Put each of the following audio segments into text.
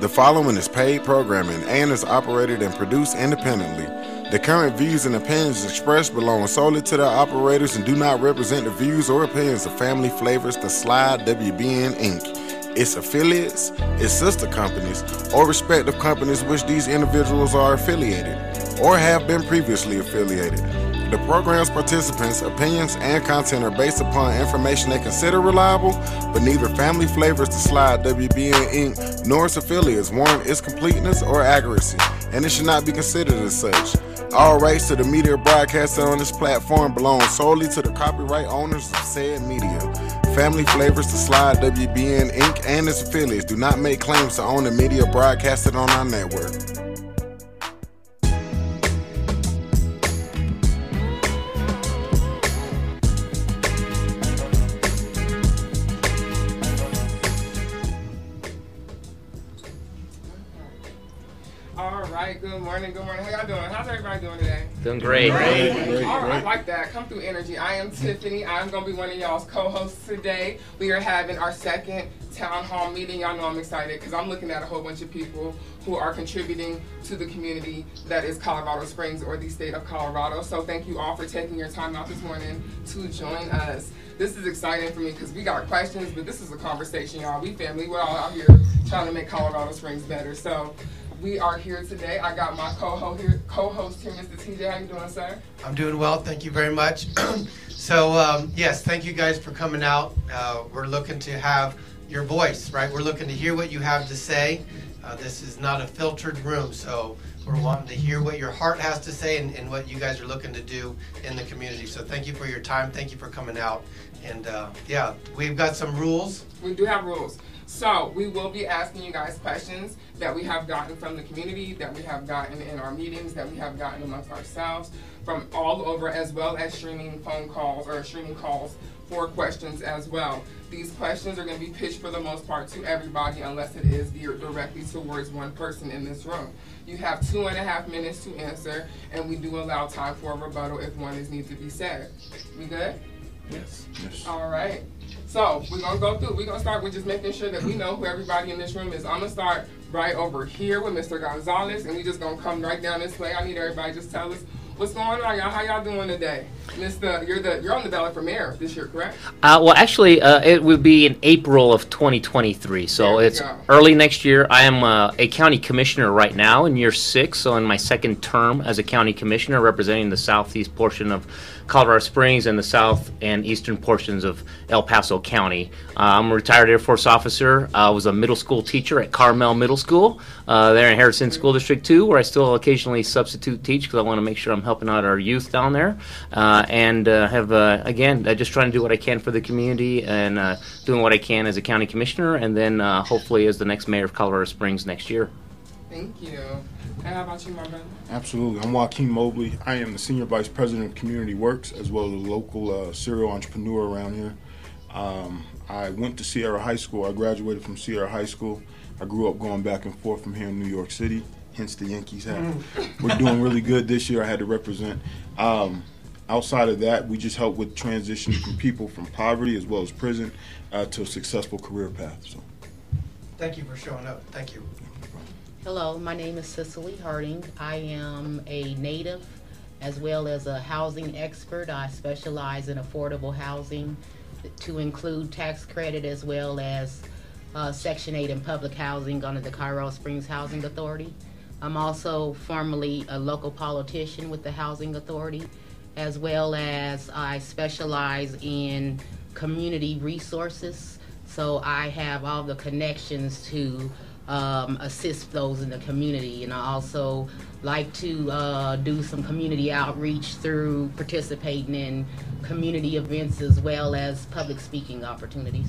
The following is paid programming and is operated and produced independently. The current views and opinions expressed belong solely to the operators and do not represent the views or opinions of Family Flavors, The Slide, WBN Inc., its affiliates, its sister companies, or respective companies which these individuals are affiliated or have been previously affiliated. The program's participants' opinions and content are based upon information they consider reliable, but neither Family Flavors to Slide WBN Inc. nor its affiliates warrant its completeness or accuracy, and it should not be considered as such. All rights to the media broadcasted on this platform belong solely to the copyright owners of said media. Family Flavors to Slide WBN Inc. and its affiliates do not make claims to own the media broadcasted on our network. Morning, good morning. How y'all doing? How's everybody doing today? Doing great. All right, I like that. Come through energy. I am Tiffany. I'm going to be one of y'all's co-hosts today. We are having our second town hall meeting. Y'all know I'm excited because I'm looking at a whole bunch of people who are contributing to the community that is Colorado Springs or the state of Colorado. So thank you all for taking your time out this morning to join us. This is exciting for me because we got questions, but this is a conversation, y'all. We family. We're all out here trying to make Colorado Springs better. So we are here today. I got my co-host here, co-host here, Mr. TJ. How you doing, sir? I'm doing well, thank you very much. so, um, yes, thank you guys for coming out. Uh, we're looking to have your voice, right? We're looking to hear what you have to say. Uh, this is not a filtered room, so we're wanting to hear what your heart has to say and, and what you guys are looking to do in the community. So, thank you for your time. Thank you for coming out. And uh, yeah, we've got some rules. We do have rules. So we will be asking you guys questions that we have gotten from the community, that we have gotten in our meetings, that we have gotten amongst ourselves from all over, as well as streaming phone calls or streaming calls for questions as well. These questions are going to be pitched for the most part to everybody unless it is geared directly towards one person in this room. You have two and a half minutes to answer, and we do allow time for a rebuttal if one is needs to be said. We good? Yes. yes. All right. So we're gonna go through. We're gonna start with just making sure that we know who everybody in this room is. I'm gonna start right over here with Mr. Gonzalez, and we just gonna come right down this way. I need everybody just tell us what's going on, y'all. How y'all doing today? Mr. You're the you're on the ballot for mayor this year, correct? Uh, well, actually, uh, it will be in April of 2023, so it's go. early next year. I am uh, a county commissioner right now in year six, so in my second term as a county commissioner, representing the southeast portion of Colorado Springs and the south and eastern portions of El Paso County. Uh, I'm a retired Air Force officer. I was a middle school teacher at Carmel Middle School uh, there in Harrison School District 2, where I still occasionally substitute teach because I want to make sure I'm helping out our youth down there. Uh, and uh, have, uh, again, just trying to do what I can for the community and uh, doing what I can as a county commissioner and then hopefully as the next mayor of Colorado Springs next year. Thank you. And how about you, my brother? Absolutely. I'm Juaquin Mobley. I am the Senior Vice President of Community Works as well as a local uh, serial entrepreneur around here. Um, I went to Sierra High School. I graduated from Sierra High School. I grew up going back and forth from here in New York City, hence the Yankees hat. We're doing really good this year. I had to represent. Um, outside of that, we just help with transitioning from people from poverty as well as prison uh, to a successful career path. So. Thank you for showing up. Thank you. Hello, my name is Cycily Harding. I am a native as well as a housing expert. I specialize in affordable housing to include tax credit as well as uh, Section 8 and public housing under the Cairo Springs Housing Authority. I'm also formerly a local politician with the Housing Authority, as well as I specialize in community resources. So I have all the connections to um, assist those in the community. And I also like to uh, do some community outreach through participating in community events as well as public speaking opportunities.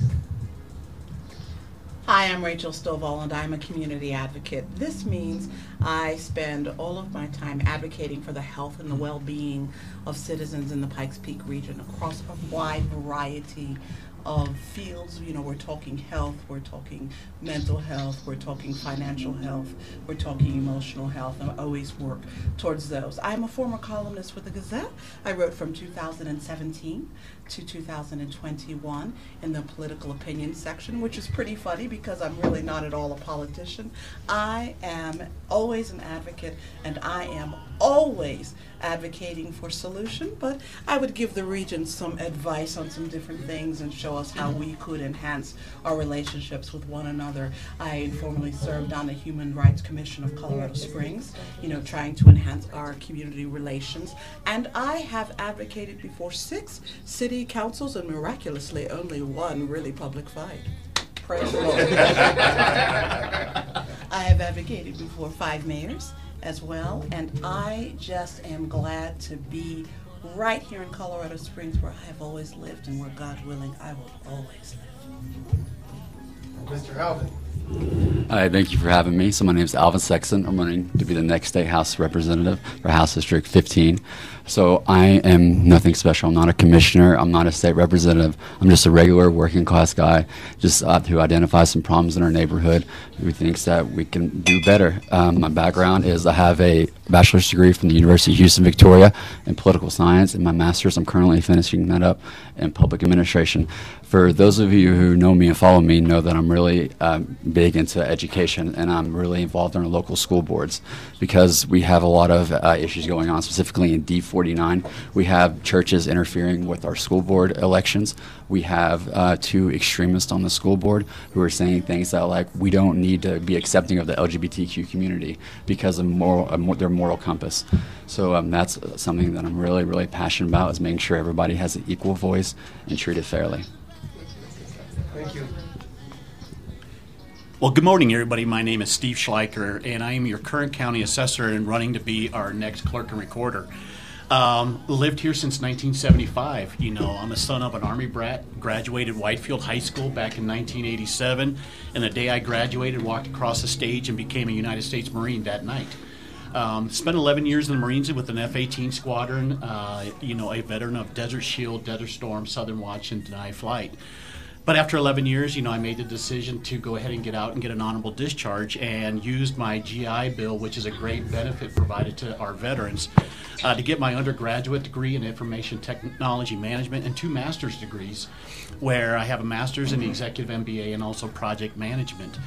Hi, I'm Rachel Stovall, and I'm a community advocate. This means I spend all of my time advocating for the health and the well being of citizens in the Pikes Peak region across a wide variety of fields. You know, we're talking health, we're talking mental health, we're talking financial health, we're talking emotional health, and I always work towards those. I'm a former columnist with the Gazette. I wrote from 2017 to 2021 in the political opinion section, which is pretty funny because I'm really not at all a politician. I am always an advocate and I am always advocating for solution, but I would give the region some advice on some different things and show us how we could enhance our relationships with one another. I informally served on the Human Rights Commission of Colorado Springs, you know, trying to enhance our community relations. And I have advocated before six city councils and miraculously only one really public fight. Praise the Lord. I have advocated before five mayors as well, and I just am glad to be right here in Colorado Springs where I have always lived and where God willing I will always live. Mr. Alvin. Hi, thank you for having me. So my name is Alvin Sexton. I'm running to be the next state House representative for House District 15. So I am nothing special. I'm not a commissioner. I'm not a state representative. I'm just a regular working class guy, just uh, who identifies some problems in our neighborhood, who thinks that we can do better. Um, my background is I have a bachelor's degree from the University of Houston, Victoria, in political science, and my master's. I'm currently finishing that up in public administration. For those of you who know me and follow me, know that I'm really um, big into education, and I'm really involved in our local school boards because we have a lot of uh, issues going on, specifically in D4 49. We have churches interfering with our school board elections. We have uh, two extremists on the school board who are saying things that like we don't need to be accepting of the LGBTQ community because of moral, uh, their moral compass. So um, that's something that I'm really, really passionate about is making sure everybody has an equal voice and treated fairly. Thank you. Well, good morning, everybody. My name is Steve Schleiker, and I am your current county assessor and running to be our next clerk and recorder. Um, lived here since 1975. You know, I'm a son of an Army brat. Graduated Widefield High School back in 1987, and the day I graduated, walked across the stage and became a United States Marine that night. Um, spent 11 years in the Marines with an F-18 squadron. Uh, you know, a veteran of Desert Shield, Desert Storm, Southern Watch, and Deny Flight. But after 11 years, you know, I made the decision to go ahead and get out and get an honorable discharge and used my GI Bill, which is a great benefit provided to our veterans, uh, to get my undergraduate degree in information technology management and two master's degrees, where I have a master's in the executive MBA and also project management.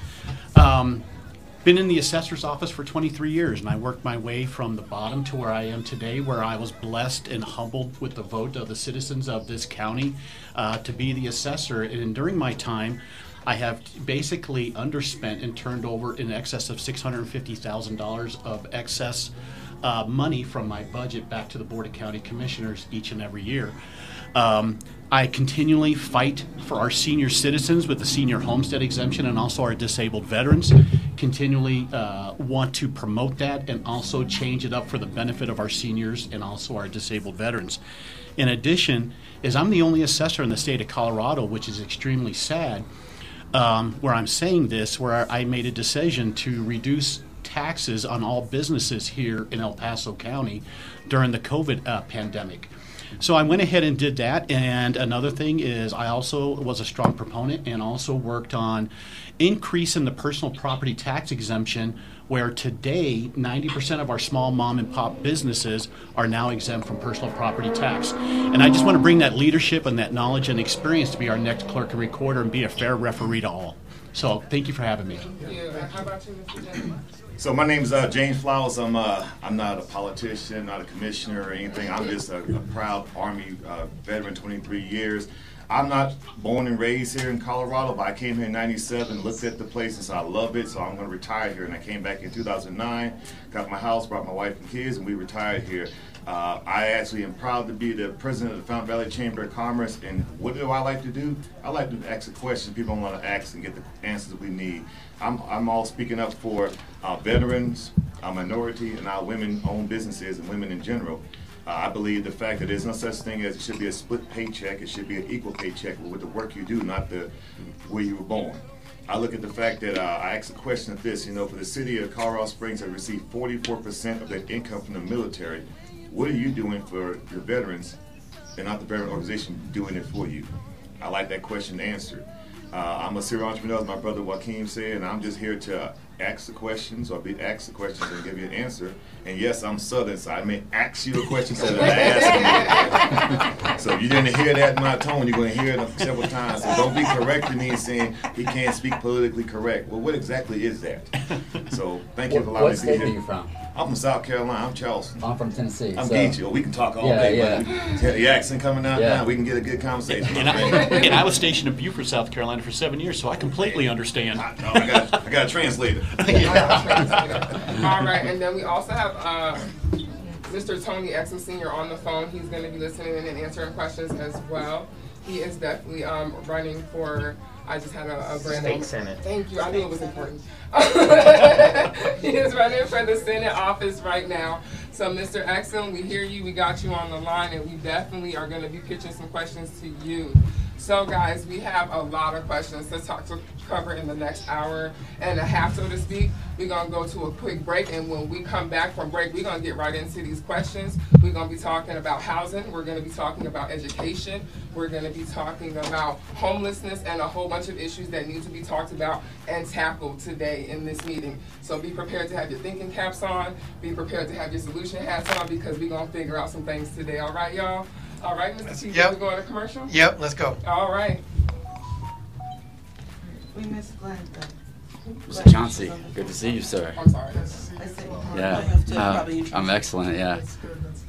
Um, been in the assessor's office for 23 years, and I worked my way from the bottom to where I am today, where I was blessed and humbled with the vote of the citizens of this county uh, to be the assessor. And during my time, I have basically underspent and turned over in excess of $650,000 of excess uh, money from my budget back to the Board of County Commissioners each and every year. Um, I continually fight for our senior citizens with the senior homestead exemption and also our disabled veterans. Continually uh, want to promote that and also change it up for the benefit of our seniors and also our disabled veterans. In addition, is I'm the only assessor in the state of Colorado, which is extremely sad, um, where I'm saying this, where I made a decision to reduce taxes on all businesses here in El Paso County during the COVID uh, pandemic. So I went ahead and did that. And another thing is, I also was a strong proponent and also worked on increasing the personal property tax exemption. Where today, 90% of our small mom and pop businesses are now exempt from personal property tax. And I just want to bring that leadership and that knowledge and experience to be our next clerk and recorder and be a fair referee to all. So thank you for having me. How you, So my name is uh, James Flowers. I'm uh, I'm not a politician, not a commissioner or anything. I'm just a, a proud Army uh, veteran, 23 years. I'm not born and raised here in Colorado, but I came here in 97, looked at the place and said I love it, so I'm going to retire here. And I came back in 2009, got my house, brought my wife and kids, and we retired here. Uh, I actually am proud to be the president of the Fountain Valley Chamber of Commerce. And what do I like to do? I like to ask the questions people want to ask and get the answers that we need. I'm, I'm all speaking up for our veterans, our minority, and our women-owned businesses and women in general. Uh, I believe the fact that there's no such thing as it should be a split paycheck. It should be an equal paycheck with the work you do, not the where you were born. I look at the fact that uh, I ask a question of this. You know, for the city of Colorado Springs, that received 44% of their income from the military what are you doing for your veterans and not the veteran organization doing it for you? I like that question answered. Uh, I'm a serial entrepreneur, as my brother Juaquin said, and I'm just here to ask the questions or be asked the questions and give you an answer. And yes, I'm Southern, so I may ask you a question instead of asking you. so if you didn't hear that in my tone, you're going to hear it several times. So don't be correcting me and saying he can't speak politically correct. Well, what exactly is that? So thank you for allowing me to be state here. are you from? I'm from South Carolina. I'm Charleston. I'm from Tennessee. I'm so- Geechee. We can talk all Yeah, day, yeah. but we- the accent coming out Yeah. now, we can get a good conversation. And I, and I was stationed in Beaufort, South Carolina for seven years, so I completely understand. I, no, I got, I got a translator. All right, and then we also have uh, Mr. Tony Exum Sr. on the phone. He's going to be listening in and answering questions as well. He is definitely um, running for. I just had a, a brand State new- Senate. Thank you. I knew it was important. he is running for the Senate office right now. So, Mr. Exum, we hear you. We got you on the line, and we definitely are going to be pitching some questions to you. So, guys, we have a lot of questions to talk to cover in the next hour and a half, so to speak. We're gonna go to a quick break, and when we come back from break, we're gonna get right into these questions. We're gonna be talking about housing. We're gonna be talking about education. We're gonna be talking about homelessness and a whole bunch of issues that need to be talked about and tackled today in this meeting. So be prepared to have your thinking caps on. Be prepared to have your solution hats on because we're gonna figure out some things today. All right, y'all. All right, Mr. Chief, Yep. we going to commercial? Yep, let's go. All right. We miss Glant though. Mr. Chauncey, good to see you, sir. I'm sorry. I said, Yeah, uh, I'm excellent. Yeah,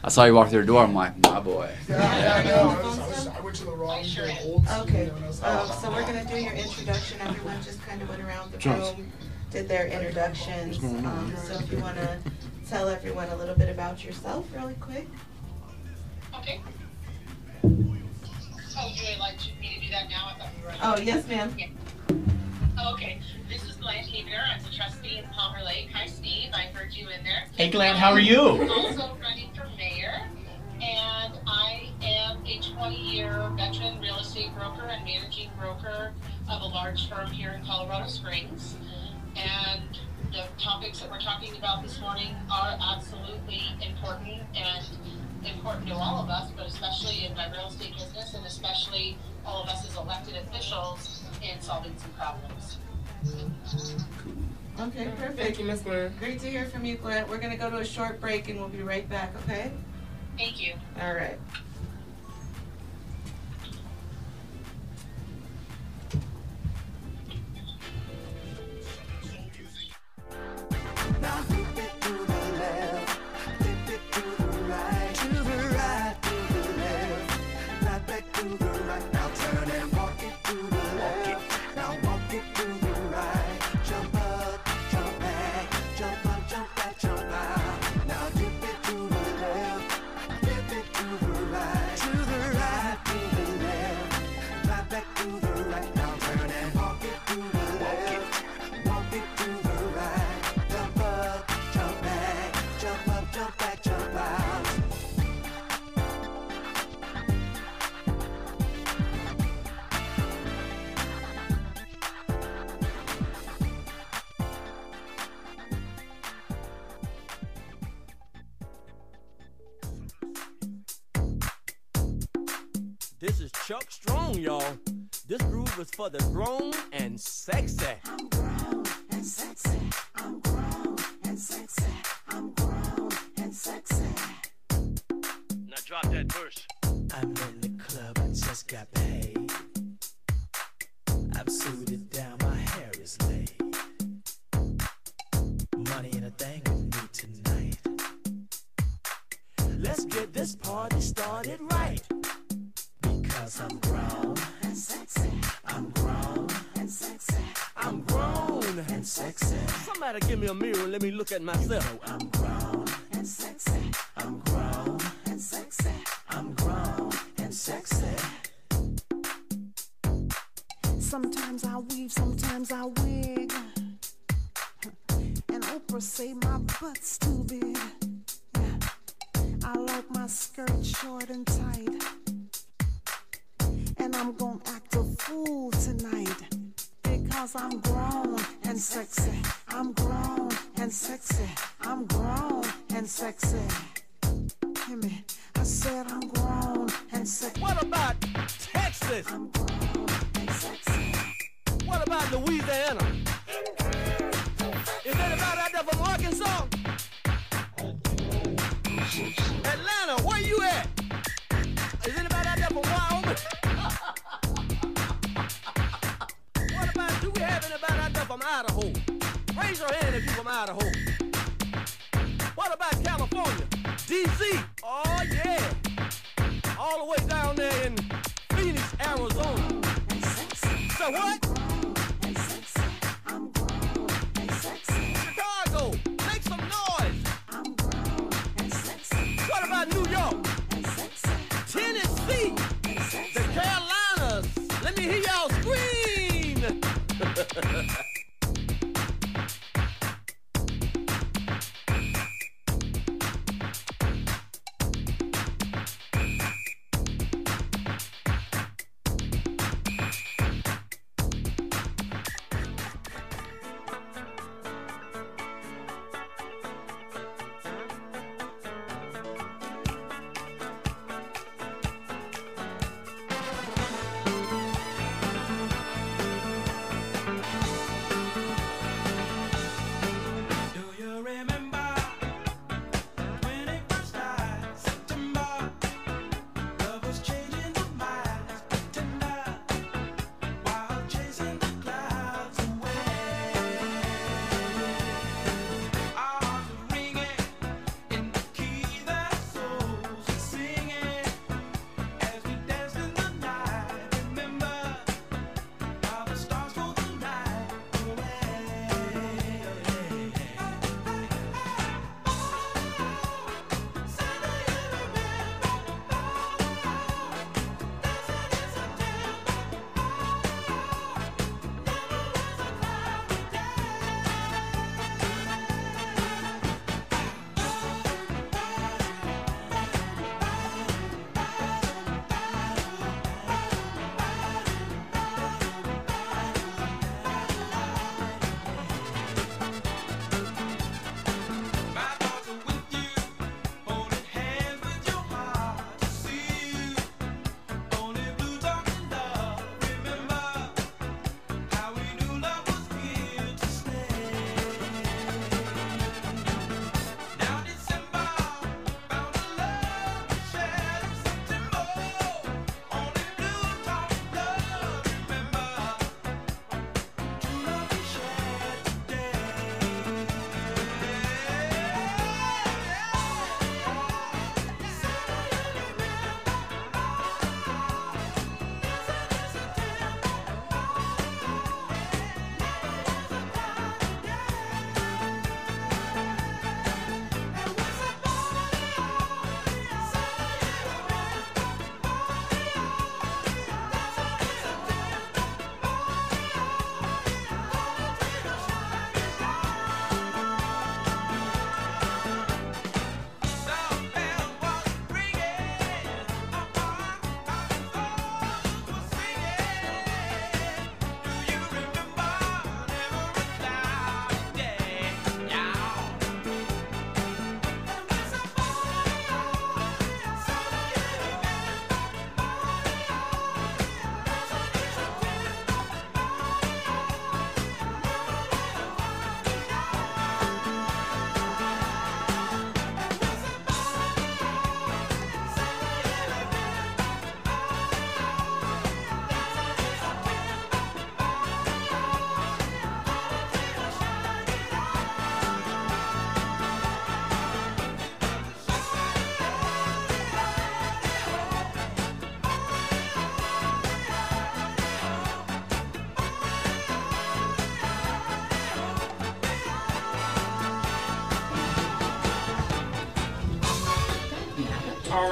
I saw you walk through the door. I'm like, my boy. Okay, um, so we're gonna do your introduction, everyone just kind of went around the room, did their introductions. Um, so if you wanna tell everyone a little bit about yourself really quick. Okay. Oh, you would like to- me to do that now? I thought we were. Oh, yes, ma'am. Oh, okay, this is Glant Havenar. I'm the trustee in Palmer Lake. Hi, Steve. I heard you in there. Hey, Glant, how are you? Also running for mayor, and I am a 20-year veteran real estate broker and managing broker of a large firm here in Colorado Springs. And the topics that we're talking about this morning are absolutely important and important to all of us, but especially in my real estate business and especially all of us as elected officials in solving some problems. Okay, perfect. Thank you, Ms. Glant. Great to hear from you, Glant. We're gonna go to a short break and we'll be right back, okay? Thank you. All right. This for the grown and sexy. Look at myself.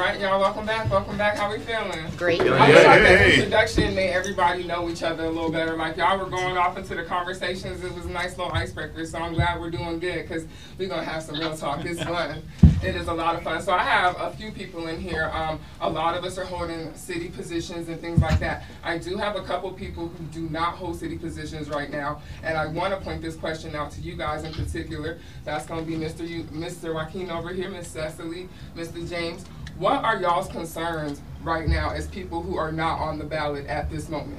Right, y'all, welcome back. Welcome back. How we feeling? Great. I Feeling wish good. like that Hey. introduction made everybody know each other a little better. Like y'all were going off into the conversations. It was a nice little icebreaker. So I'm glad we're doing good because we're gonna have some real talk. It's fun. It is a lot of fun. So I have a few people in here. Um, a lot of us are holding city positions and things like that. I do have a couple people who do not hold city positions right now, and I want to point this question out to you guys in particular. That's gonna be Mr. You, Mr. Juaquin over here, Miss Cycily, Mr. James. What are y'all's concerns right now as people who are not on the ballot at this moment?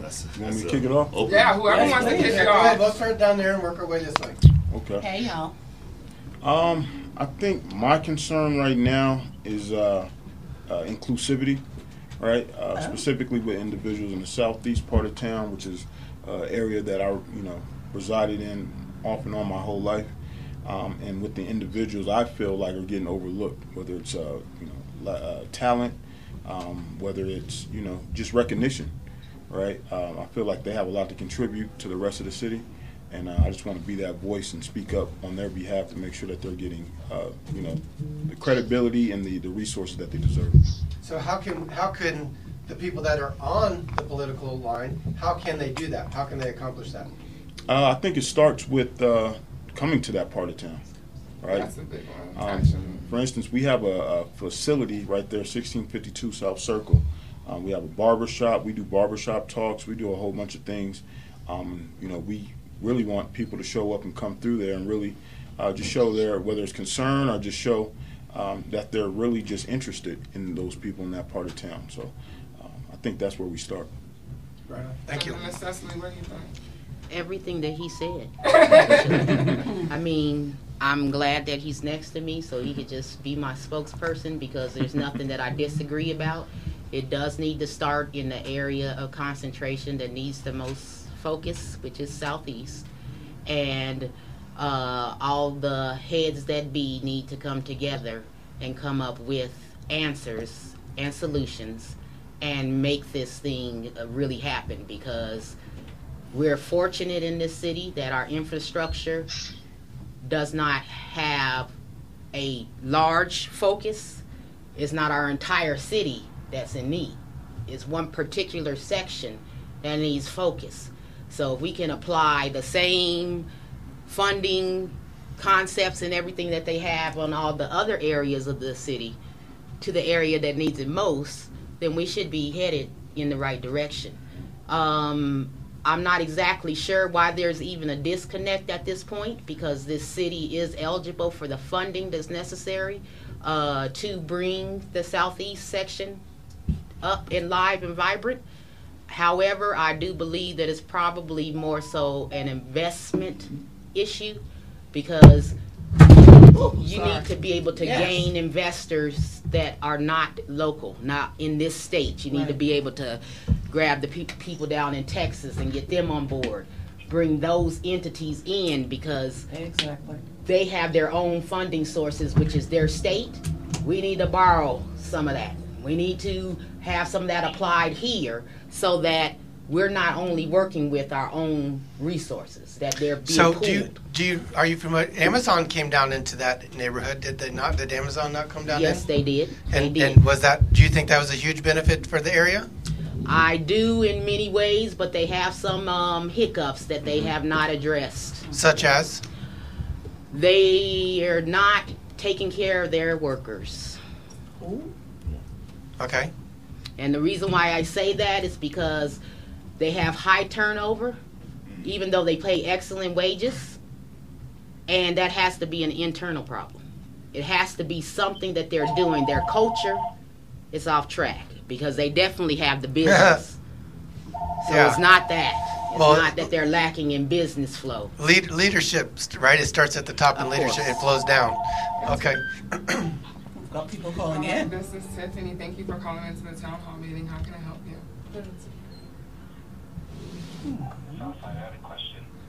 That's, You want me to that's kick it off? open- Yeah, whoever wants to kick yeah, it go ahead. We'll start down there and work our way this way. Okay. Hey y'all. Um, I think my concern right now is uh, uh, inclusivity, right? Uh, Specifically with individuals in the southeast part of town, which is uh, area that I, you know, resided in off and on my whole life. Um, and with the individuals I feel like are getting overlooked, whether it's uh, you know uh, talent, um, whether it's you know just recognition, right? Um, I feel like they have a lot to contribute to the rest of the city, and uh, I just want to be that voice and speak up on their behalf to make sure that they're getting uh, you know the credibility and the, the resources that they deserve. So how can, how can the people that are on the political line, how can they do that? How can they accomplish that? Uh, I think it starts with uh, coming to that part of town, right? That's a big one. Um, for instance, we have a, a facility right there, 1652 South Circle. Um, we have a barber shop. We do barbershop talks. We do a whole bunch of things. Um, you know, we really want people to show up and come through there and really uh, just show their whether it's concern or just show um, that they're really just interested in those people in that part of town. So um, I think that's where we start. Right on. Thank you. Ms. Cycily, what do you think? Everything that he said. I mean, I'm glad that he's next to me so he could just be my spokesperson because there's nothing that I disagree about. It does need to start in the area of concentration that needs the most focus, which is southeast. And uh, all the heads that be need to come together and come up with answers and solutions and make this thing really happen because we're fortunate in this city that our infrastructure does not have a large focus. It's not our entire city that's in need. It's one particular section that needs focus. So if we can apply the same funding concepts and everything that they have on all the other areas of the city to the area that needs it most, then we should be headed in the right direction. Um, I'm not exactly sure why there's even a disconnect at this point because this city is eligible for the funding that's necessary uh, to bring the southeast section up and live and vibrant. However, I do believe that it's probably more so an investment issue because you sorry. need to be able to Yes. gain investors that are not local, not in this state. You need to be able to grab the pe- people down in Texas and get them on board. Bring those entities in because Exactly. they have their own funding sources, which is their state. We need to borrow some of that. We need to have some of that applied here so that we're not only working with our own resources, that they're being So pooled. do you, do you, are you familiar, Amazon came down into that neighborhood, did they not? Did Amazon not come down in? yes, they did. They And, did. and was that, do you think that was a huge benefit for the area? I do in many ways, but they have some um, hiccups that they have not addressed. Such as? They are not taking care of their workers. Okay. And the reason why I say that is because they have high turnover, even though they pay excellent wages, and that has to be an internal problem. It has to be something that they're doing. Their culture is off track because they definitely have the business. So Yeah. it's not that. It's Well- not that they're lacking in business flow. Lead, leadership, right? It starts at the top in Of leadership, course. it flows down. Okay. Got people calling in. This is Tiffany. Thank you for calling into the town hall meeting. How can I help you?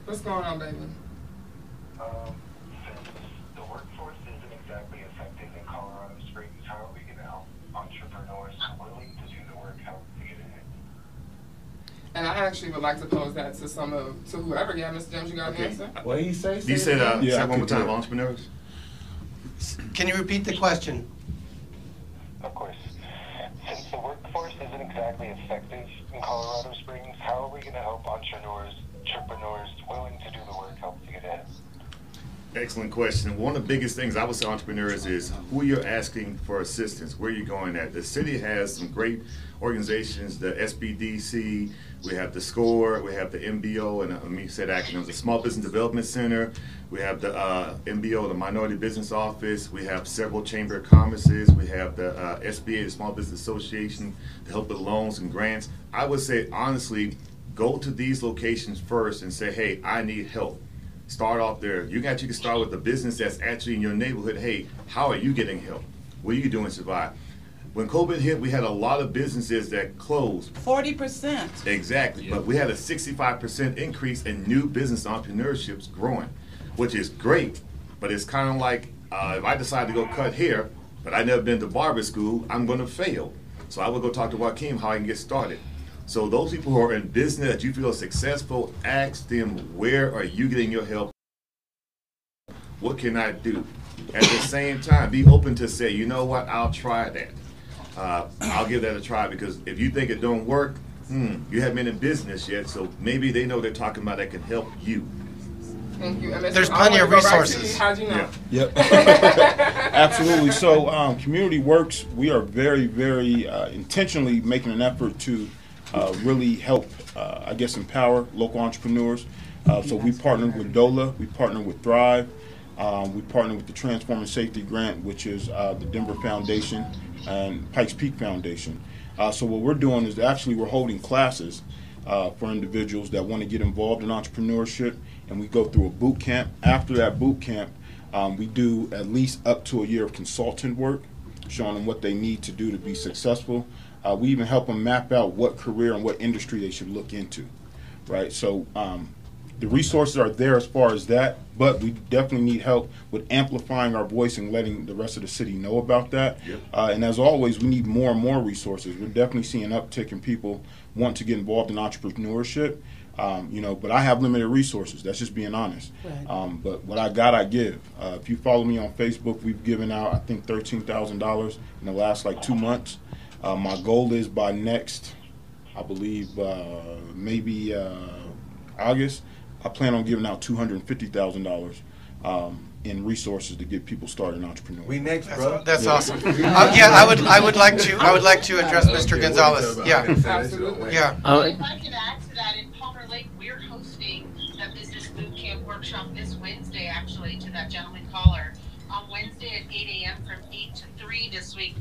What's going on, baby? Um, since the workforce isn't exactly effective in Colorado Springs, how are we going to help entrepreneurs willing to do the work help to get ahead? And I actually would like to pose that to some of, to whoever. Yeah, Mr. James, you got an Okay. answer? What did he say? You said, uh, Yeah, say I one more time, entrepreneurs? Can you repeat the question? Of course. Since the workforce isn't exactly effective in Colorado Springs, how are we going to help entrepreneurs, entrepreneurs willing to do the work help to get ahead? Excellent question. One of the biggest things I would say entrepreneurs is who you're asking for assistance, where you're going at. The city has some great organizations, the SBDC, we have the SCORE, we have the MBO, and uh, let me say that acronyms, the Small Business Development Center, we have the uh, MBO, the Minority Business Office, we have several Chamber of Commerces, we have the uh, SBA, the Small Business Association, to help with loans and grants. I would say honestly, go to these locations first and say, hey, I need help. Start off there. You can actually start with the business that's actually in your neighborhood. Hey, how are you getting help? What are you doing to survive? When COVID hit, we had a lot of businesses that closed. Forty percent. Exactly. But we had a 65% increase in new business entrepreneurships growing, which is great. But it's kind of like uh, if I decide to go cut hair, but I've never been to barber school, I'm going to fail. So I will go talk to Juaquin how I can get started. So those people who are in business that you feel successful, ask them where are you getting your help? What can I do? At the same time, be open to say, you know what, I'll try that. Uh, I'll give that a try because if you think it don't work, hmm, you haven't been in business yet, so maybe they know they're talking about that can help you. Thank you. And There's I plenty of go back resources. you. How'd you know? Yeah. Yep. Absolutely. So, um, Community Works, we are very, very uh, intentionally making an effort to uh, really help, uh, I guess, empower local entrepreneurs. Uh, so, we partnered with DOLA, we partnered with Thrive, um, we partnered with the Transforming Safety Grant, which is uh, the Denver Foundation and Pikes Peak Foundation. Uh, so, what we're doing is actually we're holding classes uh, for individuals that want to get involved in entrepreneurship, and we go through a boot camp. After that boot camp, um, we do at least up to a year of consultant work, showing them what they need to do to be successful. Uh, we even help them map out what career and what industry they should look into, right? So um, the resources are there as far as that, but we definitely need help with amplifying our voice and letting the rest of the city know about that. Yep. Uh, and as always, we need more and more resources. We're definitely seeing an uptick in people want to get involved in entrepreneurship. Um, you know, but I have limited resources. That's just being honest. Right. Um, but what I got, I give. Uh, if you follow me on Facebook, we've given out I think thirteen thousand dollars in the last like two months. Uh, my goal is by next, I believe uh, maybe uh, August. I plan on giving out two hundred and fifty thousand dollars in resources to get people started in entrepreneurship. We next, That's, bro. that's awesome. Uh, yeah, I would, I would like to, I would like to address Mr. Gonzalez. Yeah, Absolutely. yeah. Uh, If I could add to that, in Palmer Lake, we're hosting a business boot camp workshop this Wednesday, actually, to that gentleman caller. On Wednesday at eight AM from eight to three this week,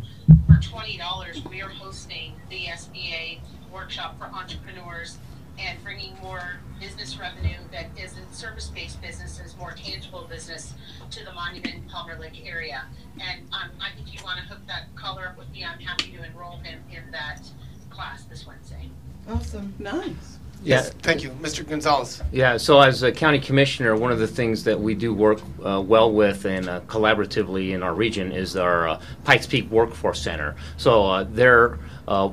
for twenty dollars, we are hosting the SBA workshop for entrepreneurs and bringing more business revenue that isn't service-based businesses, more tangible business to the Monument Palmer Lake area. And, um, I, if you wanna hook that caller up with me, I'm happy to enroll him in that class this Wednesday. Awesome. Nice. Yes, thank you, Mr. Gonzalez. Yeah, so as a county commissioner, one of the things that we do work uh, well with and uh, collaboratively in our region is our uh, Pikes Peak Workforce Center. So uh, they're uh,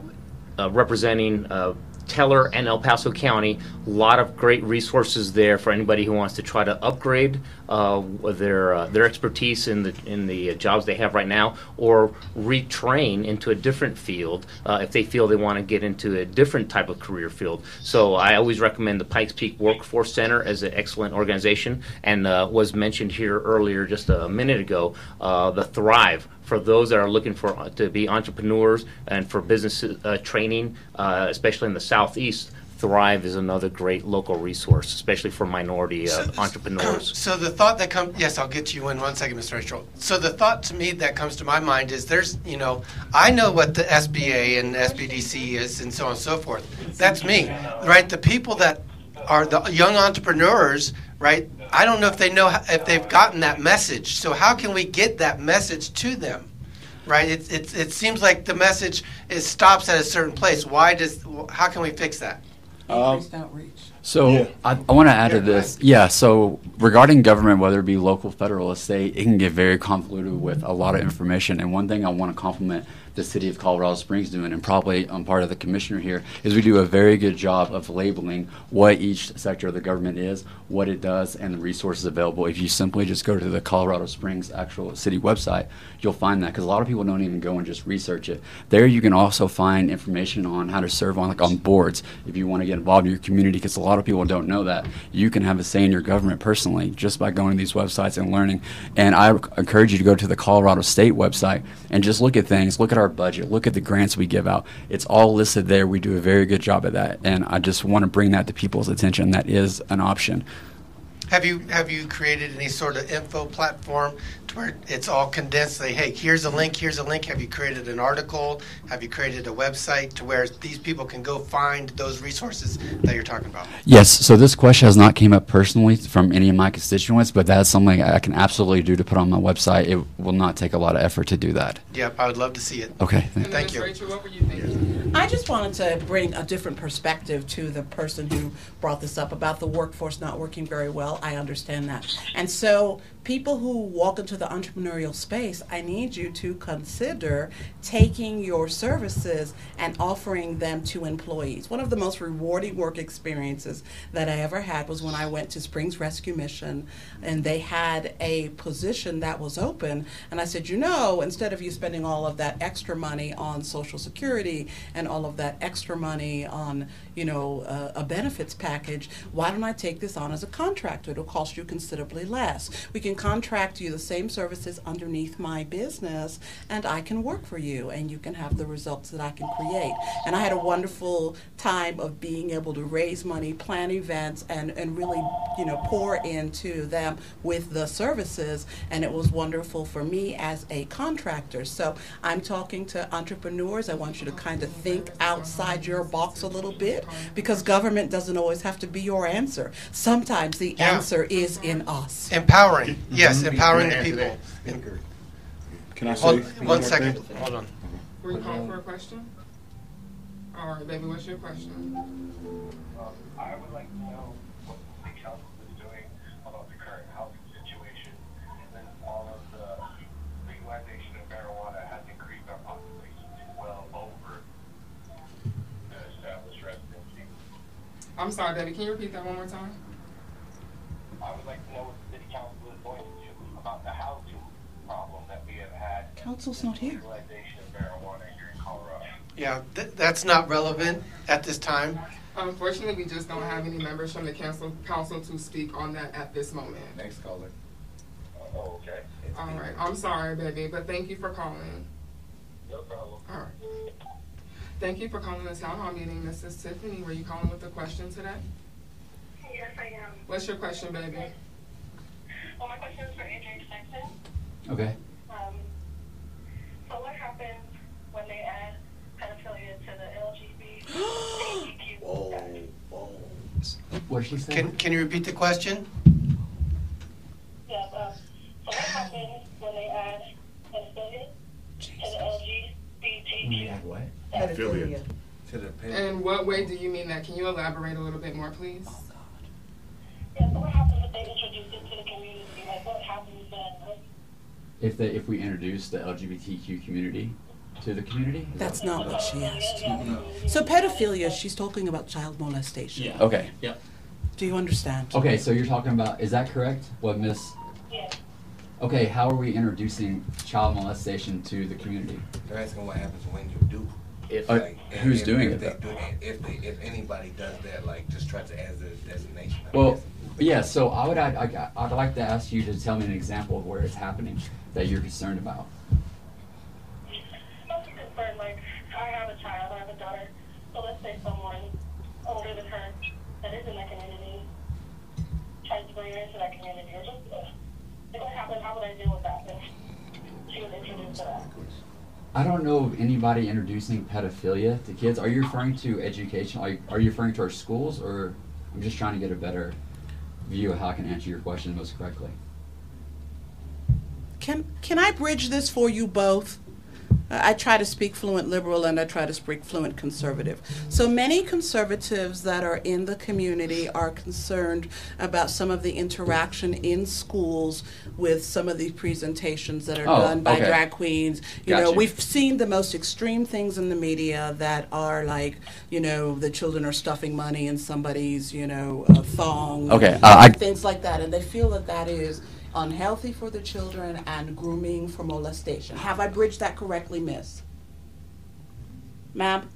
uh, representing uh, Teller and El Paso County. A lot of great resources there for anybody who wants to try to upgrade uh, their uh, their expertise in the in the jobs they have right now, or retrain into a different field uh, if they feel they want to get into a different type of career field. So I always recommend the Pikes Peak Workforce Center as an excellent organization, and uh, was mentioned here earlier just a minute ago. Uh, the Thrive for those that are looking for uh, to be entrepreneurs and for business uh, training, uh, especially in the southeast. Thrive is another great local resource, especially for minority uh, entrepreneurs. So the thought that comes, yes, I'll get to you in one second, Mr. Rachel. So the thought to me that comes to my mind is there's, you know, I know what the SBA and SBDC is and so on and so forth. That's me, right? The people that are the young entrepreneurs, right? I don't know if they know how- if they've gotten that message. So how can we get that message to them? Right? It, it, it seems like the message is stops at a certain place. Why does, how can we fix that? Um, Increased outreach. So Yeah. I, I want to add to this. Yeah. So regarding government, whether it be local, federal, or state, it can get very convoluted with a lot of information. And one thing I want to compliment the city of Colorado Springs doing, and probably I'm part of the commissioner here, is we do a very good job of labeling what each sector of the government is, what it does, and the resources available. If you simply just go to the Colorado Springs actual city website, you'll find that because a lot of people don't even go and just research it. There, you can also find information on how to serve on like on boards if you want to get involved in your community. Because a lot of people don't know that you can have a say in your government personally just by going to these websites and learning. And I encourage you to go to the Colorado State website and just look at things, look at our budget, look at the grants we give out. It's all listed there. We do a very good job at that, and I just want to bring that to people's attention. That is an option. Have you have you created any sort of info platform where it's all condensed? Say, hey, here's a link. Here's a link. Have you created an article? Have you created a website to where these people can go find those resources that you're talking about? Yes, so this question has not came up personally from any of my constituents, but that's something I can absolutely do to put on my website. It will not take a lot of effort to do that. Yep, I would love to see it. Okay. And Thank you. Rachel, what were you thinking? I just wanted to bring a different perspective to the person who brought this up about the workforce not working very well. I understand that. And so, people who walk into the entrepreneurial space, I need you to consider taking your services and offering them to employees. One of the most rewarding work experiences that I ever had was when I went to Springs Rescue Mission and they had a position that was open. And I said, you know, instead of you spending all of that extra money on Social Security and all of that extra money on, you know, uh, a benefits package, why don't I take this on as a contractor? It'll cost you considerably less. We can contract you the same services underneath my business, and I can work for you, and you can have the results that I can create. And I had a wonderful time of being able to raise money, plan events, and, and really, you know, pour into them with the services, and it was wonderful for me as a contractor. So I'm talking to entrepreneurs. I want you to kind of think outside your box a little bit because government doesn't always have to be your answer. Sometimes the Yeah. answer is in us. Empowering, yes, Mhm. empowering the Can I answer people. Can I say Hold- one one thing? Hold on. Were you calling for a question? All right, baby, what's your question? Um, I would like to know what the city council is doing about the current housing situation. And then all of the legalization of marijuana has increased our population to well over the established residency. I'm sorry, baby, can you repeat that one more time? I would like to know what the city council is going to do about the housing problem that we have had. Council's not here. Legalization of marijuana here in Colorado. Yeah, th- that's not relevant at this time. Unfortunately, we just don't have any members from the council, council to speak on that at this moment. Next caller. Oh, okay. All right, I'm sorry, baby, but thank you for calling. No problem. All right. Thank you for calling the town hall meeting, Mrs. Tiffany. Were you calling with a question today? Yes, I am. What's your question, baby? Well, my question is for Adrian Sexton. Okay. Um, so what happens when they add pedophilia to the LGBTQ? What did she say? Can, can you repeat the question? Yeah, um, so what happens when they add pedophilia to the LGBTQ? what? Pedophilia. In what way do you mean that? Can you elaborate a little bit more, please? Yeah, so what happens if they introduce it to the community? Like, what happens then? Like, If they, if we introduce the LGBTQ community to the community? Is That's that- not what she asked. So pedophilia, she's talking about child molestation. Yeah. Okay. Yeah. Do you understand? Okay, so you're talking about, is that correct? What Miss? Okay, how are we introducing child molestation to the community? They're asking what happens when you do. If- Uh, who's if- doing if it, they do- If they, if anybody does that, like just try to add a designation. Well, yeah, so I would, I, I, I'd like to ask you to tell me an example of where it's happening that you're concerned about. I'm concerned, like, I have a child, I have a daughter, so let's say someone older than her that is in that community tries to bring her into that community, or just, uh, if what happened, how would I deal with that if she was introduced to that? I don't know of anybody introducing pedophilia to kids. Are you referring to education? Are you, are you referring to our schools, or I'm just trying to get a better view of how I can answer your question most correctly? Can can I bridge this for you both? I I try to speak fluent liberal and I try to speak fluent conservative. So many conservatives that are in the community are concerned about some of the interaction in schools with some of these presentations that are Oh, done by okay. drag queens. You know, we've seen the most extreme things in the media that are like, you know, the children are stuffing money in somebody's, you know, uh, thong. Okay, uh, I- things like that, and they feel that that is unhealthy for the children and grooming for molestation. Have I bridged that correctly, Miss? Ma'am?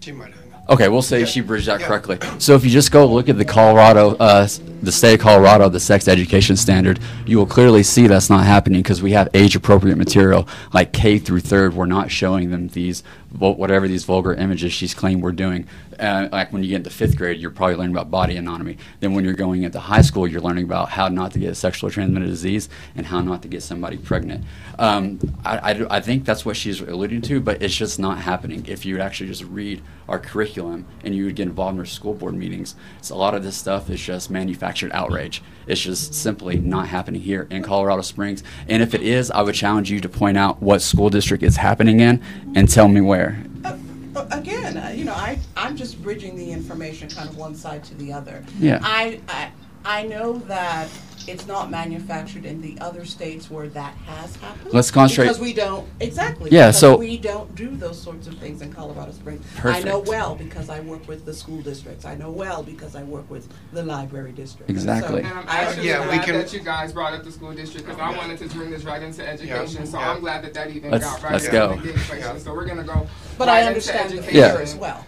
She might have. Okay, we'll say she bridged that Yeah. correctly. So if you just go look at the Colorado, uh, the state of Colorado, the sex education standard, you will clearly see that's not happening because we have age-appropriate material like K through third. We're not showing them these, whatever these vulgar images she's claimed we're doing. Uh, like when you get into fifth grade, you're probably learning about body anatomy. Then when you're going into high school, you're learning about how not to get a sexually transmitted disease and how not to get somebody pregnant. Um, I, I, I think that's what she's alluding to, but it's just not happening. If you actually just read our curriculum and you would get involved in our school board meetings, a lot of this stuff is just manufactured outrage. It's just simply not happening here in Colorado Springs. And if it is, I would challenge you to point out what school district it's happening in and tell me where. Again, uh, you know, I, I'm just bridging the information kind of one side to the other. Yeah. I, I, I know that it's not manufactured in the other states where that has happened. Let's concentrate- Because we don't, exactly. Yeah, because so- We don't do those sorts of things in Colorado Springs. Perfect. I know well because I work with the school districts. I know well because I work with the library district. Exactly. So um, And I'm actually Yeah, we glad can- that you guys brought up the school district because I wanted to bring this right into education. So Yeah. I'm glad that that even Let's- got right let's into go. the education. So we're gonna go. But right I understand the education. fear as well.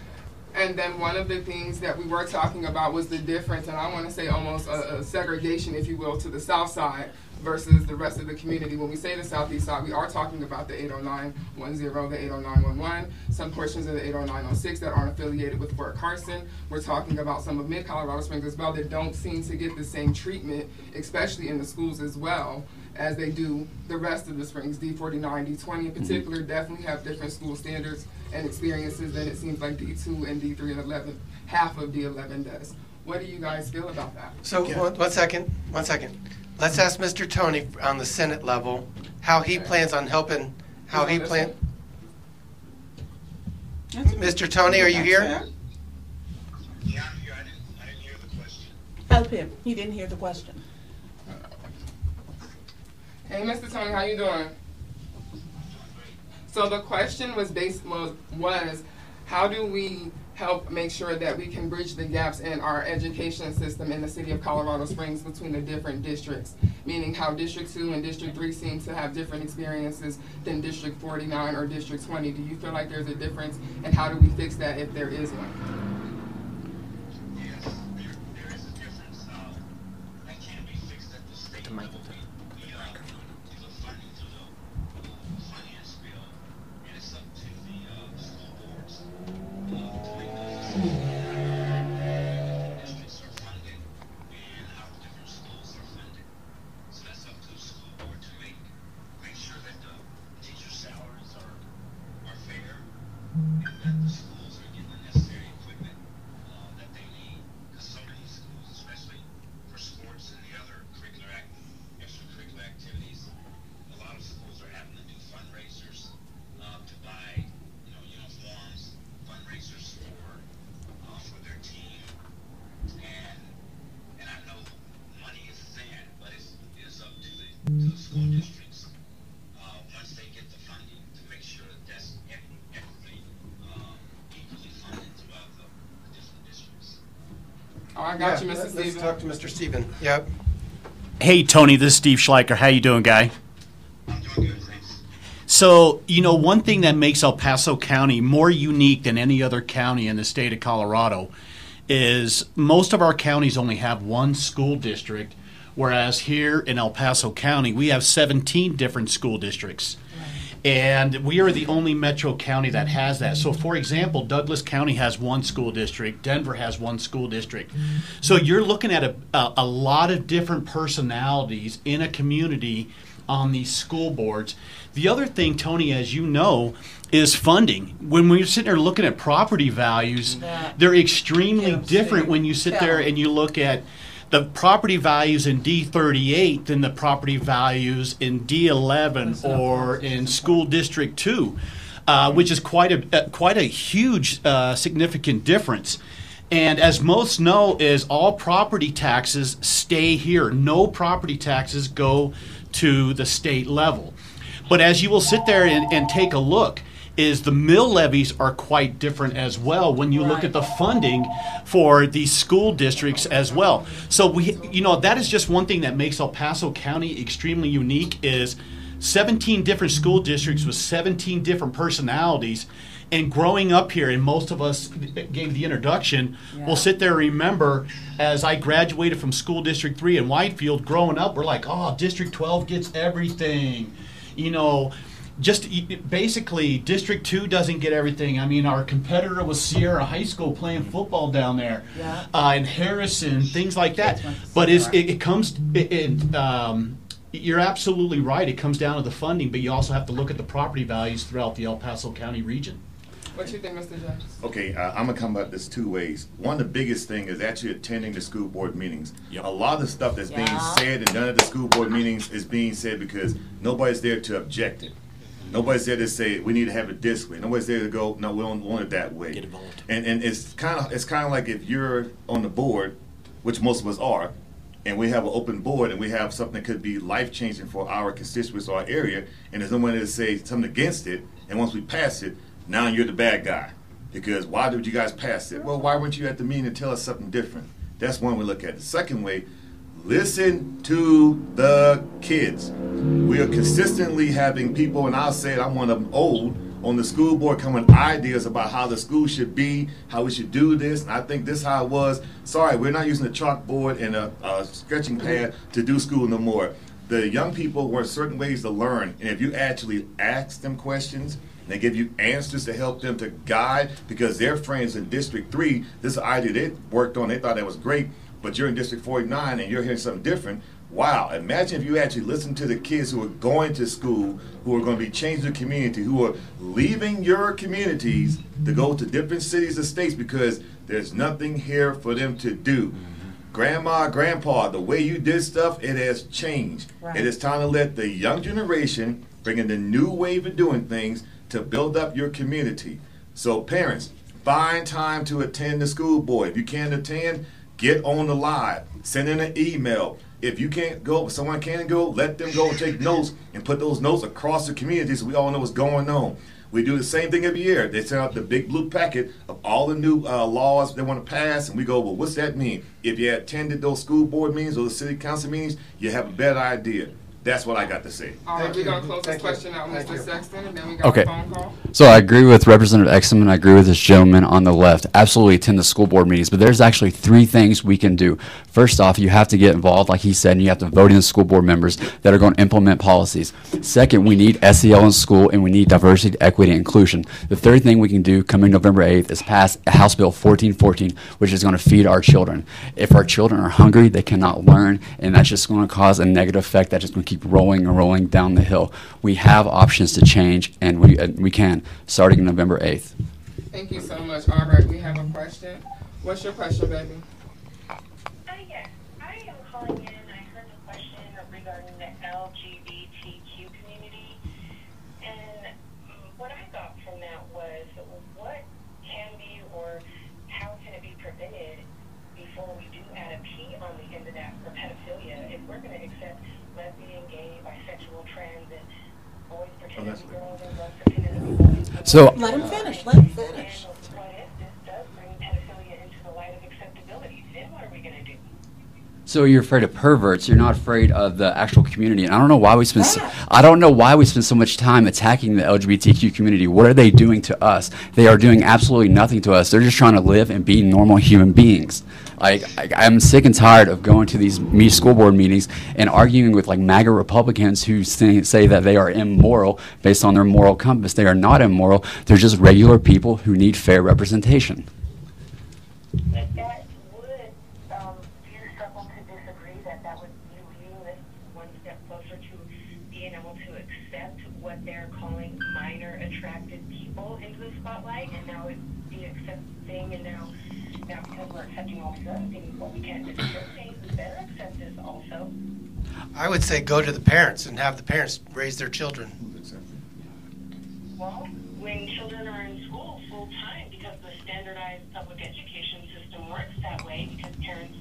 And then one of the things that we were talking about was the difference, and I want to say almost a, a segregation, if you will, to the south side versus the rest of the community. When we say the southeast side, we are talking about the 80910, the 80911, some portions of the 80906 that aren't affiliated with Fort Carson. We're talking about some of mid Colorado Springs as well that don't seem to get the same treatment, especially in the schools as well as they do the rest of the springs. D49, D20 in mm-hmm. particular definitely have different school standards and experiences than it seems like D2 and D3 and 11, half of D11 does. What do you guys feel about that? So, one, one second, one second. Let's ask Mr. Tony on the Senate level, how he plans on helping, how he plan. Mr. Tony, are you here? Yeah, I'm here. I didn't hear the question. Help him. He didn't hear the question. Hey, Mr. Tony, how you doing? So the question was based was, was how do we help make sure that we can bridge the gaps in our education system in the city of Colorado Springs between the different districts? Meaning how District 2 and District 3 seem to have different experiences than District 49 or District 20. Do you feel like there's a difference and how do we fix that if there is one? I got you, Yeah, Mr. let's- Stephen. Let's talk to Mr. Stephen. Yep. Hey, Tony, this is Steve Schleiker. How you doing, guy? I'm doing good, thanks. So, you know, one thing that makes El Paso County more unique than any other county in the state of Colorado is most of our counties only have one school district, whereas here in El Paso County, we have 17 different school districts. And we are the only metro county that has that. So, for example, Douglas County has one school district, Denver has one school district. So, you're looking at a, a, a lot of different personalities in a community on these school boards. The other thing, Tony, as you know, is funding. When we're sitting there looking at property values, they're extremely different when you sit there and you look at the property values in D38 than the property values in D11 or in School District 2, uh, which is quite a uh, quite a huge uh, significant difference. And as most know, is all property taxes stay here. No property taxes go to the state level. But as you will sit there and, and take a look, is the mill levies are quite different as well when you look at the funding for these school districts as well. So we, you know, that is just one thing that makes El Paso County extremely unique. Is 17 different school districts with 17 different personalities. And growing up here, and most of us gave the introduction, will sit there and remember as I graduated from School District 3 in Widefield, growing up, we're like, oh, District 12 gets everything. You know, just basically, District Two doesn't get everything. I mean, our competitor was Sierra High School playing football down there, Yeah. uh, and Harrison, things like that. Kids went to But it's, it, it comes. It, it, um, you're absolutely right. It comes down to the funding, but you also have to look at the property values throughout the El Paso County region. What do you think, Mr. Judge? Okay, uh, I'm gonna come at this two ways. One of the biggest thing is actually attending the school board meetings. A lot of the stuff that's being said and done at the school board meetings is being said because nobody's there to object it. Nobody's there to say we need to have it this way. Nobody's there to go, no, we don't want it that way. Get involved. And and it's kind of it's kind of like if you're on the board, which most of us are, and we have an open board and we have something that could be life changing for our constituents or our area, and there's no one to say something against it, and once we pass it, now you're the bad guy. Because why did you guys pass it? Well, why weren't you at the meeting to tell us something different? That's one we look at. The second way, listen to the kids. We are consistently having people, and I'll say it, I'm one of them old, on the school board coming ideas about how the school should be, how we should do this. And I think this how it was. Sorry, we're not using a chalkboard and a, a sketching pad to do school no more. The young people want certain ways to learn, and if you actually ask them questions, they give you answers to help them to guide, because their friends in District 3, this idea they worked on, they thought that was great, but you're in District 49 and you're hearing something different. Wow, imagine if you actually listen to the kids who are going to school, who are going to be changing the community, who are leaving your communities to go to different cities and states because there's nothing here for them to do. Mm-hmm. Grandma, grandpa, the way you did stuff, it has changed. Right. It is time to let the young generation bring in the new wave of doing things to build up your community. So, parents, find time to attend the school board. If you can't attend, get on the live, send in an email. If you can't go, if someone can go, let them go take notes and put those notes across the community so we all know what's going on. We do the same thing every year. They send out the big blue packet of all the new uh, laws they want to pass, and we go, well, what's that mean? If you attended those school board meetings or the city council meetings, you have a better idea. That's what I got to say. All right, we're gonna close this question out, Mr. Sexton, and then we got Okay. a phone call. So I agree with Representative Exum and I agree with this gentleman on the left. Absolutely attend the school board meetings, but there's actually three things we can do. First off, you have to get involved, like he said, and you have to vote in the school board members that are going to implement policies. Second, we need SEL in school and we need diversity, equity, and inclusion. The third thing we can do coming November 8th is pass House Bill 1414, which is going to feed our children. If our children are hungry, they cannot learn, and that's just going to cause a negative effect that's just going to keep rolling and rolling down the hill. We have options to change, and we, uh, we can, starting November 8th. Thank you so much. All right, we have a question. What's your question, baby? yes, I am calling in. I heard the question regarding the LGBTQ community, and mm, what I got from that was what can be or how can it be prevented before we do add a P on the end of that for pedophilia? If we're going to accept lesbian, gay, bisexual, trans, and boys pretending to be girls and girls pretending to be boys. So- Let him finish, let him finish. So you're afraid of perverts. You're not afraid of the actual community. And I don't know why we spend. So, I don't know why we spend so much time attacking the LGBTQ community. What are they doing to us? They are doing absolutely nothing to us. They're just trying to live and be normal human beings. Like I, I'm sick and tired of going to these me school board meetings and arguing with like MAGA Republicans who say, say that they are immoral based on their moral compass. They are not immoral. They're just regular people who need fair representation. I would say go to the parents and have the parents raise their children. Well, when children are in school full time, because the standardized public education system works that way, because parents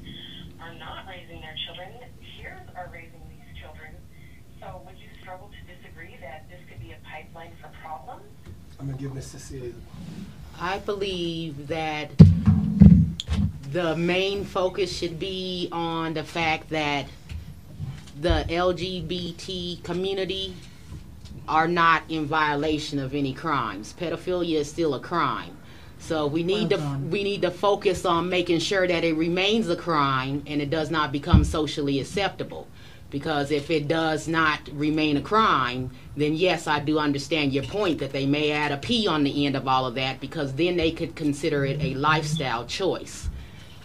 are not raising their children, peers are raising these children. So would you struggle to disagree that this could be a pipeline for problems? I'm gonna give Miss Cycily. I believe that the main focus should be on the fact that the LGBT community are not in violation of any crimes. Pedophilia is still a crime. So we need Well to we need to focus on making sure that it remains a crime and it does not become socially acceptable. Because if it does not remain a crime, then yes, I do understand your point that they may add a P on the end of all of that because then they could consider it a lifestyle choice.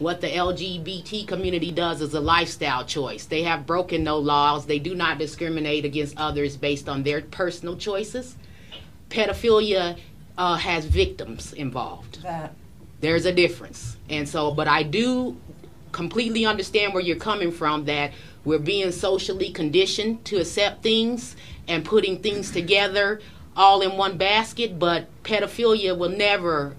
What the LGBT community does is a lifestyle choice. They have broken no laws. They do not discriminate against others based on their personal choices. Pedophilia uh, has victims involved. That. There's a difference. And so, but I do completely understand where you're coming from that we're being socially conditioned to accept things and putting things together all in one basket, but pedophilia will never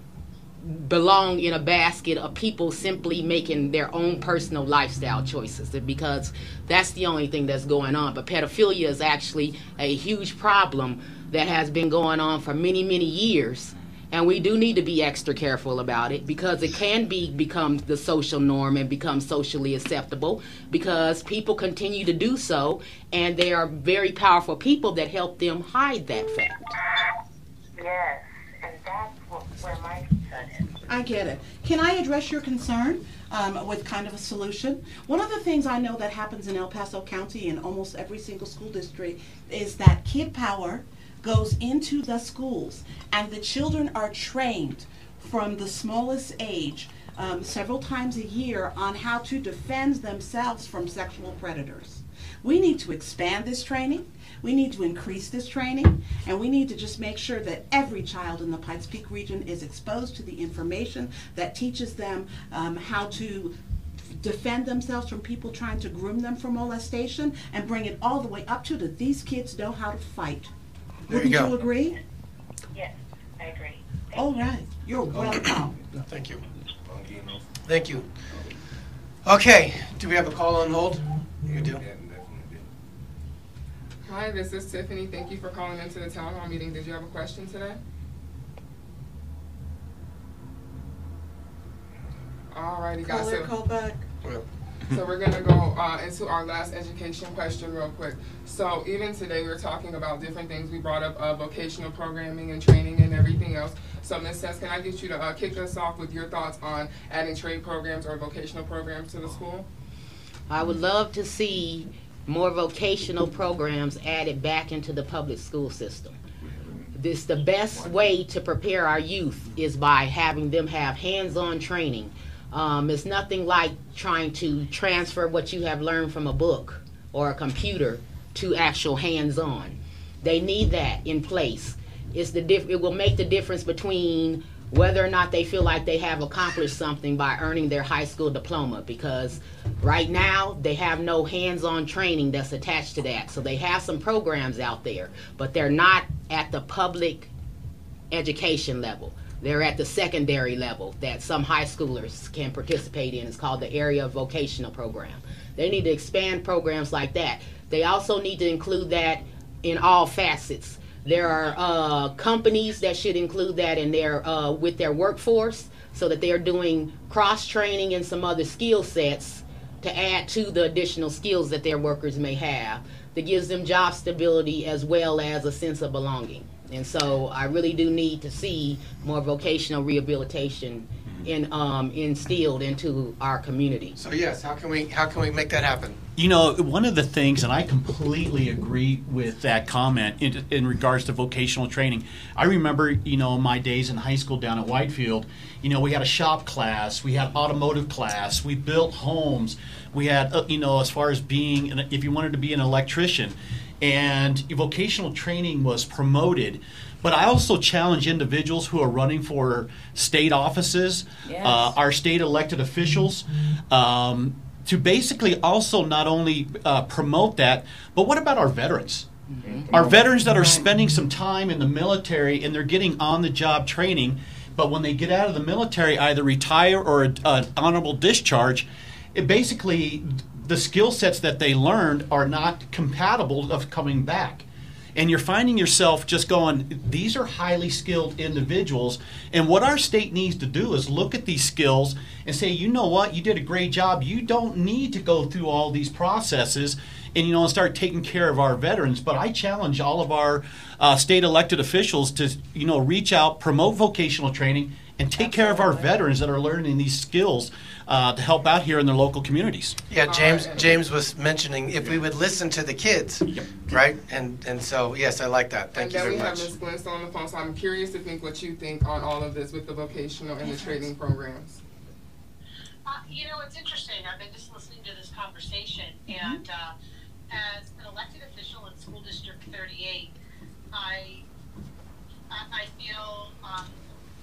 belong in a basket of people simply making their own personal lifestyle choices because that's the only thing that's going on. But pedophilia is actually a huge problem that has been going on for many, many years. And we do need to be extra careful about it because it can be become the social norm and become socially acceptable because people continue to do so and they are very powerful people that help them hide that fact. Yes, and that's where my. I get it. Can I address your concern um, with kind of a solution? One of the things I know that happens in El Paso County in almost every single school district is that Kid Power goes into the schools and the children are trained from the smallest age um, several times a year on how to defend themselves from sexual predators. We need to expand this training. We need to increase this training, and we need to just make sure that every child in the Pikes Peak region is exposed to the information that teaches them um, how to defend themselves from people trying to groom them for molestation and bring it all the way up to that these kids know how to fight. There Wouldn't go. you agree? Yes, I agree. All right. You're welcome. Thank you. Thank you. Okay, do we have a call on hold? You do. Hi, this is Tiffany. Thank you for calling into the town hall meeting. Did you have a question today? Alrighty, guys. Caller, So, call back. so we're gonna go uh, into our last education question real quick. So even today, we are talking about different things. We brought up uh, vocational programming and training and everything else. So Ms. Sess, can I get you to uh, kick us off with your thoughts on adding trade programs or vocational programs to the school? I would love to see more vocational programs added back into the public school system. This the best way to prepare our youth is by having them have hands-on training. Um, it's nothing like trying to transfer what you have learned from a book or a computer to actual hands-on. They need that in place. It's the diff- it will make the difference between whether or not they feel like they have accomplished something by earning their high school diploma because right now they have no hands-on training that's attached to that. So they have some programs out there but they're not at the public education level. They're at the secondary level that some high schoolers can participate in. It's called the area of vocational program. They need to expand programs like that. They also need to include that in all facets there are uh, companies that should include that in their uh, with their workforce, so that they are doing cross training and some other skill sets to add to the additional skills that their workers may have. That gives them job stability as well as a sense of belonging. And so, I really do need to see more vocational rehabilitation in um, instilled into our community. So yes, how can we how can we make that happen? You know, one of the things, and I completely agree with that comment in, in regards to vocational training. I remember, you know, my days in high school down at Widefield, you know, we had a shop class, we had automotive class, we built homes, we had, uh, you know, as far as being, an, if you wanted to be an electrician, and vocational training was promoted. But I also challenge individuals who are running for state offices, Yes. uh, our state elected officials, um, to basically also not only uh, promote that, but what about our veterans? Our veterans that are spending some time in the military and they're getting on the job training, but when they get out of the military, either retire or an honorable discharge, it basically the skill sets that they learned are not compatible of coming back and you're finding yourself just going these are highly skilled individuals. And what our state needs to do is look at these skills and say you know what? You did a great job. You don't need to go through all these processes and you know and start taking care of our veterans. But i challenge all of our uh, state elected officials to you know reach out promote vocational training and take care of our veterans that are learning these skills uh, to help out here in their local communities. Yeah, James. James was mentioning if we would listen to the kids, right? And and so yes, I like that. Thank and you then very we have Ms. Glant on the phone, so I'm curious to think what you think on all of this with the vocational and the training programs. Uh, you know, it's interesting. I've been just listening to this conversation, and uh, as an elected official in School District 38, I I, I feel um,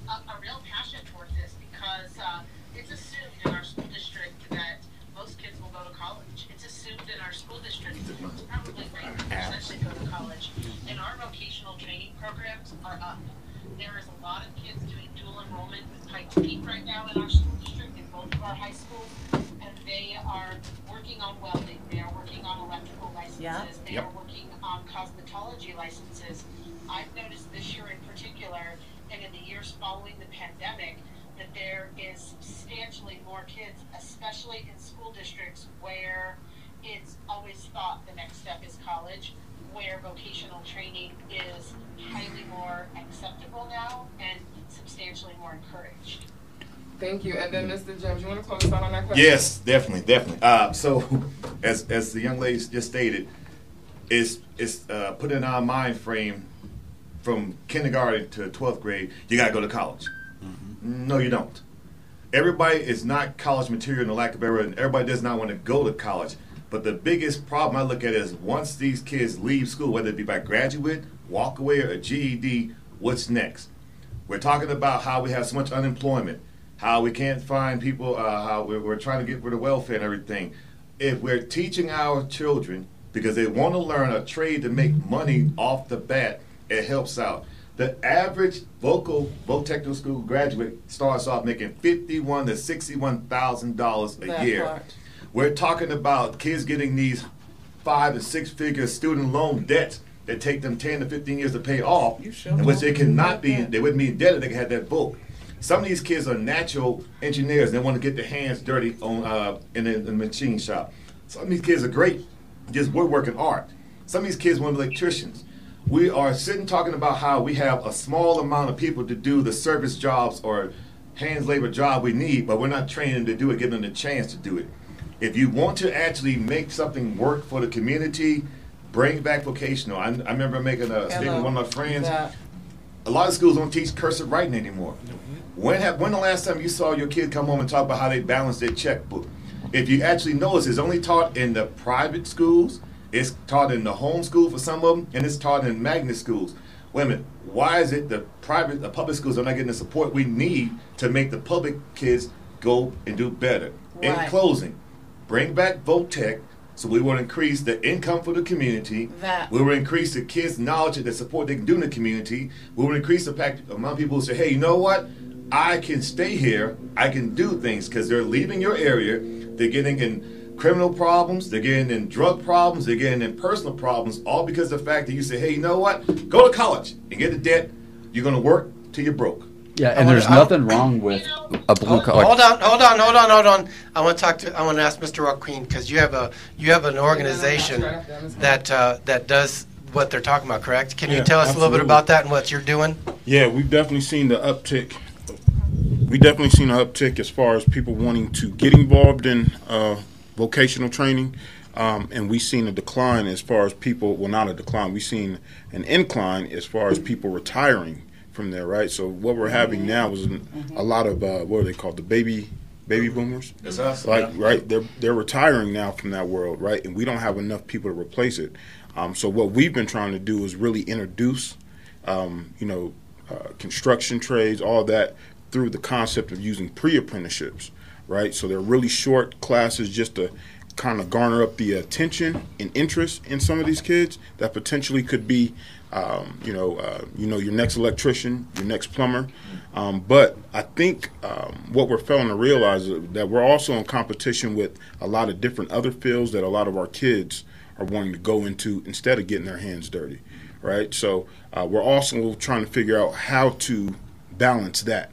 a, a real passion towards this because uh, it's assumed in our school district that most kids will go to college. It's assumed in our school district probably 90% that go to college, and our vocational training programs are up. There is a lot of kids doing dual enrollment with Pikes Peak right now in our school district in both of our high schools, and they are working on welding, they are working on electrical licenses, Yeah. they Yep. are working on cosmetology licenses. I've noticed this year in particular, and in the years following the pandemic, that there is substantially more kids, especially in school districts where it's always thought the next step is college, where vocational training is highly more acceptable now and substantially more encouraged. Thank you. And then Mr. Jones, you want to close out on that question? Yes, definitely, definitely. Uh, so, as as the young lady just stated, it's it's uh, put in our mind frame from kindergarten to twelfth grade. You gotta go to college. No, you don't. Everybody is not college material in the lack of error, and everybody does not want to go to college. But the biggest problem I look at is once these kids leave school, whether it be by graduate, walk away, or GED, what's next? We're talking about how we have so much unemployment, how we can't find people, uh, how we're, we're trying to get rid of welfare and everything. If we're teaching our children because they want to learn a trade to make money off the bat, it helps out. The average vocal voc technical school graduate starts off making fifty-one to sixty-one thousand dollars a That year. part. We're talking about kids getting these five and six figure student loan debts that take them 10 to 15 years to pay off, in which they cannot be, they wouldn't be indebted, they can have that book. Some of these kids are natural engineers, they want to get their hands dirty on uh, in, the, in the machine shop. Some of these kids are great, just woodworking art. Some of these kids want to be electricians. We are sitting talking about how we have a small amount of people to do the service jobs or hands labor job we need, but we're not training them to do it, giving them the chance to do it. If you want to actually make something work for the community, bring back vocational. I, I remember making a statement with one of my friends. That- A lot of schools don't teach cursive writing anymore. When have, when the last time you saw your kid come home and talk about how they balance their checkbook? If you actually notice, it's only taught in the private schools, it's taught in the home school for some of them, and it's taught in magnet schools. Wait a minute, why is it the private, the public schools are not getting the support we need to make the public kids go and do better? In closing, bring back VOTEC so we will increase the income for the community. That- We will increase the kids' knowledge and the support they can do in the community. We will increase the fact among people who say, hey, you know what? I can stay here. I can do things because they're leaving your area. They're getting in criminal problems. They're getting in drug problems. They're getting in personal problems, all because of the fact that you say, hey, you know what? Go to college and get the debt. You're going to work till you're broke. Yeah, and there's nothing wrong with a blue collar. Hold on, hold on, hold on, hold on. I want to talk to. I want to ask Mr. Juaquin because you have a you have an organization that uh, that does what they're talking about. Correct? Can you tell us a little bit about that and what you're doing? Yeah, we've definitely seen the uptick. We definitely seen an uptick as far as people wanting to get involved in uh, vocational training, um, and we've seen a decline as far as people. Well, not a decline. We've seen an incline as far as people retiring from there. Right. So what we're having now is an, a lot of uh, what are they called? The baby baby boomers. That's us. Like Yeah. right, they're they're retiring now from that world. Right, and we don't have enough people to replace it. Um, so what we've been trying to do is really introduce um, you know, uh, construction trades, all that through the concept of using pre-apprenticeships, right? So they're really short classes just to kind of garner up the attention and interest in some of these kids that potentially could be, um, you know, uh, you know, your next electrician, your next plumber. Um, but I think um, what we're failing to realize is that we're also in competition with a lot of different other fields that a lot of our kids are wanting to go into instead of getting their hands dirty right? So uh, we're also trying to figure out how to balance that,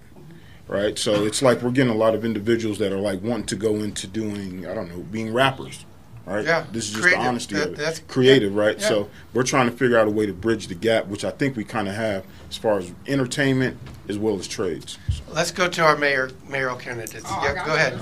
right? So it's like we're getting a lot of individuals that are like wanting to go into doing, I don't know, being rappers, right? Yeah, This is just creative. the honesty That- of it. that's- creative, right? yeah. So we're trying to figure out a way to bridge the gap, which I think we kind of have as far as entertainment as well as trades. Let's go to our mayor, mayoral candidates. Oh, Yeah, go you. ahead.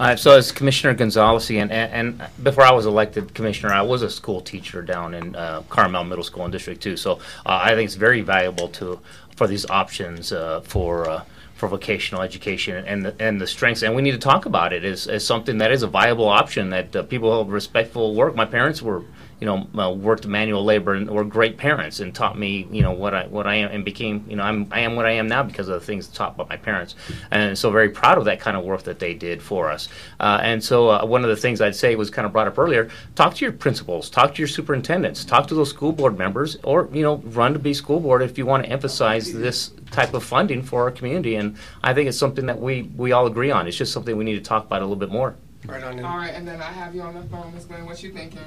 Uh, so as Commissioner Gonzalez, and, and and before I was elected commissioner, I was a school teacher down in uh, Carmel Middle School and District Two. So uh, I think it's very valuable to for these options uh, for. Uh, for vocational education and the, and the strengths, and we need to talk about it as, as something that is a viable option that uh, people have respectful work. My parents were, you know, uh, worked manual labor and were great parents and taught me, you know, what I what I am and became, you know, I'm I am what I am now because of the things taught by my parents, and so very proud of that kind of work that they did for us. Uh, and so uh, one of the things I'd say was kind of brought up earlier: talk to your principals, talk to your superintendents, talk to those school board members, or you know, run to be school board if you want to emphasize this type of funding for our community. And I think it's something that we we all agree on. It's just something we need to talk about a little bit more. Right on. All right, and then I have you on the phone, Ms. Glant. What you thinking?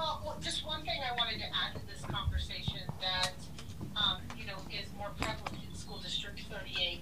Well, just one thing I wanted to add to this conversation that, um, you know, is more prevalent in school district thirty-eight.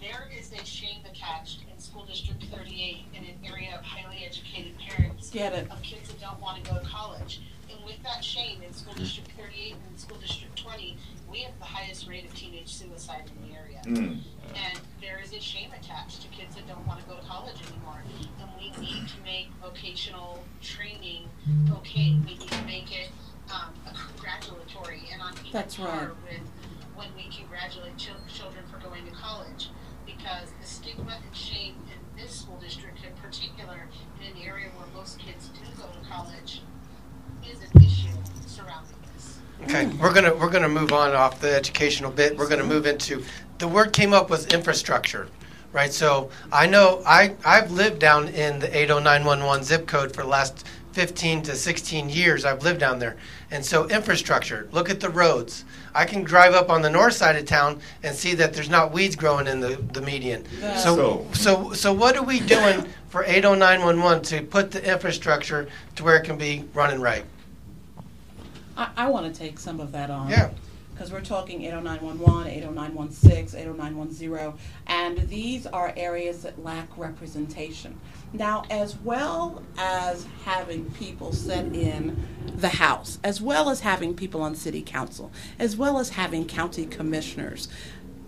There is a shame attached in school district thirty-eight in an area of highly educated parents. Get it. Of kids that don't want to go to college. And with that shame in school district thirty-eight and school district twenty, we have the highest rate of teenage suicide in the area. Mm. And there is a shame attached to kids that don't want to go to college anymore. And we need to make vocational training okay. We need to make it um, a congratulatory and on even That's right. with when we congratulate chil- children for going to college. Because the stigma and shame in this school district in particular, in an area where most kids do go to college, Okay, we're gonna we're gonna move on off the educational bit. We're gonna move into the word came up was infrastructure, right? So I know I I've lived down in the 80911 zip code for the last 15 to 16 years. I've lived down there, and so infrastructure. Look at the roads. I can drive up on the north side of town and see that there's not weeds growing in the, the median. So so so what are we doing for 80911 to put the infrastructure to where it can be running right? I, I want to take some of that on. Yeah. Because we're talking 80911, 80916, 80910, and these are areas that lack representation. Now, as well as having people set in the House, as well as having people on City Council, as well as having county commissioners,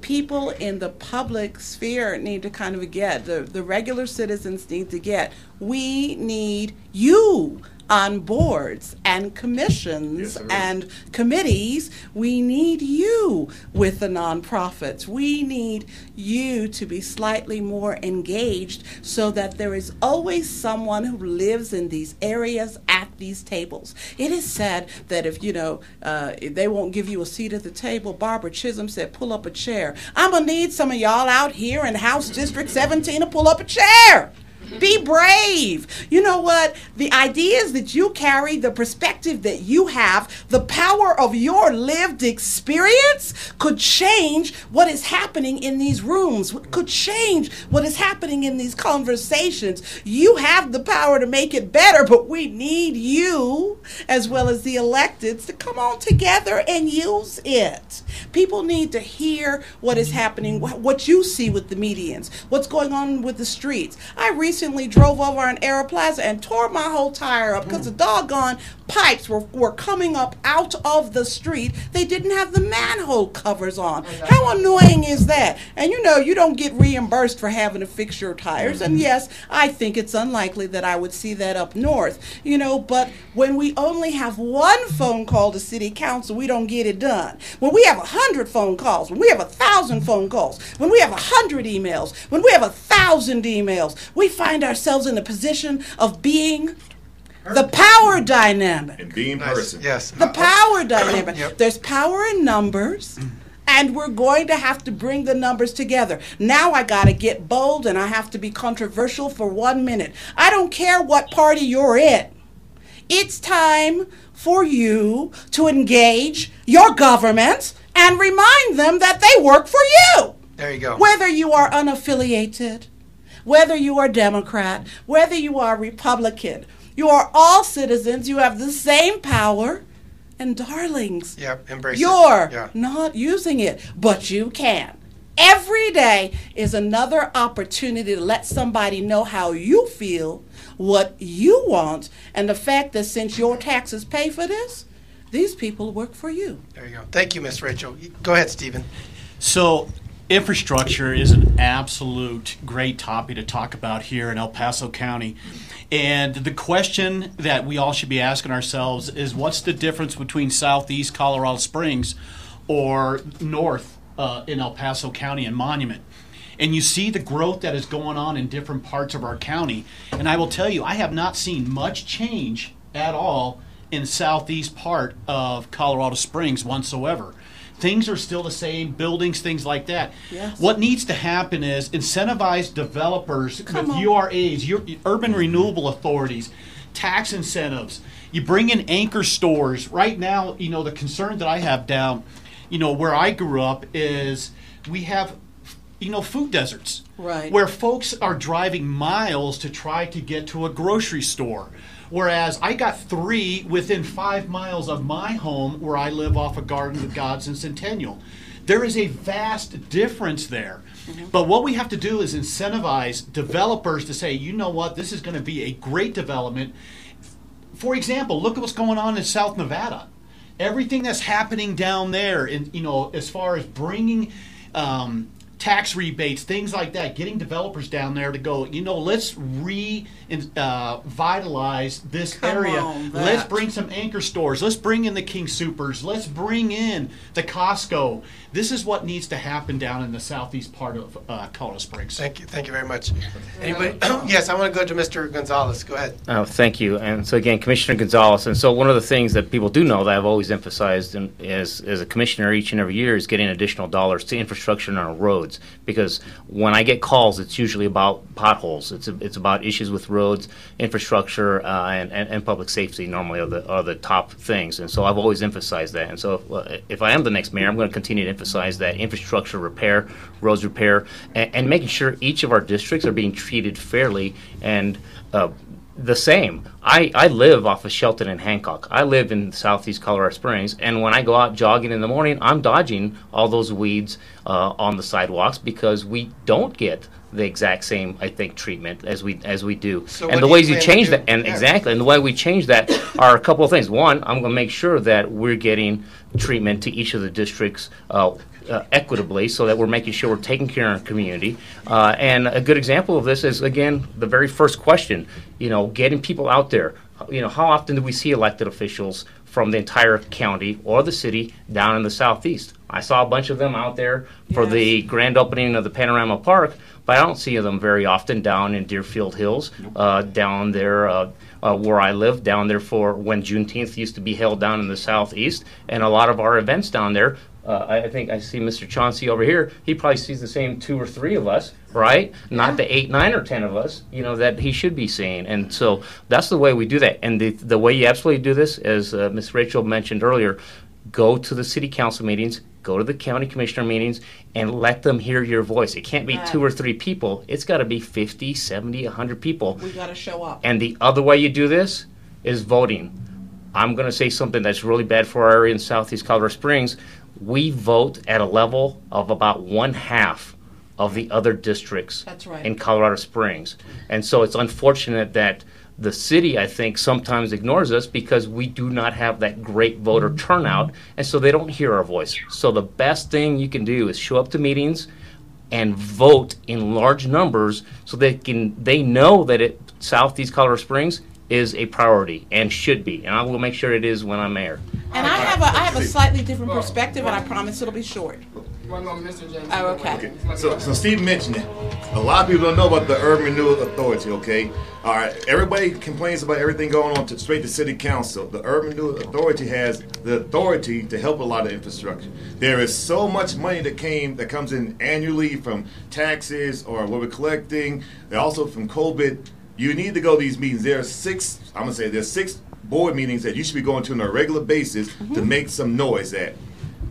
people in the public sphere need to kind of get, the, the regular citizens need to get, we need you on boards and commissions and committees. We need you with the nonprofits. We need you to be slightly more engaged so that there is always someone who lives in these areas at these tables. It is said that if, you know, uh, they won't give you a seat at the table, Barbara Chisholm said, pull up a chair. I'm going to need some of y'all out here in House District 17 to pull up a chair. Be brave. You know what? The ideas that you carry, the perspective that you have, the power of your lived experience could change what is happening in these rooms, could change what is happening in these conversations. You have the power to make it better, but we need you, as well as the electeds, to come on together and use it. People need to hear what is happening, what you see with the medians, what's going on with the streets. I recently drove over on Era Plaza and tore my whole tire up because the mm. doggone pipes were, were coming up out of the street. They didn't have the manhole covers on. How annoying is that? And you know, you don't get reimbursed for having to fix your tires. And mm-hmm. yes, I think it's unlikely that I would see that up north, you know, but when we only have one phone call to city council, we don't get it done. When we have a hundred phone calls, when we have a thousand phone calls, when we have a hundred emails, when we have a thousand emails, we find ourselves in a position of being the power dynamic. And being person. Yes. The uh, power dynamic. There's power in numbers. And we're going to have to bring the numbers together. Now I got to get bold and I have to be controversial for one minute. I don't care what party you're in. It's time for you to engage your government and remind them that they work for you. There you go. Whether you are unaffiliated, whether you are Democrat, whether you are Republican, you are all citizens. You have the same power. And darlings, Yep, embrace you're Yeah. not using it, but you can. Every day is another opportunity to let somebody know how you feel, what you want, and the fact that since your taxes pay for this, these people work for you. There you go. Thank you, Miss Rachel. Go ahead, Stephen. So, infrastructure is an absolute great topic to talk about here in El Paso County. And the question that we all should be asking ourselves is what's the difference between southeast Colorado Springs or north uh, in El Paso County and Monument? And you see the growth that is going on in different parts of our county. And I will tell you, I have not seen much change at all in southeast part of Colorado Springs whatsoever. Things are still the same, buildings, things like that. Yes. What needs to happen is incentivize developers Come with on. URAs, your, urban renewable authorities, tax incentives. You bring in anchor stores. Right now, you know, the concern that I have down, you know, where I grew up is we have, you know, food deserts Right. where folks are driving miles to try to get to a grocery store. Whereas I got three within five miles of my home where I live off of Garden of Gods and Centennial. There is a vast difference there. But what we have to do is incentivize developers to say, you know what, this is going to be a great development. For example, look at what's going on in South Nevada. Everything that's happening down there, in you know, as far as bringing um, tax rebates, things like that, getting developers down there to go, you know, let's revitalize uh, this Come area. on, let's bring some anchor stores. Let's bring in the King Supers. Let's bring in the Costco. This is what needs to happen down in the southeast part of uh, Colorado Springs. Thank you. Thank you very much. Anybody? yes, I want to go to Mr. Gonzalez. Go ahead. Oh, thank you. And so again, Commissioner Gonzalez. And so one of the things that people do know that I've always emphasized in, as, as a commissioner each and every year is getting additional dollars to infrastructure and our roads. Because when I get calls, it's usually about potholes. It's, it's about issues with roads, infrastructure, uh, and, and, and public safety normally are the, are the top things. And so I've always emphasized that. And so if, uh, if I am the next mayor, I'm going to continue to emphasize that infrastructure repair, roads repair, and, and making sure each of our districts are being treated fairly and uh, the same. I, I live off of Chelton and Hancock. I live in southeast Colorado Springs, and when I go out jogging in the morning, I'm dodging all those weeds uh, on the sidewalks because we don't get the exact same, I think, treatment as we as we do. So and the ways you you change that, and Yeah. exactly, and the way we change that are a couple of things. One, I'm going to make sure that we're getting treatment to each of the districts. Uh, uh, equitably, so that we're making sure we're taking care of our community. Uh, and a good example of this is again the very first question. You know, getting people out there. You know, how often do we see elected officials from the entire county or the city down in the southeast? I saw a bunch of them out there for the grand opening of the Panorama Park, but I don't see them very often down in Deerfield Hills, uh, down there. Uh, where I live, down there for when Juneteenth used to be held down in the southeast, and a lot of our events down there. Uh, I I think I see Mr. Chauncey over here. He probably sees the same two or three of us, right? Not the eight, nine, or ten of us, you know, that he should be seeing. And so that's the way we do that. And the, the way you absolutely do this, as uh, Ms. Rachel mentioned earlier, go to the city council meetings, go to the county commissioner meetings, and let them hear your voice. It can't be Right. two or three people. It's got to be 50, 70, 100 people. We got to show up. And the other way you do this is voting. I'm going to say something that's really bad for our area in southeast Colorado Springs. We vote at a level of about one half of the other districts That's right. in Colorado Springs. And so it's unfortunate that the city, I think, sometimes ignores us because we do not have that great voter mm-hmm. turnout, and so they don't hear our voice. So the best thing you can do is show up to meetings and vote in large numbers so they can they know that it Southeast Colorado Springs is a priority and should be, and I will make sure it is when I'm mayor. And I have a I have a slightly different perspective, and I promise it'll be short. One more, Mr. James. Oh, okay. So, so Steve mentioned it. A lot of people don't know about the Urban Renewal Authority. Okay, all right. Everybody complains about everything going on to, straight to City Council. The Urban Renewal Authority has the authority to help a lot of infrastructure. There is so much money that came that comes in annually from taxes or what we're collecting, and also from COVID. You need to go to these meetings. There are six. I'm gonna say there's six board meetings that you should be going to on a regular basis to mm-hmm. make some noise at.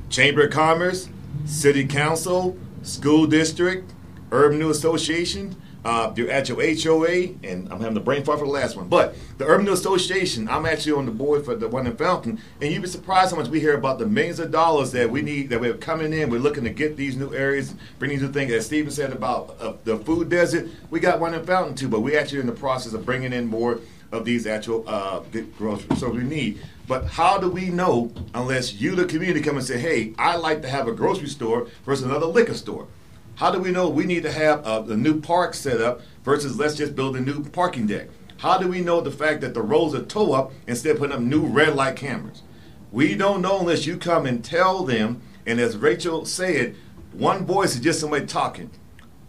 Chamber of Commerce, City Council, School District, Urban New Association. Uh, you're at your HOA, and I'm having the brain fart for the last one. But the Urban New Association, I'm actually on the board for the one in Fountain, and you'd be surprised how much we hear about the millions of dollars that we need that we're coming in. We're looking to get these new areas, bring these new things. As Stephen said about uh, the food desert, we got one in Fountain too, but we actually in the process of bringing in more of these actual uh, groceries. So we need. But how do we know unless you, the community, come and say, "Hey, I like to have a grocery store versus another liquor store"? How do we know we need to have a, a new park set up versus let's just build a new parking deck? How do we know the fact that the roads are toe up instead of putting up new red light cameras? We don't know unless you come and tell them. And as Rachel said, one voice is just somebody talking.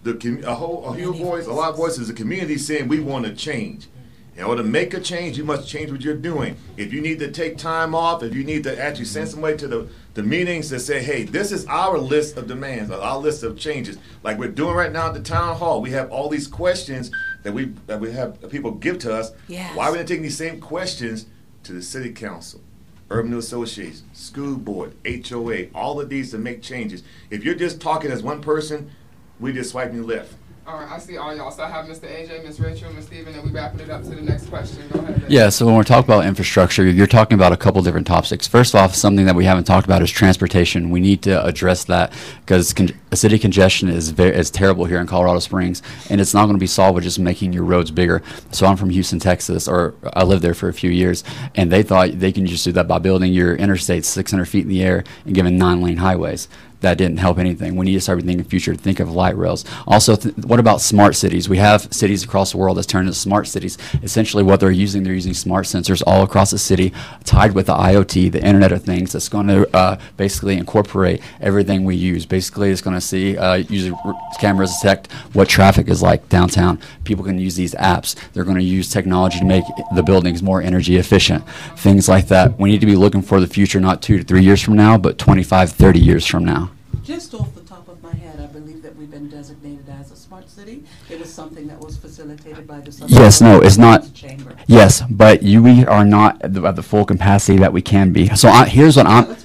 The com- a whole a few voice, a lot of voices, the community saying we want to change. In order to make a change, you must change what you're doing. If you need to take time off, if you need to actually send somebody to the, the meetings to say, hey, this is our list of demands, our list of changes, like we're doing right now at the town hall. We have all these questions that we that we have people give to us. Yes. Why are we not taking these same questions to the city council, urban New association, school board, HOA, all of these to make changes? If you're just talking as one person, we just swiping left. All right, I see all y'all. So I have Mr. AJ, Ms. Rachel, Ms. Stephen, and we wrapping it up to the next question. Go ahead. Yeah, so when we're talking about infrastructure, you're talking about a couple different topics. First off, something that we haven't talked about is transportation. We need to address that because con- city congestion is very is terrible here in Colorado Springs, and it's not going to be solved with just making your roads bigger. So I'm from Houston, Texas, or I lived there for a few years, and they thought they can just do that by building your interstates 600 feet in the air and giving nine-lane highways that didn't help anything. We need to start thinking in future. Think of light rails. Also, what about smart cities? We have cities across the world that's turned into smart cities. Essentially, what they're using, they're using smart sensors all across the city, tied with the IoT, the Internet of Things, that's going to uh, basically incorporate everything we use. Basically, it's going to see uh, using r- cameras detect what traffic is like downtown. People can use these apps. They're going to use technology to make the buildings more energy efficient. Things like that. We need to be looking for the future, not two to three years from now, but 25, 30 years from now. Just off the top of my head, I believe that we've been designated as a smart city. It was something that was facilitated by the. Yes, no, it's not. Chamber. Yes, but you we are not at the, at the full capacity that we can be. So I, here's what I'm.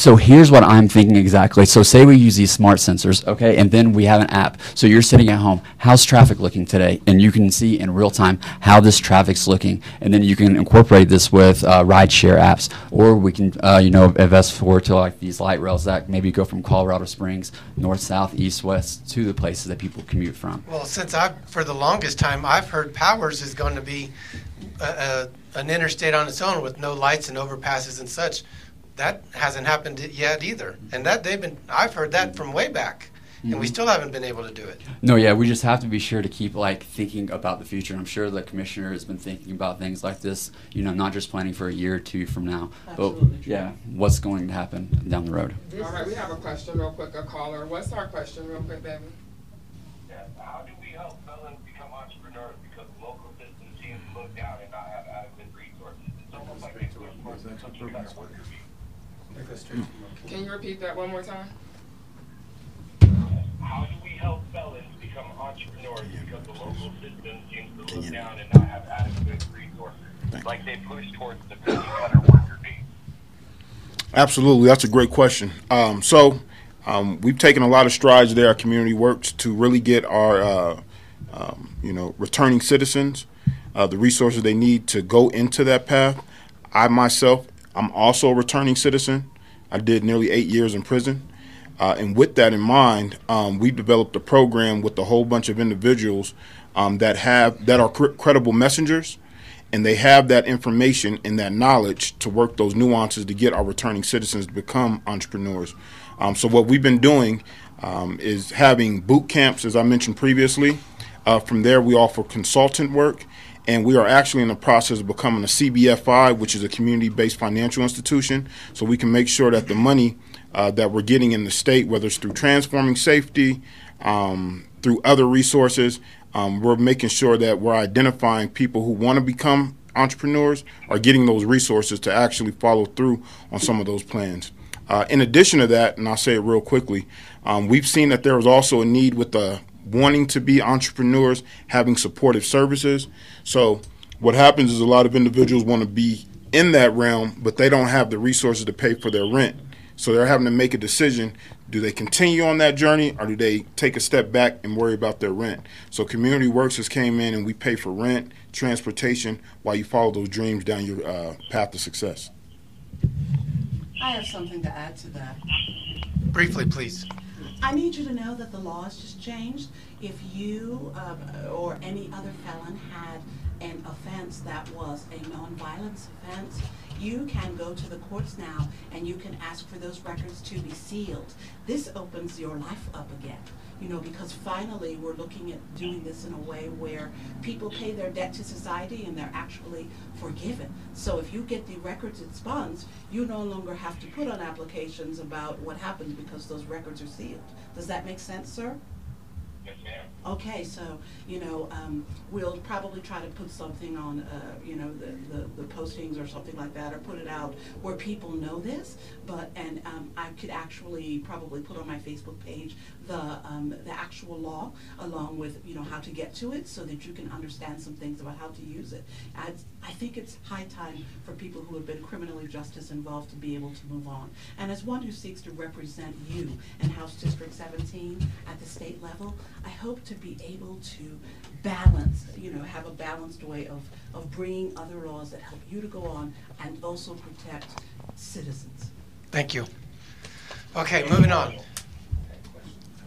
So here's what I'm thinking exactly. So say we use these smart sensors, okay, and then we have an app. So you're sitting at home. How's traffic looking today? And you can see in real time how this traffic's looking, and then you can incorporate this with uh, rideshare apps, or we can, uh, you know, invest forward to like these light rails that maybe go from Colorado Springs, north, south, east, west to the places that people commute from. Well, since I've, for the longest time, I've heard Powers is going to be a, a, an interstate on its own with no lights and overpasses and such. That hasn't happened yet either, and that they've been. I've heard that from way back, and we Mhm. still haven't been able to do it. No, yeah, we just have to be sure to keep like thinking about the future. I'm sure the commissioner has been thinking about things like this. You know, not just planning for a year or two from now, Absolutely but yeah, what's going to happen down the road. All right, we have a question real quick, a caller. What's our question real quick, baby? Yeah, how do we help felons become entrepreneurs because the local system seems to look down and not have adequate resources? It's almost like they push for the cookie cutter worker bee. Can you repeat that one more time? How do we help felons become entrepreneurs because the local system seems to look down and not have adequate resources? Like they push towards the cookie cutter worker bee. Absolutely, that's a great question. Um, so, um, we've taken a lot of strides there. Our community works to really get our, uh, um, you know, returning citizens uh, the resources they need to go into that path. I myself, I'm also a returning citizen. I did nearly eight years in prison. Uh, and with that in mind, um, we've developed a program with a whole bunch of individuals um, that have that are cr- credible messengers, and they have that information and that knowledge to work those nuances to get our returning citizens to become entrepreneurs. Um, so what we've been doing um, is having boot camps, as I mentioned previously. Uh, from there, we offer consultant work, and we are actually in the process of becoming a CBFI, which is a community-based financial institution. So we can make sure that the money uh, that we're getting in the state, whether it's through transforming safety, um, through other resources, um, we're making sure that we're identifying people who want to become entrepreneurs are getting those resources to actually follow through on some of those plans. Uh, in addition to that, and I'll say it real quickly, um, we've seen that there is also a need with the wanting to be entrepreneurs having supportive services. So what happens is a lot of individuals want to be in that realm, but they don't have the resources to pay for their rent. So they're having to make a decision. Do they continue on that journey or do they take a step back and worry about their rent? So Community Works has came in and we pay for rent, transportation while you follow those dreams down your uh, path to success. I have something to add to that. Briefly, please. I need you to know that the law has just changed. If you um, or any other felon had an offense that was a nonviolence offense, you can go to the courts now and you can ask for those records to be sealed. This opens your life up again, you know, because finally we're looking at doing this in a way where people pay their debt to society and they're actually forgiven. So if you get the records expunged, you no longer have to put on applications about what happened because those records are sealed. Does that make sense, sir? Okay, so, you know, um, we'll probably try to put something on, uh, you know, the, the, the postings or something like that, or put it out where people know this, but, and, um, I could actually probably put on my Facebook page the, um, the actual law, along with, you know, how to get to it, so that you can understand some things about how to use it. I, I think it's high time for people who have been criminally justice involved to be able to move on. And as one who seeks to represent you in House District seventeen at the state level, I hope to be able to balance, you know, have a balanced way of, of bringing other laws that help you to go on and also protect citizens. Thank you. Okay, moving on.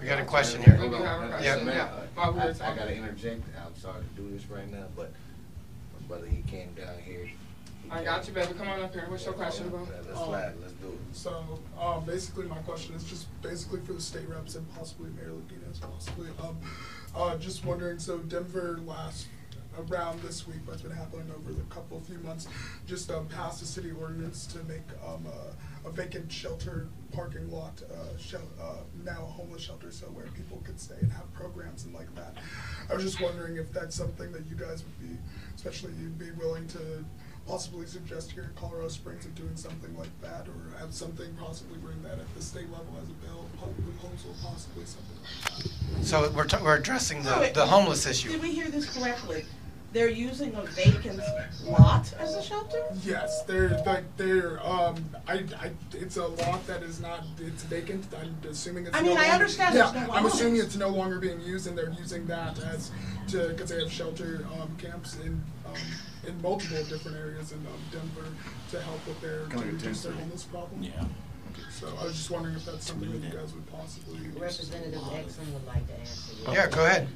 We got a question here. We do have a Yeah. yeah. While we I, I gotta interject, I'm sorry to do this right now, but my brother, he came down here. I got you, baby. Come on up here. What's your question, bro? Let's slide, let's do it. So, um, basically, my question is just basically for the state reps and possibly Mayor Lupinas, possibly. Um, uh, just wondering, so Denver last around this week, what's been happening over the couple few months, just um, passed a city ordinance to make um, a, a vacant shelter parking lot uh, shel- uh, now a homeless shelter, so where people could stay and have programs and like that. I was just wondering if that's something that you guys would be, especially you'd be willing to possibly suggest here in Colorado Springs of doing something like that, or have something possibly bring that at the state level as a bill, public proposal, possibly something like that. So we're, t- we're addressing Oh, the, wait, the homeless issue. Did we hear this correctly? They're using a vacant lot as a shelter? Yes, they're like they're um I, I it's a lot that is not it's vacant. I'm assuming it's. I no mean, I longer- understand Yeah, no I'm assuming it's no longer being used, and they're using that as to because they have shelter um, camps in um, in multiple different areas in um, Denver to help with their to Kind of reduce their tent homeless problem. Yeah. So I was just wondering if that's something that you guys would possibly. Representative Exum would like to answer. Yeah, go ahead.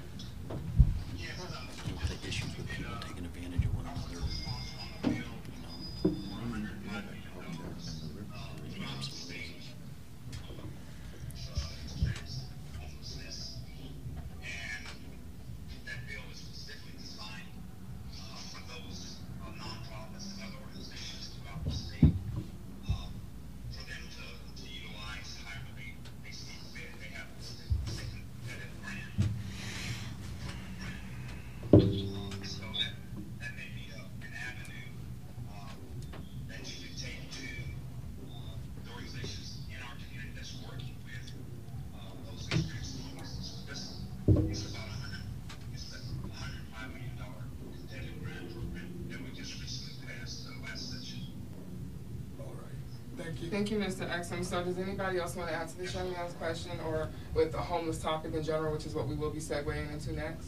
So does anybody else want to answer this young man's question or with the homeless topic in general, which is what we will be segueing into next?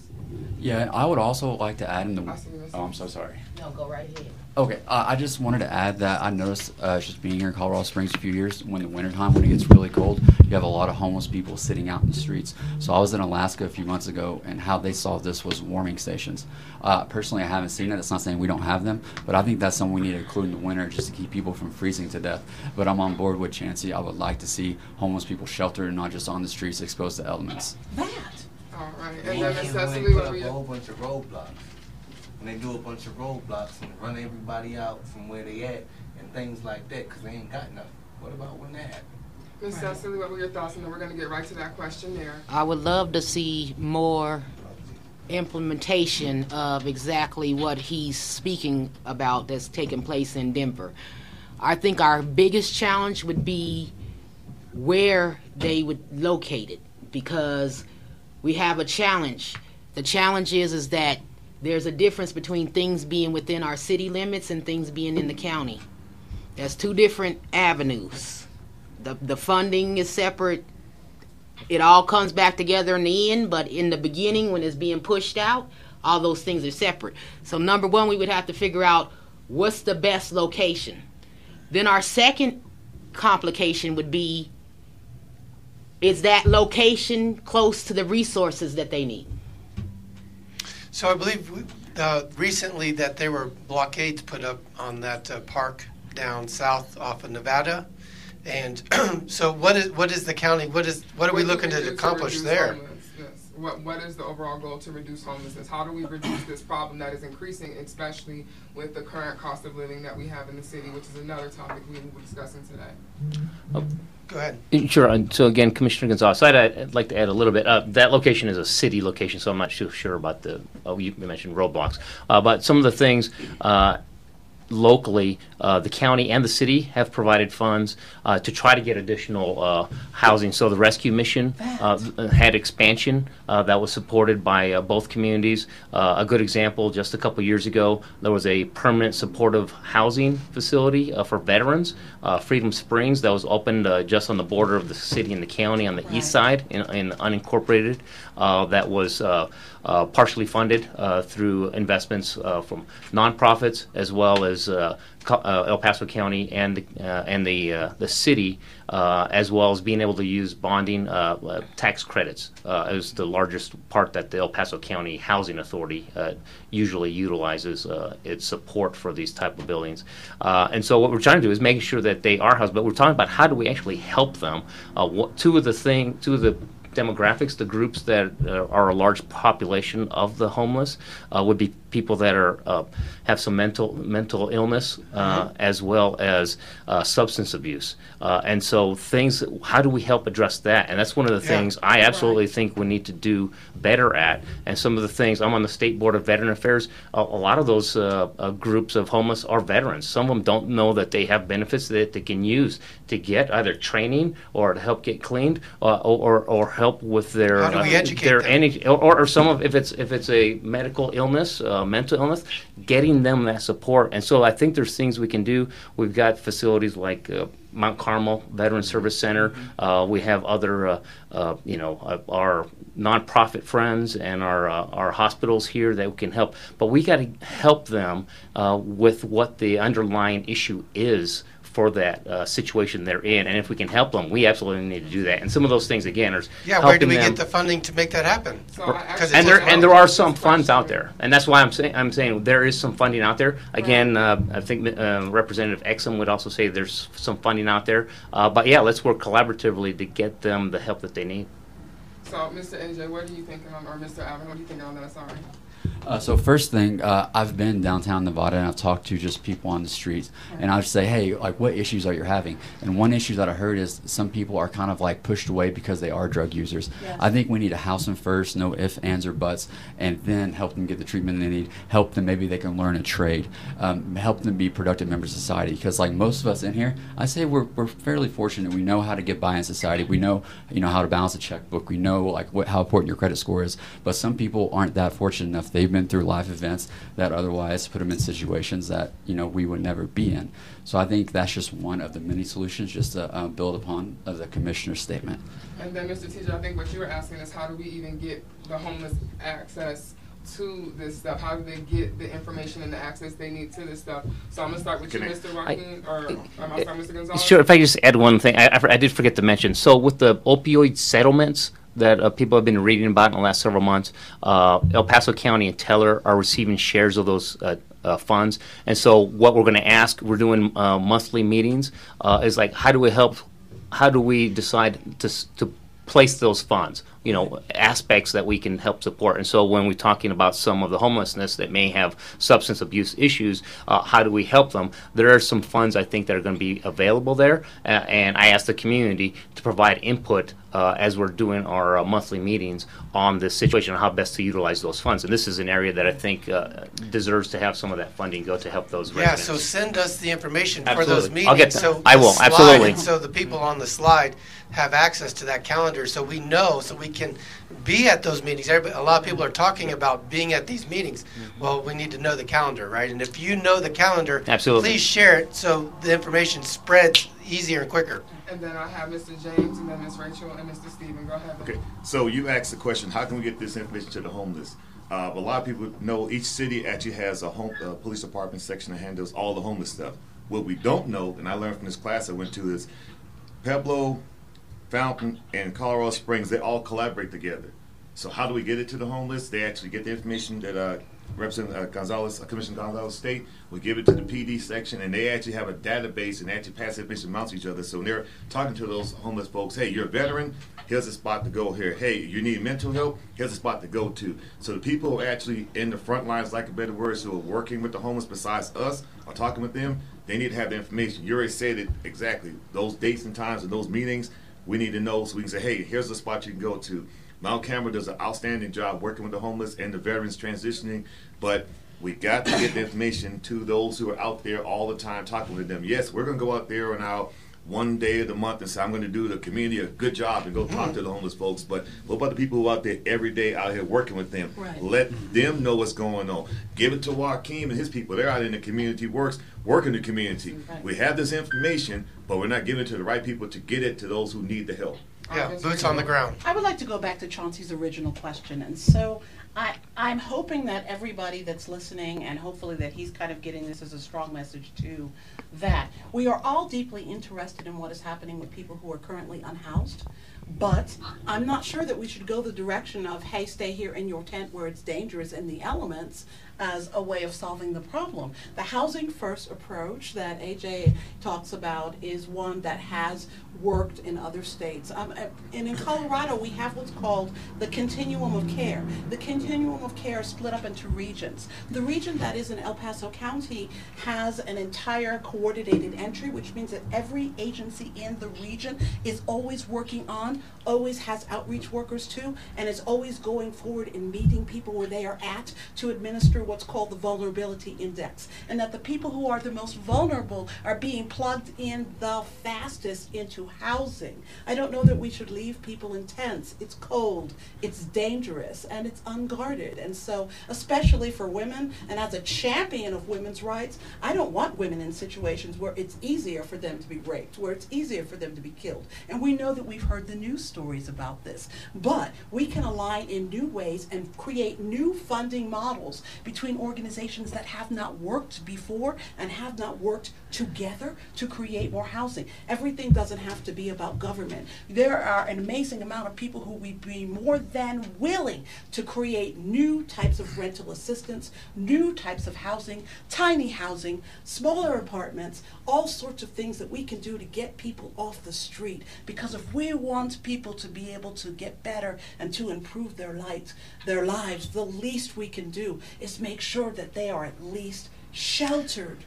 Yeah, I would also like to add in the. I see you, Oh, I'm so sorry. No, go right ahead. Okay, uh, I just wanted to add that I noticed uh, just being here in Colorado Springs a few years, when the wintertime, when it gets really cold, you have a lot of homeless people sitting out in the streets. So I was in Alaska a few months ago, and how they solved this was warming stations. Uh, personally, I haven't seen it. That's not saying we don't have them, but I think that's something we need to include in the winter just to keep people from freezing to death. But I'm on board with Chauncey. I would like to see homeless people sheltered and not just on the streets exposed to elements. That. All right. They And then can't Ms. really Cycily, put up a whole bunch of roadblocks. When they do a bunch of roadblocks and run everybody out from where they at and things like that, cause they ain't got nothing. What about when that happens? Ms. Cycily, what were your thoughts? And then we're going to get right to that question there. I would love to see more implementation of exactly what he's speaking about that's taking place in Denver. I think our biggest challenge would be where they would locate it because we have a challenge. The challenge is is that there's a difference between things being within our city limits and things being in the county. That's two different avenues. the, the funding is separate. It all comes back together in the end, but in the beginning, when it's being pushed out, all those things are separate. So, number one, we would have to figure out what's the best location. Then, our second complication would be is that location close to the resources that they need? So I believe uh, recently that there were blockades put up on that uh, park down south off of Nevada. And so what is what is the county what is what are we looking to accomplish there? Homelessness? What, what is the overall goal to reduce homelessness? How do we reduce this problem that is increasing, especially with the current cost of living that we have in the city, which is another topic we will be discussing today? Go ahead. Sure. And so again, Commissioner Gonzalez, I'd, I'd like to add a little bit. Uh, that location is a city location, so I'm not too sure about the. Oh, you mentioned roadblocks, uh, but some of the things. Uh, locally, uh, the county and the city have provided funds uh, to try to get additional uh, housing. So the rescue mission uh, had expansion uh, that was supported by uh, both communities. Uh, a good example, just a couple years ago, there was a permanent supportive housing facility uh, for veterans, uh, Freedom Springs, that was opened uh, just on the border of the city and the county on the east side in, in unincorporated. Uh, that was uh, partially funded uh, through investments uh, from nonprofits as well as uh, uh, El Paso County and the, uh, and the the city, as well as being able to use bonding tax credits as the largest part that the El Paso County Housing Authority usually utilizes its support for these type of buildings. And so what we're trying to do is making sure that they are housed, but we're talking about how do we actually help them. What, two of the thing, two of the demographics, the groups that uh, are a large population of the homeless uh, would be people that are uh, have some mental mental illness uh, as well as uh, substance abuse. Uh, and so things, how do we help address that? And that's one of the Yeah. things I absolutely think we need to do better at. And some of the things, I'm on the State Board of Veteran Affairs. A, a lot of those groups of homeless are veterans. Some of them don't know that they have benefits that they can use to get either training or to help get cleaned uh, or, or, or help with their How do we uh, educate their them? any or, or some of if it's if it's a medical illness, uh, mental illness, getting them that support. And so I think there's things we can do. We've got facilities like. Uh, Mount Carmel Veteran Service Center. Uh, we have other, uh, uh, you know, uh, our nonprofit friends and our uh, our hospitals here that can help. But we got to help them uh, with what the underlying issue is for that uh, situation they're in. And if we can help them, we absolutely need to do that. And some of those things again are Yeah, where do we them- get the funding to make that happen? Because and there and there are some funds out there, and that's why I'm saying I'm saying there is some funding out there. Again, uh, I think uh, Representative Exum would also say there's some funding out there. Uh, but yeah, let's work collaboratively to get them the help that they need. So, Mr. AJ, what are you thinking on, or Mr. Alvin, what do you think on that? Sorry. Uh, so first thing, uh, I've been downtown Nevada and I've talked to just people on the streets, and I'd say, hey, like, what issues are you having? And one issue that I heard is some people are kind of like pushed away because they are drug users. Yes. I think we need to house them first, no ifs, ands, or buts, and then help them get the treatment they need. Help them maybe they can learn a trade. Um, help them be productive members of society. Because like most of us in here, I say we're, we're fairly fortunate. We know how to get by in society. We know you know how to balance a checkbook. We know like what how important your credit score is. But some people aren't that fortunate enough. They've been through life events that otherwise put them in situations that you know we would never be in. So I think that's just one of the many solutions, just to uh, build upon uh, the commissioner's statement. And then, Mr. Teacher, I think what you were asking is how do we even get the homeless access to this stuff? How do they get the information and the access they need to this stuff? So I'm gonna start with you, I- Mr. Juaquin, or um, I'm sorry, Mr. Gonzalez. Sure. If I just add one thing, I, I, I did forget to mention. So with the opioid settlements that uh, people have been reading about in the last several months, uh, El Paso County and Teller are receiving shares of those. Uh, uh, funds, and so what we're going to ask, we're doing uh, monthly meetings, uh, is like, how do we help? How do we decide to to place those funds? You know, aspects that we can help support. And so when we're talking about some of the homelessness that may have substance abuse issues, uh, how do we help them? There are some funds I think that are going to be available there, uh, and I ask the community to provide input uh, as we're doing our uh, monthly meetings on this situation and how best to utilize those funds. And this is an area that I think uh, deserves to have some of that funding go to help those Yeah, residents. so send us the information for those Absolutely. meetings. I'll get that. So I will, slide- absolutely. and So the people on the slide have access to that calendar, so we know, so we we can be at those meetings. Everybody, a lot of people are talking about being at these meetings. Well, we need to know the calendar, right? And if you know the calendar, Absolutely. please share it so the information spreads easier and quicker. And then I have Mr. James, and then Ms. Rachel, and Mr. Stephen. Go ahead. Okay, so you asked the question, how can we get this information to the homeless? Uh, a lot of people know each city actually has a home, uh, police department section that handles all the homeless stuff. What we don't know, and I learned from this class I went to, is Pueblo, Fountain, and Colorado Springs, they all collaborate together. So how do we get it to the homeless? They actually get the information that uh, Representative uh, Gonzalez, uh, Commissioner Gonzalez State, we give it to the PD section, and they actually have a database and actually pass information amongst each other. So when they're talking to those homeless folks, hey, you're a veteran, here's a spot to go here. Hey, you need mental help, here's a spot to go to. So the people who are actually in the front lines, like a better word, who are working with the homeless besides us, or talking with them, they need to have the information. You already said it exactly. Those dates and times and those meetings, we need to know so we can say, hey, here's the spot you can go to. Mount Carmel does an outstanding job working with the homeless and the veterans transitioning, but we got to get the information to those who are out there all the time talking to them. Yes, we're going to go out there on our one day of the month and say, I'm going to do the community a good job and go talk mm-hmm. to the homeless folks. But what about the people who are out there every day out here working with them? Right. Let mm-hmm. them know what's going on. Give it to Juaquin and his people. They're out in the community works, working the community. Right. We have this information, but we're not giving it to the right people to get it to those who need the help. Yeah, boots on the ground. I would like to go back to Chauncey's original question, and so I, I'm hoping that everybody that's listening, and hopefully that he's kind of getting this as a strong message too, that we are all deeply interested in what is happening with people who are currently unhoused. But I'm not sure that we should go the direction of, hey, stay here in your tent where it's dangerous in the elements as a way of solving the problem. The housing first approach that AJ talks about is one that has worked in other states. Um, uh, and in Colorado, we have what's called the continuum of care. The continuum of care is split up into regions. The region that is in El Paso County has an entire coordinated entry, which means that every agency in the region is always working on, always has outreach workers too, and is always going forward and meeting people where they are at to administer what's called the vulnerability index. And that the people who are the most vulnerable are being plugged in the fastest into housing. I don't know that we should leave people in tents. It's cold, it's dangerous, and it's unguarded. And so, especially for women, and as a champion of women's rights, I don't want women in situations where it's easier for them to be raped, where it's easier for them to be killed. And we know that we've heard the news stories about this. But we can align in new ways and create new funding models between organizations that have not worked before and have not worked together to create more housing. Everything doesn't have to be about government. There are an amazing amount of people who would be more than willing to create new types of rental assistance, new types of housing, tiny housing, smaller apartments, all sorts of things that we can do to get people off the street. Because if we want people to be able to get better and to improve their lives, their lives, the least we can do is make sure that they are at least sheltered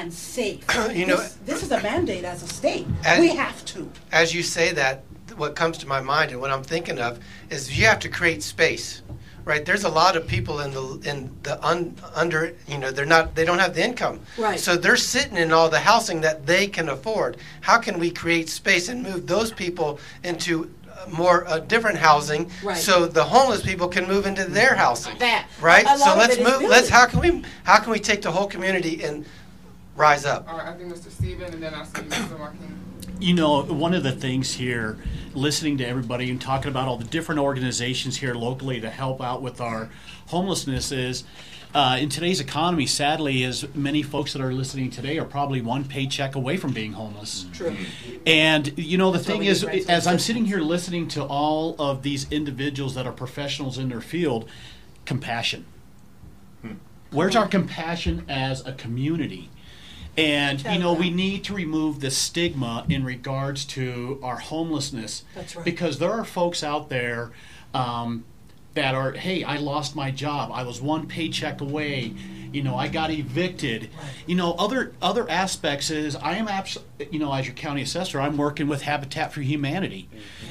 and safe. You know- this, this is a mandate as a state. And- we have to. As you say that, what comes to my mind and what I'm thinking of is you have to create space. Right, there's a lot of people in the in the un, under you know they're not they don't have the income, Right. So they're sitting in all the housing that they can afford. How can we create space and move those people into uh, more uh, different housing, Right. so the homeless people can move into their housing? That right. So let's move. Let's how can we how can we take the whole community and rise up? All right, I think Mr. Stephen, and then I'll see Mr. Marquez. You know, one of the things here, listening to everybody and talking about all the different organizations here locally to help out with our homelessness is. Uh, in today's economy, sadly, as many folks that are listening today are probably one paycheck away from being homeless. True. And you know, the That's thing is, as I'm sitting here listening to all of these individuals that are professionals in their field, compassion. Where's our compassion as a community? And you know, we need to remove the stigma in regards to our homelessness. That's right. Because there are folks out there um, that are, hey, I lost my job. I was one paycheck away. You know, I got evicted. You know, other other aspects is I am abs- you know, as your county assessor, I'm working with Habitat for Humanity.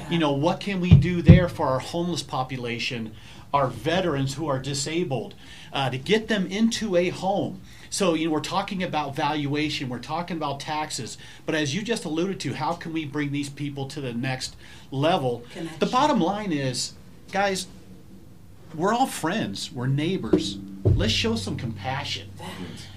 You know, what can we do there for our homeless population? our veterans who are disabled, uh, to get them into a home. So, you know, we're talking about valuation, we're talking about taxes, but as you just alluded to, how can we bring these people to the next level? The bottom line is, guys, we're all friends, we're neighbors. Let's show some compassion.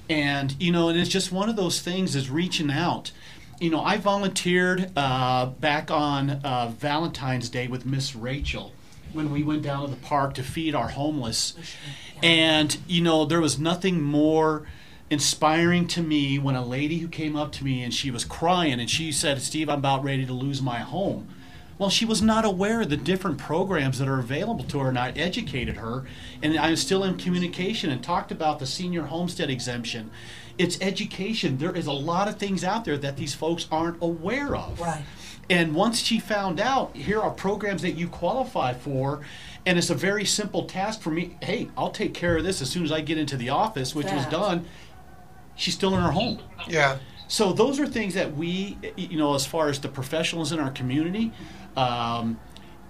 And, you know, and it's just one of those things is reaching out. You know, I volunteered uh, back on uh, Valentine's Day with Miss Rachel when we went down to the park to feed our homeless. And, you know, there was nothing more inspiring to me when a lady who came up to me and she was crying and she said, Steve, I'm about ready to lose my home. Well, she was not aware of the different programs that are available to her, and I educated her. And I'm still in communication and talked about the senior homestead exemption. It's education. There is a lot of things out there that these folks aren't aware of. Right. And once she found out, here are programs that you qualify for, and it's a very simple task for me. Hey, I'll take care of this as soon as I get into the office, which was done. She's still in her home. Yeah. So those are things that we, you know, as far as the professionals in our community, um,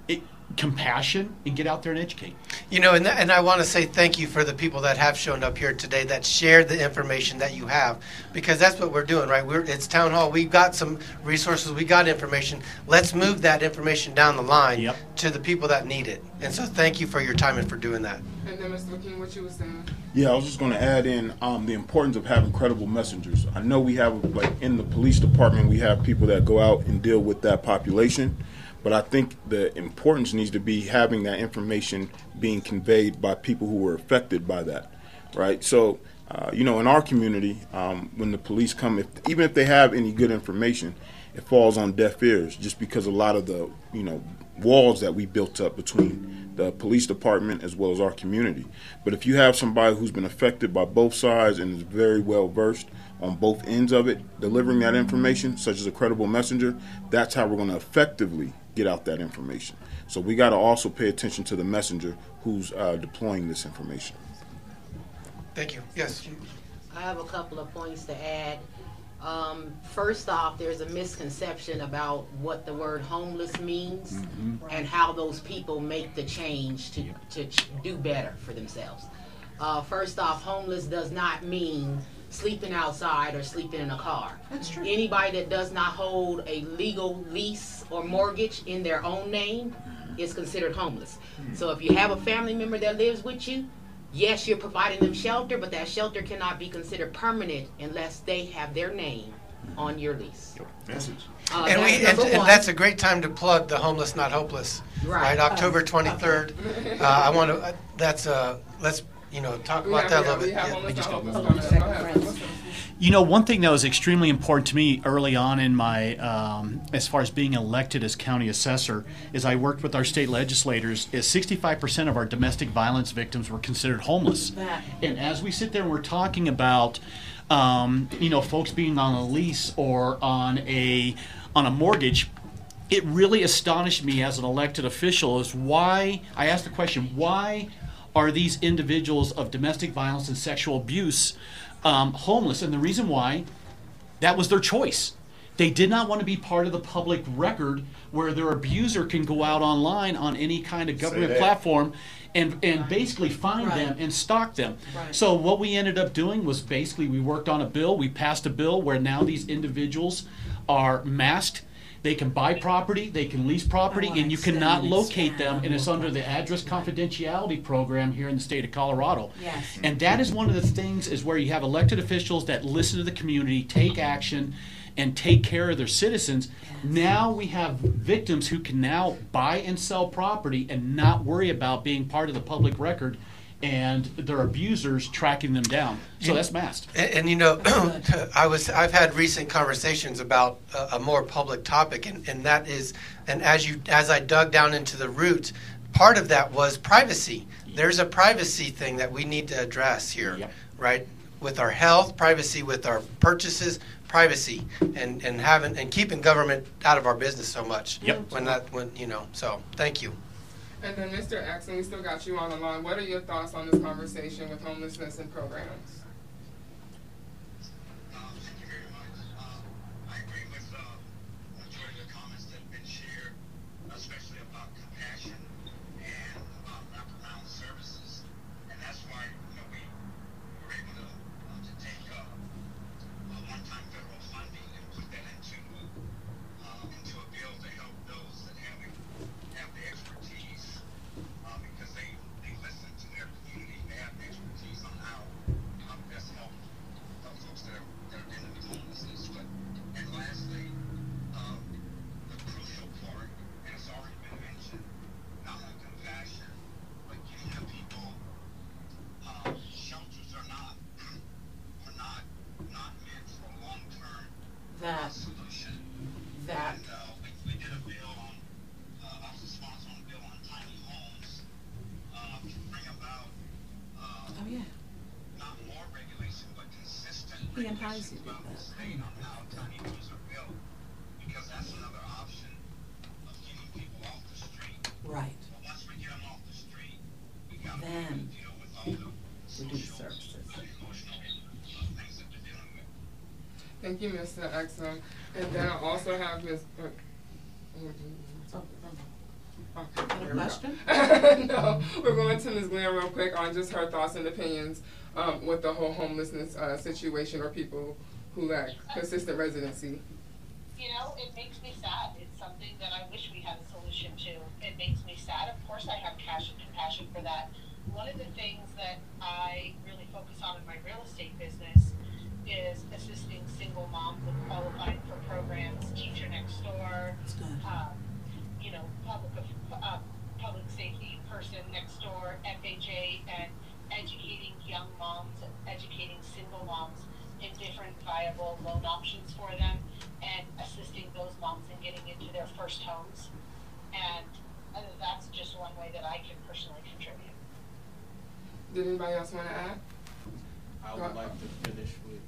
it, compassion, and get out there and educate. You know, and, that, and I want to say thank you for the people that have shown up here today that shared the information that you have, because that's what we're doing, right? We're it's town hall. We've got some resources. We got information. Let's move that information down the line to the people that need it. And so, thank you for your time and for doing that. And what you saying? Yeah, I was just going to add in um, the importance of having credible messengers. I know we have, like, in the police department, we have people that go out and deal with that population, but I think the importance needs to be having that information being conveyed by people who were affected by that, right? So, uh, you know, in our community, um, when the police come, if, even if they have any good information, it falls on deaf ears just because a lot of the, you know, walls that we built up between the police department as well as our community. But if you have somebody who's been affected by both sides and is very well versed on both ends of it, delivering that information, such as a credible messenger, that's how we're going to effectively get out that information. So we got to also pay attention to the messenger who's uh, deploying this information. Thank you. Yes. I have a couple of points to add. Um, first off, there's a misconception about what the word homeless means and how those people make the change to, to ch- do better for themselves. Uh, first off, homeless does not mean sleeping outside or sleeping in a car. That's true. Anybody that does not hold a legal lease or mortgage in their own name is considered homeless. So if you have a family member that lives with you, yes, you're providing them shelter, but that shelter cannot be considered permanent unless they have their name on your lease. Message. Uh, and that's we and, and that's a great time to plug the homeless not hopeless Right. october 23rd uh, i want to uh, that's uh let's you know talk We about have- that a yeah, little we bit have Yeah. Homeless not hopeless coming up. Go ahead. You know, one thing that was extremely important to me early on in my, um, as far as being elected as county assessor, is I worked with our state legislators. Is 65% of our domestic violence victims were considered homeless, and as we sit there and we're talking about, um, you know, folks being on a lease or on a on a mortgage, it really astonished me as an elected official is why I asked the question why are these individuals of domestic violence and sexual abuse um, homeless and the reason why that was their choice they did not want to be part of the public record where their abuser can go out online on any kind of government platform and, and basically find them and stalk them. Right. So what we ended up doing was basically we worked on a bill. We passed a bill where now these individuals are masked. They can buy property, they can lease property, and you cannot locate them. And it's under the address confidentiality program here in the state of Colorado. Yes. And that is one of the things is where you have elected officials that listen to the community, take action, and take care of their citizens. Now we have victims who can now buy and sell property and not worry about being part of the public record and their abusers tracking them down. So that's masked. And, and you know, I was I've had recent conversations about a, a more public topic, and, and that is, and as you as I dug down into the roots, part of that was privacy. There's a privacy thing that we need to address here, right? With our health, privacy with our purchases, privacy, and and having and keeping government out of our business so much. Yep. When that when you know, so thank you. And then, Mr. Exum, we still got you on the line. What are your thoughts on this conversation with homelessness and programs? especially about compassion and about wraparound That. Oh, yeah. He and did that. Right. Then we do the services. Thank you, Mr. Exum. And then I also have Ms. uh, mm, mm, mm. Okay, Got oh, a here we question? no, we're going to Ms. Glant real quick on just her thoughts and opinions um, with the whole homelessness uh, situation or people who lack consistent residency. You know, it makes me sad. It's something that I wish we had a solution to. It makes me sad. Of course, I have cash and compassion for that. One of the things that I really focus on in my real estate business is assisting single moms with qualifying for programs, teacher next door, um, you know, public uh, public safety person next door, FHA, and educating young moms, educating single moms in different viable loan options for them, and assisting those moms in getting into their first homes. And uh, that's just one way that I can personally contribute. Did anybody else want to add? I would like to finish with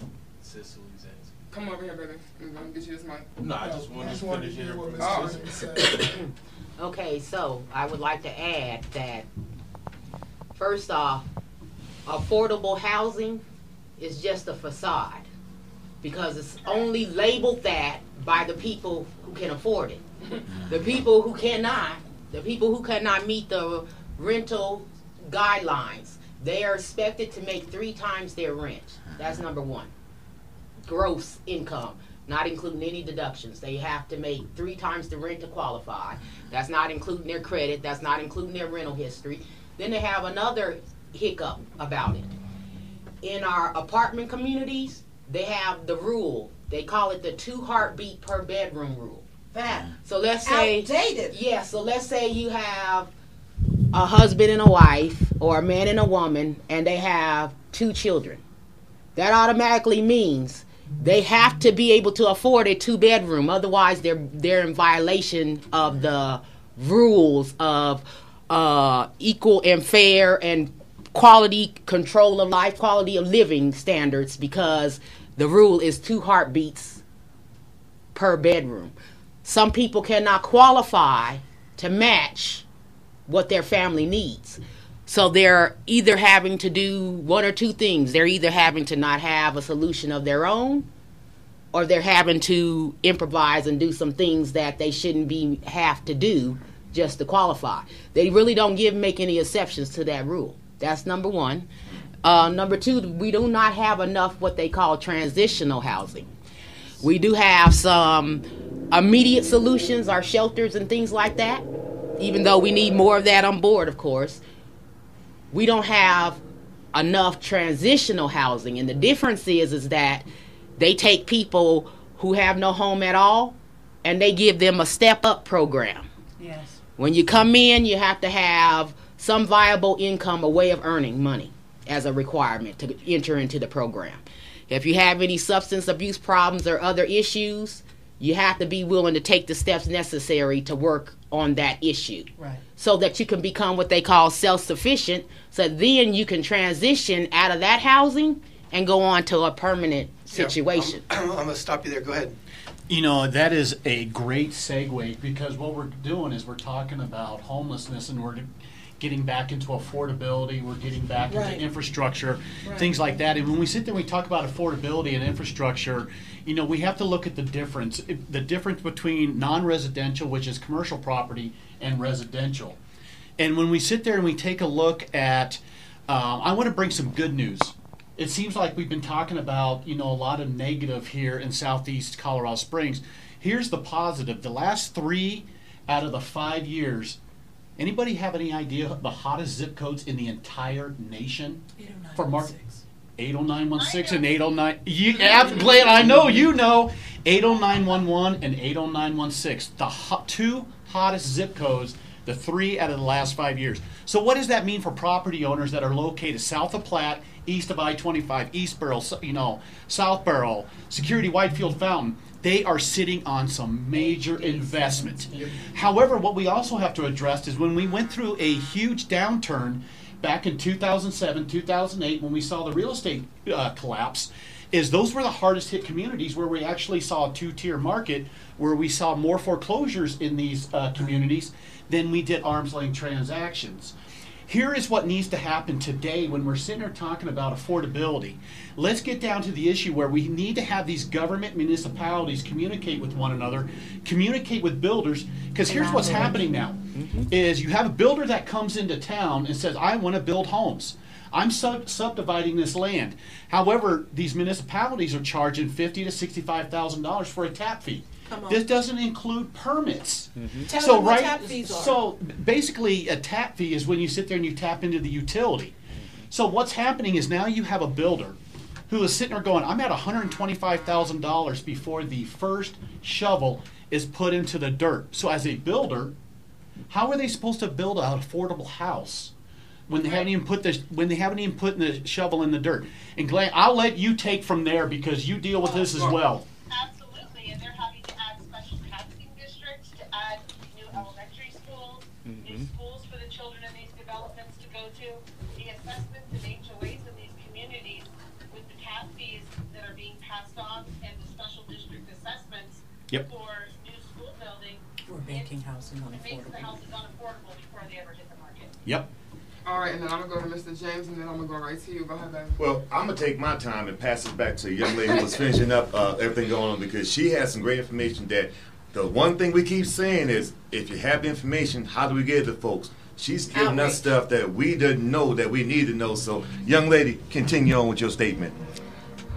Cycily's answer. Come over here, brother. I'm going to get you this mic. No, I just wanted to finish hearing from Ms. Oh. Okay, so I would like to add that, first off, affordable housing is just a facade because it's only labeled that by the people who can afford it. The people who cannot, the people who cannot meet the rental guidelines, they are expected to make three times their rent. That's number one. Gross income, not including any deductions. They have to make three times the rent to qualify. That's not including their credit, that's not including their rental history. Then they have another hiccup about it. In our apartment communities, they have the rule. They call it the two heartbeat per bedroom rule. That. So let's say Outdated. Yeah, so let's say you have a husband and a wife or a man and a woman and they have two children. That automatically means they have to be able to afford a two bedroom otherwise they're they're in violation of the rules of uh, equal and fair and quality control of life quality of living standards because the rule is two heartbeats per bedroom some people cannot qualify to match what their family needs. So they're either having to do one or two things. They're either having to not have a solution of their own or they're having to improvise and do some things that they shouldn't be have to do just to qualify. They really don't give make any exceptions to that rule. That's number 1. Uh, number 2, we do not have enough what they call transitional housing. We do have some immediate solutions, our shelters and things like that. Even though we need more of that on board, of course, we don't have enough transitional housing. And the difference is, is that they take people who have no home at all, and they give them a step up program. Yes. When you come in, you have to have some viable income, a way of earning money as a requirement to enter into the program. If you have any substance abuse problems or other issues, you have to be willing to take the steps necessary to work on that issue Right. so that you can become what they call self sufficient. So then you can transition out of that housing and go on to a permanent situation. I'm, I'm going to stop you there. Go ahead. You know, that is a great segue because what we're doing is we're talking about homelessness and we're getting back into affordability, we're getting back Right. into infrastructure, Right. things like that. And when we sit there and we talk about affordability and infrastructure, you know, we have to look at the difference, the difference between non-residential, which is commercial property, and residential. And when we sit there and we take a look at, um, I want to bring some good news. It seems like we've been talking about, you know, a lot of negative here in southeast Colorado Springs. Here's the positive. The last three out of the five years, anybody have any idea the hottest zip codes in the entire nation? For Mark. 80916 and 809. You, Glant, I know you know. 80911 and 80916. The hot, two hottest zip codes, the three out of the last five years. So, what does that mean for property owners that are located south of Platte, east of I 25, East Barrel, you know, South Barrel, Security Widefield Fountain? They are sitting on some major investment. However, what we also have to address is when we went through a huge downturn back in 2007, 2008, when we saw the real estate uh, collapse, is those were the hardest hit communities where we actually saw a two tier market, where we saw more foreclosures in these uh, communities than we did arm's length transactions. Here is what needs to happen today when we're sitting here talking about affordability. Let's get down to the issue where we need to have these government municipalities communicate with one another, communicate with builders, because here's what's happening now mm-hmm. is you have a builder that comes into town and says, I want to build homes. I'm sub- subdividing this land. However, these municipalities are charging fifty to sixty-five thousand dollars for a tap fee. Come on. This doesn't include permits. Mm-hmm. Tell so them what right, tap fees are. so basically, a tap fee is when you sit there and you tap into the utility. Mm-hmm. So what's happening is now you have a builder who is sitting there going, I'm at $125,000 before the first shovel is put into the dirt. So as a builder, how are they supposed to build an affordable house when they haven't even put the when they haven't even put the shovel in the dirt? And Glant, I'll let you take from there because you deal with oh, this as well. Absolutely, and they're having to add special housing districts to add new elementary schools, new schools for the children in these developments to go to. The assessments and HOAs in these communities with the tap fees that are being passed on and the special district assessments Yep. for new school building. We're making housing It makes the unaffordable. houses unaffordable before they ever hit the market. Yep. All right, and then I'm gonna go to Mr. James, and then I'm gonna go right to you. Go ahead, baby. Well, I'm gonna take my time and pass it back to the young lady who was finishing up uh, everything going on because she has some great information. That the one thing we keep saying is, if you have information, how do we get it to folks? She's giving us stuff that we didn't know that we need to know. So, young lady, continue on with your statement.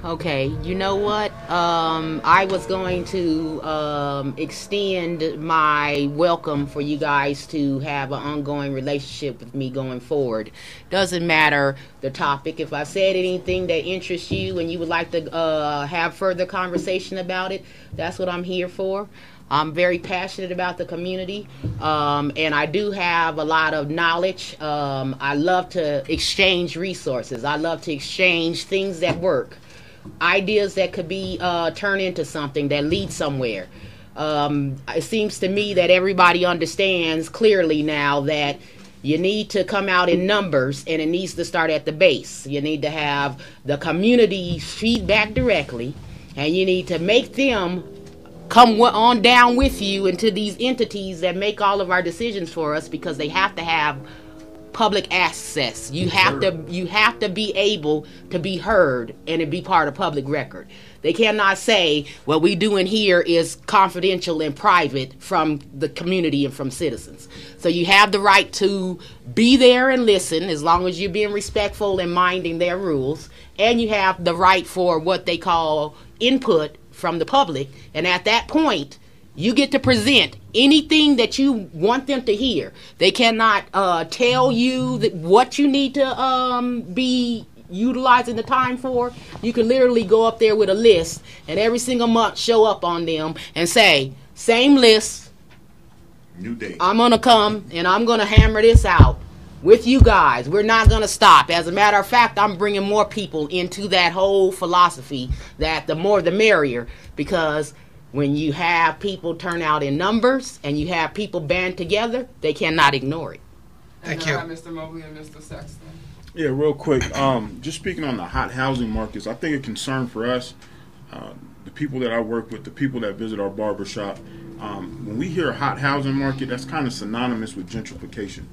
Okay, you know what? Um, I was going to um, extend my welcome for you guys to have an ongoing relationship with me going forward. Doesn't matter the topic. If I said anything that interests you and you would like to uh, have further conversation about it, that's what I'm here for. I'm very passionate about the community, um, and I do have a lot of knowledge. Um, I love to exchange resources. I love to exchange things that work ideas that could be uh, turned into something that leads somewhere. Um, it seems to me that everybody understands clearly now that you need to come out in numbers and it needs to start at the base. You need to have the community feedback directly and you need to make them come on down with you into these entities that make all of our decisions for us because they have to have public access. You have to you have to be able to be heard and to be part of public record. They cannot say what we doing here is confidential and private from the community and from citizens. So you have the right to be there and listen as long as you're being respectful and minding their rules. And you have the right for what they call input from the public. And at that point, you get to present anything that you want them to hear. They cannot uh, tell you that what you need to um, be utilizing the time for. You can literally go up there with a list and every single month show up on them and say, same list. New day. I'm gonna come and I'm gonna hammer this out with you guys. We're not gonna stop. As a matter of fact, I'm bringing more people into that whole philosophy that the more the merrier because when you have people turn out in numbers and you have people band together, they cannot ignore it. Thank you. Mr. Mobley and Mr. Sexton. Yeah, real quick. Um, just speaking on the hot housing markets, I think a concern for us, uh, the people that I work with, the people that visit our barber shop, um, when we hear a hot housing market, that's kind of synonymous with gentrification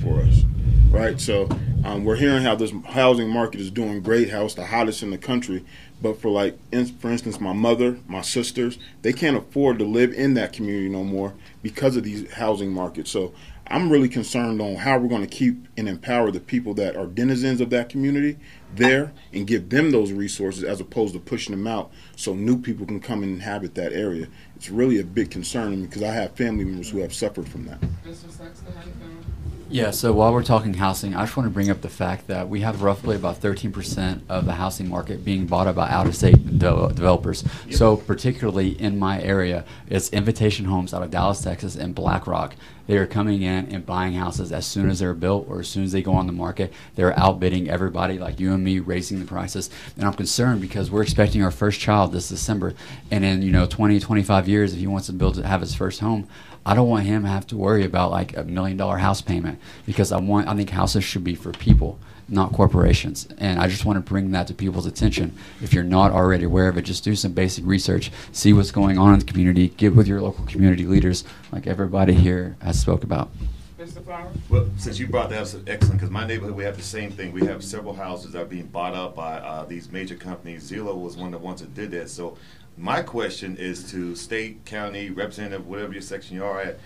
for us, right? So um, we're hearing how this housing market is doing great, how it's the hottest in the country. But for like, in, for instance, my mother, my sisters, they can't afford to live in that community no more because of these housing markets. So I'm really concerned on how we're going to keep and empower the people that are denizens of that community there and give them those resources as opposed to pushing them out so new people can come and inhabit that area. It's really a big concern because I have family members who have suffered from that. Mr. Sexton, how you feeling? Yeah, so while we're talking housing, I just want to bring up the fact that we have roughly about 13% of the housing market being bought up by out of state de- developers. So, particularly in my area, it's Invitation Homes out of Dallas, Texas, and BlackRock. They are coming in and buying houses as soon as they're built or as soon as they go on the market. They're outbidding everybody, like you and me, raising the prices. And I'm concerned because we're expecting our first child this December. And in, you know, 20, 25 years, if he wants to build, have his first home, I don't want him to have to worry about like a million dollar house payment because I want, I think houses should be for people not corporations. And I just want to bring that to people's attention. If you're not already aware of it, just do some basic research, see what's going on in the community, get with your local community leaders, like everybody here has spoke about. Mr. Flowers? Well, since you brought that up, it's excellent, because my neighborhood, we have the same thing. We have several houses that are being bought up by uh, these major companies. Zillow was one of the ones that did that. So my question is to state, county, representative, whatever your section you are at,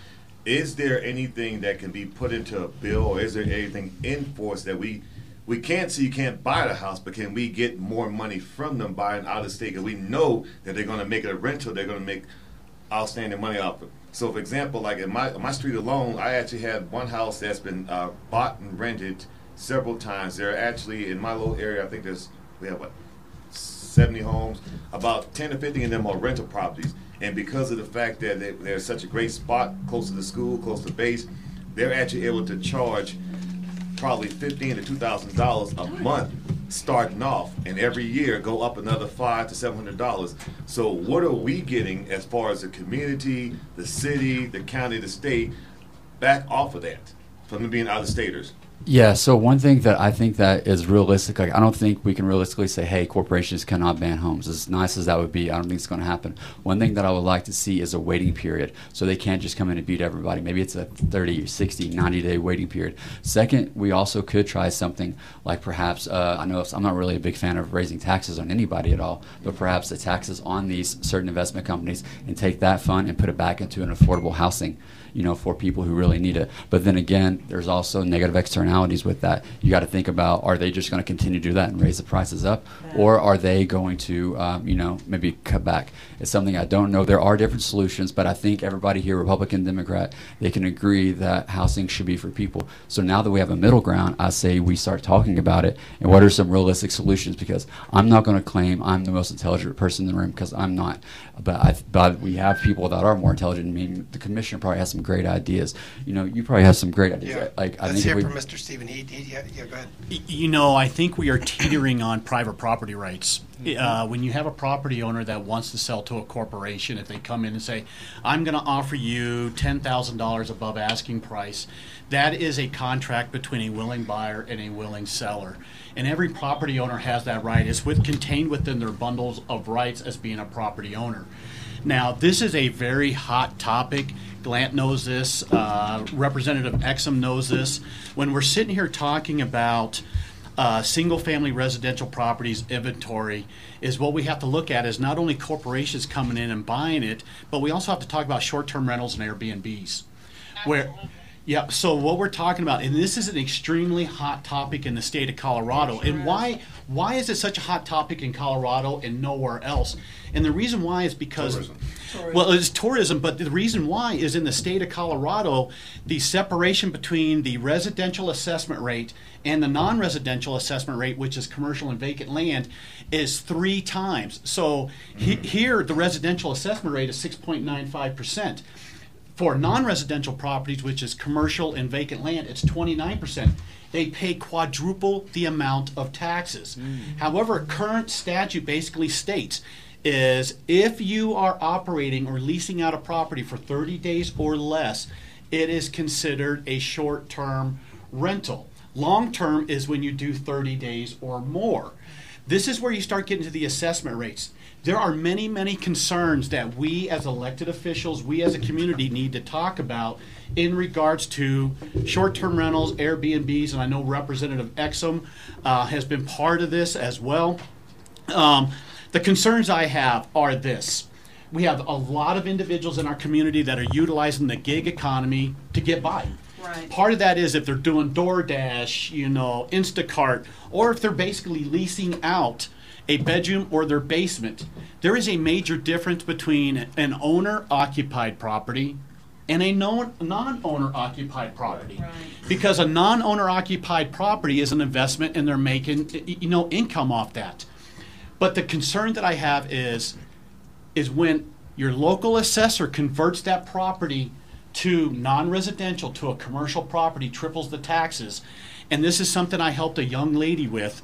is there anything that can be put into a bill, or is there anything in force that we, we can't say you can't buy the house, but can we get more money from them buying out of state? Because we know that they're going to make it a rental, they're going to make outstanding money off it. So, for example, like in my my street alone, I actually had one house that's been uh, bought and rented several times. There are actually in my little area, I think there's we have what 70 homes. About 10 to 15 of them are rental properties, and because of the fact that they, they're such a great spot, close to the school, close to base, they're actually able to charge probably fifteen to two thousand dollars a month starting off, and every year go up another five to seven hundred dollars. So what are we getting as far as the community, the city, the county, the state, back off of that from them being out of staters? Yeah, so one thing that I think that is realistic, like I don't think we can realistically say, hey, corporations cannot ban homes. As nice as that would be, I don't think it's going to happen. One thing that I would like to see is a waiting period, so they can't just come in and beat everybody. Maybe it's a 30, 60, 90 day waiting period. Second, we also could try something like perhaps, uh, I know I'm not really a big fan of raising taxes on anybody at all, but perhaps the taxes on these certain investment companies and take that fund and put it back into an affordable housing you know, for people who really need it. But then again, there's also negative externalities with that. You got to think about: are they just going to continue to do that and raise the prices up, or are they going to, um, you know, maybe cut back? It's something I don't know. There are different solutions, but I think everybody here, Republican, Democrat, they can agree that housing should be for people. So now that we have a middle ground, I say we start talking about it and what are some realistic solutions? Because I'm not going to claim I'm the most intelligent person in the room because I'm not. But I, but we have people that are more intelligent than me. The commissioner probably has some great ideas. You know, you probably have some great ideas. Yeah. Like I Let's think hear we, from Mr. Stephen. He, he, yeah, yeah, go ahead. You know, I think we are teetering on private property rights. Uh, when you have a property owner that wants to sell to a corporation, if they come in and say, I'm going to offer you $10,000 above asking price, that is a contract between a willing buyer and a willing seller. And every property owner has that right. It's with, contained within their bundles of rights as being a property owner. Now, this is a very hot topic. Glant knows this. Uh, Representative Exum knows this. When we're sitting here talking about uh, single-family residential properties inventory, is what we have to look at is not only corporations coming in and buying it, but we also have to talk about short-term rentals and Airbnbs. Where, yeah. So what we're talking about, and this is an extremely hot topic in the state of Colorado, and why why is it such a hot topic in Colorado and nowhere else? And the reason why is because well, it's tourism, but the reason why is in the state of Colorado, the separation between the residential assessment rate and the non-residential assessment rate, which is commercial and vacant land, is three times. So he, hmm. here, the residential assessment rate is 6.95 percent. For non-residential properties, which is commercial and vacant land, it's 29%. They pay quadruple the amount of taxes. Mm. However, current statute basically states is if you are operating or leasing out a property for 30 days or less, it is considered a short-term rental. Long-term is when you do 30 days or more. This is where you start getting to the assessment rates. There are many, many concerns that we as elected officials, we as a community need to talk about in regards to short term rentals, Airbnbs, and I know Representative Exum uh, has been part of this as well. Um, the concerns I have are this. We have a lot of individuals in our community that are utilizing the gig economy to get by. Right. Part of that is if they're doing DoorDash, you know, Instacart, or if they're basically leasing out a bedroom or their basement. There is a major difference between an owner occupied property and a non owner occupied property. Because a non owner occupied property is an investment and they're making you know income off that. But the concern that I have is is when your local assessor converts that property to non-residential to a commercial property triples the taxes. And this is something I helped a young lady with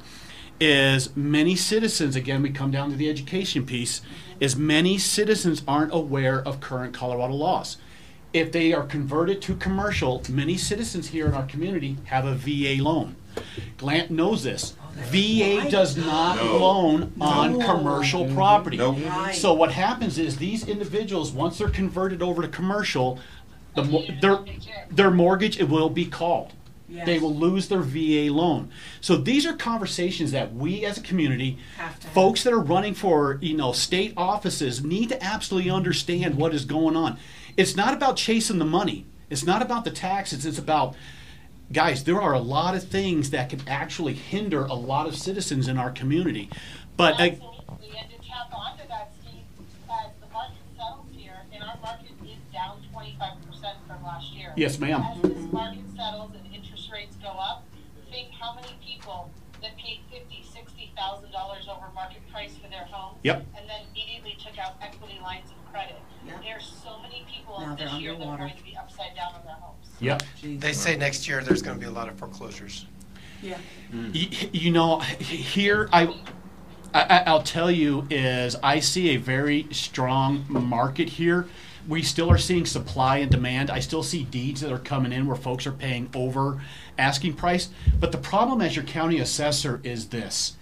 is many citizens again we come down to the education piece is many citizens aren't aware of current Colorado laws. If they are converted to commercial, many citizens here in our community have a VA loan. Glant knows this. VA does not No. loan on No. commercial property. Nope. So what happens is these individuals, once they're converted over to commercial, the mo- their their mortgage it will be called. They will lose their VA loan. So these are conversations that we as a community, folks that are running for you know state offices, need to absolutely understand what is going on. It's not about chasing the money. It's not about the taxes. It's about guys. There are a lot of things that can actually hinder a lot of citizens in our community. But uh, Absolutely, and to tap onto that, Steve, as the market settles here, and our market is down twenty-five percent from last year. Yes, ma'am. As this market settles and interest rates go up, think how many people that paid fifty, sixty thousand dollars over market price for their homes. Yep. And then immediately took out equity lines of credit. There's so many people Now they're this year that are underwater. going to be upside down on their homes. Yep. They say next year there's going to be a lot of foreclosures. Yeah. Y- You know, here I, I, I'll tell you is I see a very strong market here. We still are seeing supply and demand. I still see deeds that are coming in where folks are paying over asking price. But the problem as your county assessor is this: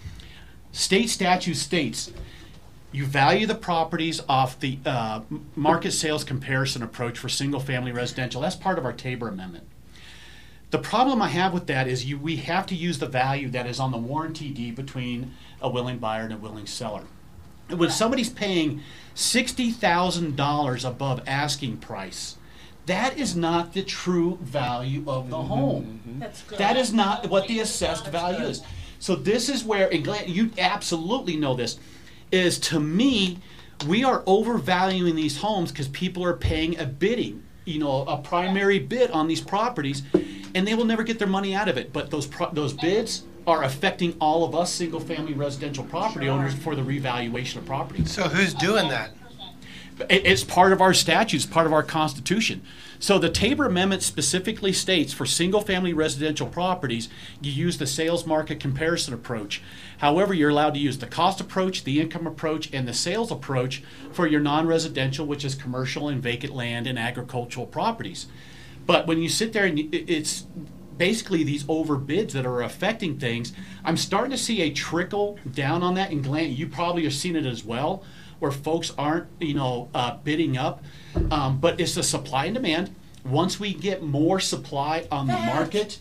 state statute states you value the properties off the uh, market sales comparison approach for single-family residential. That's part of our Tabor Amendment. The problem I have with that is you, we have to use the value that is on the warranty deed between a willing buyer and a willing seller. And When somebody's paying sixty thousand dollars above asking price, that is not the true value of the mm-hmm. home. Mm-hmm. That's good. That is not what the assessed value is. So this is where, and Glant, you absolutely know this, is to me, we are overvaluing these homes because people are paying a bidding, you know, a primary bid on these properties, and they will never get their money out of it. But those pro- those bids are affecting all of us single-family residential property owners for the revaluation of property. So who's doing that? It- It's part of our statutes, part of our constitution. So the Tabor Amendment specifically states for single-family residential properties, you use the sales market comparison approach. However, you're allowed to use the cost approach, the income approach, and the sales approach for your non-residential, which is commercial and vacant land and agricultural properties. But when you sit there and it's basically these overbids that are affecting things, I'm starting to see a trickle down on that. And Glant, you probably have seen it as well, where folks aren't, you know, uh, bidding up. Um, but it's the supply and demand. Once we get more supply on the market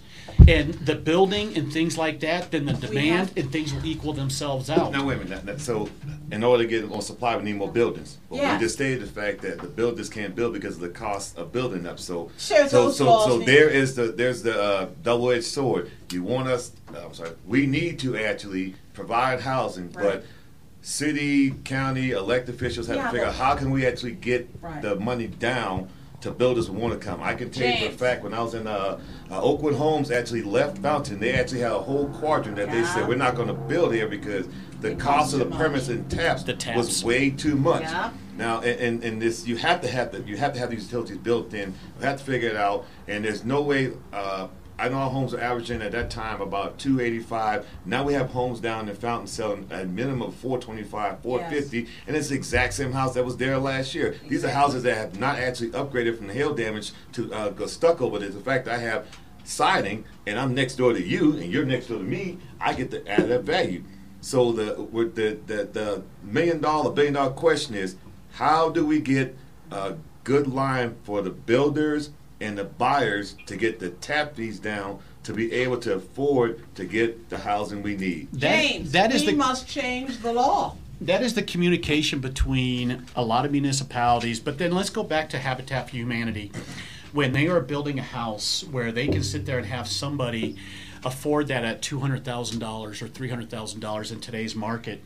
and the building and things like that, then the demand and things will equal themselves out. Now, wait a minute. That- that- So, in order to get more supply, we need more buildings. But Yeah. we just stated the fact that the builders can't build because of the cost of building up. So, Sure, so, so, so there is the there's the uh, double-edged sword. You want us? Uh, I'm sorry. We need to actually provide housing, Right. but city, county, elected officials have Yeah, to figure out how can we actually get Right. the money down to builders who want to come. I can tell you for a fact when I was in uh, uh, Oakwood Homes, actually left Fountain, they actually had a whole quadrant that they said we're not going to build here because the cost of the permits and taps, The taps. was way too much. Yeah. Now, and, and, and this you have to have the, you have to have these utilities built in. You have to figure it out, and there's no way. Uh, I know our homes are averaging at that time about 285. Now we have homes down in Fountain selling at a minimum of 425, 450, and it's the exact same house that was there last year. These are houses that have not actually upgraded from the hail damage to uh, go stucco, but it's the fact I have siding and I'm next door to you and you're next door to me. I get the added value. So the with the, the the million dollar, billion dollar question is, how do we get a good line for the builders and the buyers to get the tap fees down to be able to afford to get the housing we need? James, that is we the- must change the law. that is the communication between a lot of municipalities. But then let's go back to Habitat for Humanity. When they are building a house where they can sit there and have somebody afford that at $200,000 or $300,000 in today's market,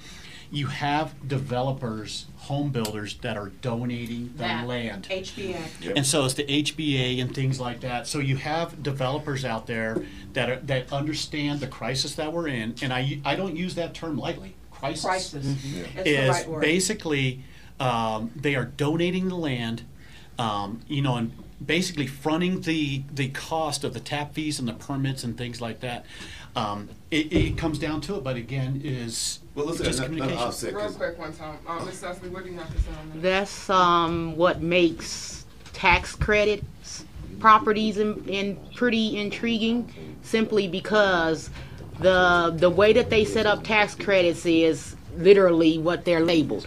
you have developers, home builders that are donating the That. land. HBA. And so it's the HBA and things like that. So you have developers out there that are, that understand the crisis that we're in, and I I don't use that term lightly. Crisis, Crisis. Mhm. It's the is right word. basically um, they are donating the land. Um, you know, and basically fronting the the cost of the tap fees and the permits and things like that. Um, it, it comes down to it, but again, is Well, listen, just another- another communication. offset, Real quick one time. Uh, Ms. Cycily, what do you have to say on that? That's um, what makes tax credits properties in, in pretty intriguing, simply because the the way that they set up tax credits is literally what they're labeled.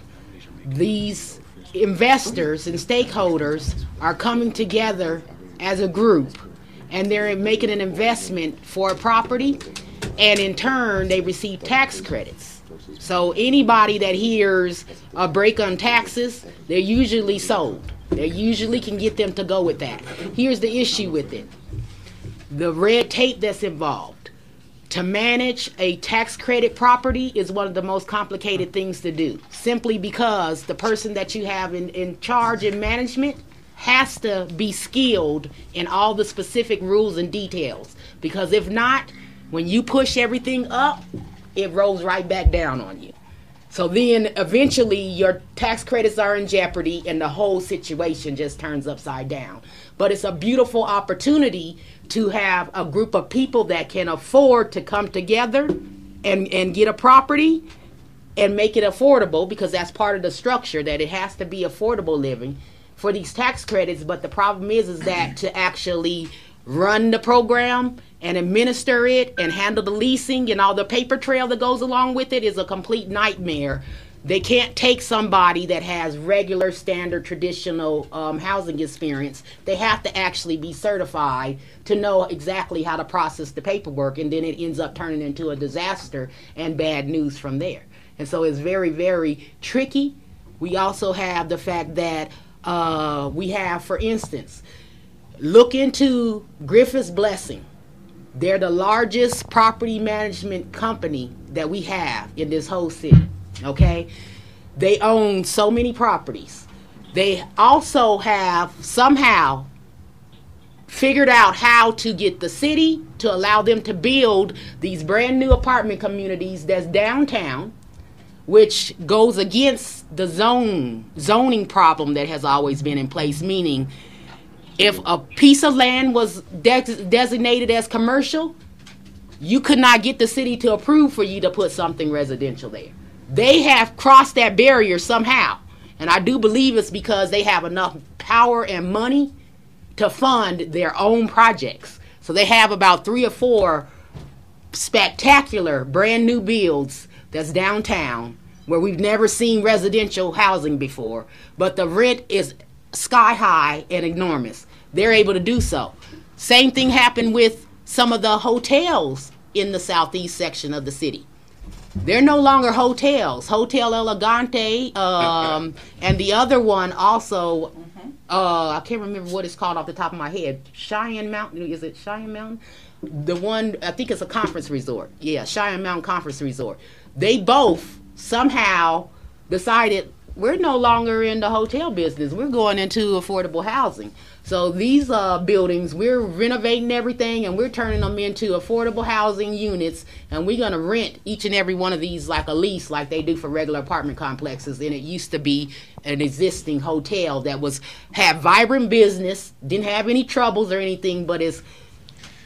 These investors and stakeholders are coming together as a group, and they're making an investment for a property, and in turn they receive tax credits. So anybody that hears a break on taxes, they're usually sold. They usually can get them to go with that. Here's the issue with it. The red tape that's involved. To manage a tax credit property is one of the most complicated things to do. Simply because the person that you have in, in charge in management has to be skilled in all the specific rules and details. Because if not, when you push everything up, it rolls right back down on you. So then eventually your tax credits are in jeopardy and the whole situation just turns upside down. But it's a beautiful opportunity to have a group of people that can afford to come together and, and get a property and make it affordable because that's part of the structure that it has to be affordable living for these tax credits. But the problem is is that to actually run the program and administer it and handle the leasing and all the paper trail that goes along with it is a complete nightmare. They can't take somebody that has regular, standard, traditional um, housing experience. They have to actually be certified to know exactly how to process the paperwork, and then it ends up turning into a disaster and bad news from there. And so it's very, very tricky. We also have the fact that uh, we have, for instance, look into Griffis Blessing. They're the largest property management company that we have in this whole city. Okay? They own so many properties. They also have somehow figured out how to get the city to allow them to build these brand new apartment communities that's downtown which goes against the zone zoning problem that has always been in place meaning if a piece of land was de- designated as commercial you could not get the city to approve for you to put something residential there they have crossed that barrier somehow and i do believe it's because they have enough power and money to fund their own projects so they have about three or four spectacular brand new builds that's downtown where we've never seen residential housing before, but the rent is sky high and enormous. They're able to do so. Same thing happened with some of the hotels in the southeast section of the city. They're no longer hotels. Hotel Elegante, um, and the other one also, uh, I can't remember what it's called off the top of my head. Cheyenne Mountain, is it Cheyenne Mountain? The one, I think it's a conference resort. Yeah, Cheyenne Mountain Conference Resort. They both somehow decided we're no longer in the hotel business. We're going into affordable housing. So these uh, buildings, we're renovating everything and we're turning them into affordable housing units, and we're going to rent each and every one of these like a lease, like they do for regular apartment complexes. And it used to be an existing hotel that was had vibrant business, didn't have any troubles or anything, but it's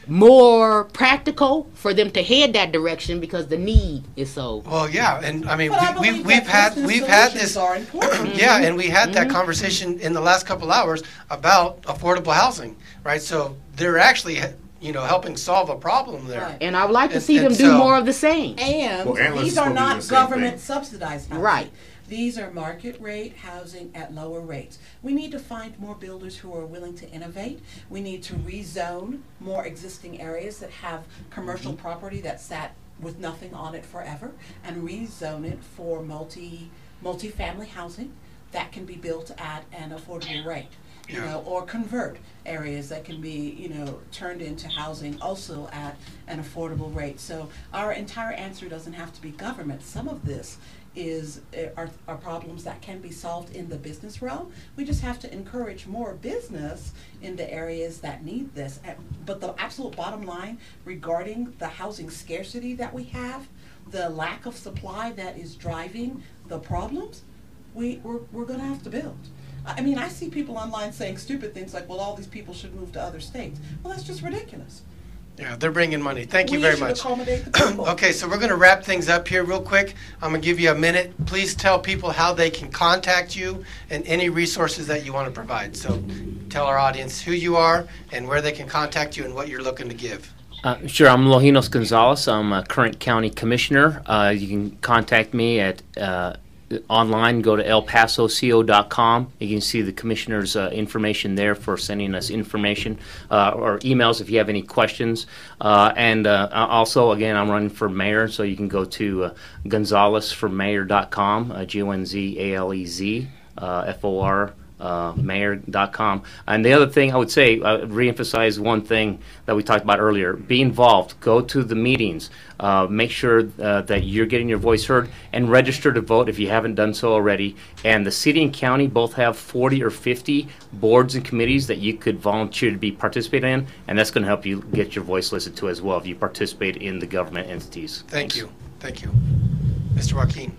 more practical for them to head that direction because the need is so. Well, yeah, and I mean, But I we, we, believe we've had we've had this. are important. yeah, and we had Mm-hmm. that conversation in the last couple hours about affordable housing, right? So they're actually, you know, helping solve a problem there. And I would like to And- see them and do so- more of the same. And Well, these are not the government thing. subsidized housing. Right. These are market rate housing at lower rates. We need to find more builders who are willing to innovate. We need to rezone more existing areas that have commercial Mm-hmm. property that sat with nothing on it forever and rezone it for multi multi-family housing that can be built at an affordable rate. You Yeah. know, or convert areas that can be, you know, turned into housing also at an affordable rate. So our entire answer doesn't have to be government. Some of this is uh, are, are problems that can be solved in the business realm. We just have to encourage more business in the areas that need this. But the absolute bottom line regarding the housing scarcity that we have, the lack of supply that is driving the problems, we, we're, we're gonna have to build. I mean, I see people online saying stupid things like, well, all these people should move to other states. Well, that's just ridiculous. Yeah, they're bringing money. Thank you We very should much. accommodate the people. okay, so we're going to wrap things up here real quick. I'm going to give you a minute. Please tell people how they can contact you and any resources that you want to provide. So tell our audience who you are and where they can contact you and what you're looking to give. Uh, sure, I'm Longinos Gonzalez. I'm a current county commissioner. Uh, you can contact me at uh, online. Go to elpasoco.com. You can see the commissioner's uh, information there for sending us information uh, or emails if you have any questions. Uh, and uh, also, again, I'm running for mayor, so you can go to uh, gonzalezformayor.com, uh, G O N Z A L E Z uh, F O R uh, mayor.com. And the other thing I would say, uh, reemphasize one thing that we talked about earlier: be involved. Go to the meetings. Uh, make sure uh, that you're getting your voice heard, and register to vote if you haven't done so already. And the city and county both have 40 or 50 boards and committees that you could volunteer to be participating in, and that's going to help you get your voice listened to as well if you participate in the government entities. Thank you. Thank you. Mr. Juaquin.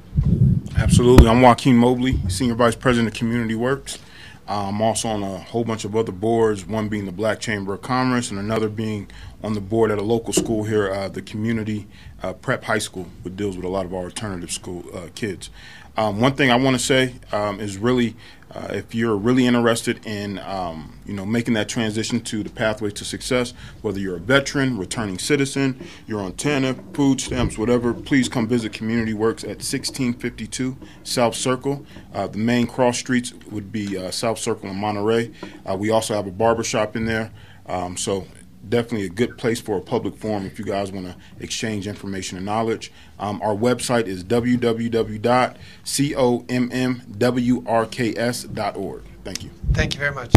Absolutely. I'm Juaquin Mobley, Senior Vice President of Community Works. I'm also on a whole bunch of other boards, one being the Black Chamber of Commerce and another being on the board at a local school here, uh, the Community uh, Prep High School, which deals with a lot of our alternative school uh, kids. Um, one thing I want to say um, is really, uh, if you're really interested in, um, you know, making that transition to the pathway to success, whether you're a veteran, returning citizen, you're on TANF, food stamps, whatever, please come visit Community Works at 1652 South Circle. Uh, the main cross streets would be uh, South Circle and Monterey. Uh, we also have a barber shop in there. Um, so definitely a good place for a public forum if you guys want to exchange information and knowledge. Um, our website is www.commwrks.org. Thank you. Thank you very much.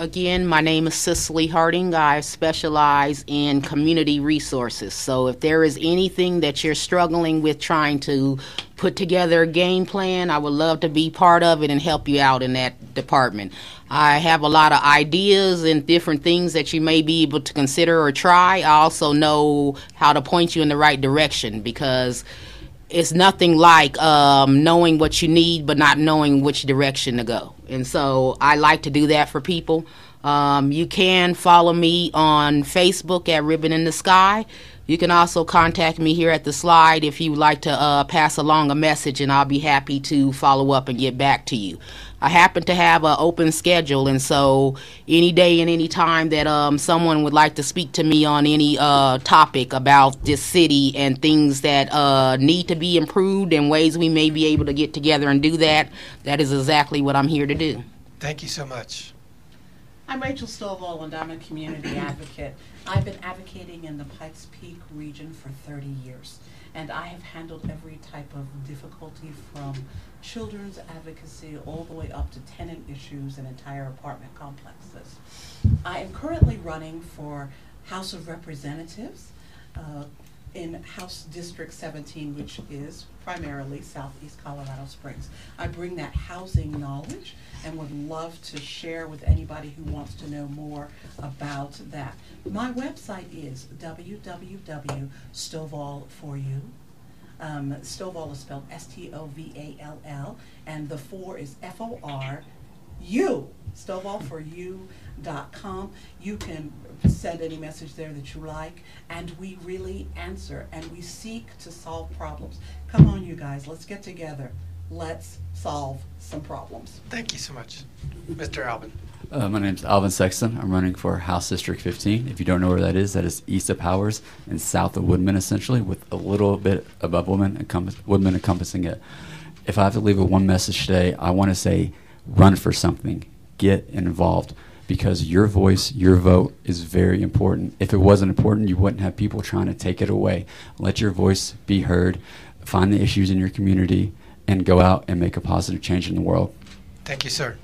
Again, my name is Cycily Harding. I specialize in community resources. So if there is anything that you're struggling with trying to put together a game plan, I would love to be part of it and help you out in that department. I have a lot of ideas and different things that you may be able to consider or try. I also know how to point you in the right direction because it's nothing like um, knowing what you need but not knowing which direction to go. And so I like to do that for people. Um, you can follow me on Facebook at Ribbon in the Sky. You can also contact me here at the slide if you would like to uh, pass along a message, and I'll be happy to follow up and get back to you. I happen to have an open schedule, and so any day and any time that um, someone would like to speak to me on any uh, topic about this city and things that uh, need to be improved and ways we may be able to get together and do that, that is exactly what I'm here to do. Thank you so much. I'm Rachel Stovall, and I'm a community advocate. I've been advocating in the Pikes Peak region for 30 years, and I have handled every type of difficulty from children's advocacy all the way up to tenant issues and entire apartment complexes. I am currently running for House of Representatives uh, in House District 17, which is primarily southeast Colorado Springs. I bring that housing knowledge and would love to share with anybody who wants to know more about that. My website is www.stovall4u. Um, Stovall is spelled S-T-O-V-A-L-L, and the four is F-O-R-U. Stovall4u.com. You can send any message there that you like, and we really answer and we seek to solve problems. Come on, you guys, let's get together. Let's solve some problems. Thank you so much. Mr. Alvin. Uh, my name is Alvin Sexton. I'm running for House District 15. If you don't know where that is, that is east of Powers and south of Woodman, essentially, with a little bit above Woodman, encompass, Woodman encompassing it. If I have to leave a one message today, I want to say run for something, get involved, because your voice, your vote is very important. If it wasn't important, you wouldn't have people trying to take it away. Let your voice be heard, find the issues in your community, and go out and make a positive change in the world. Thank you, sir.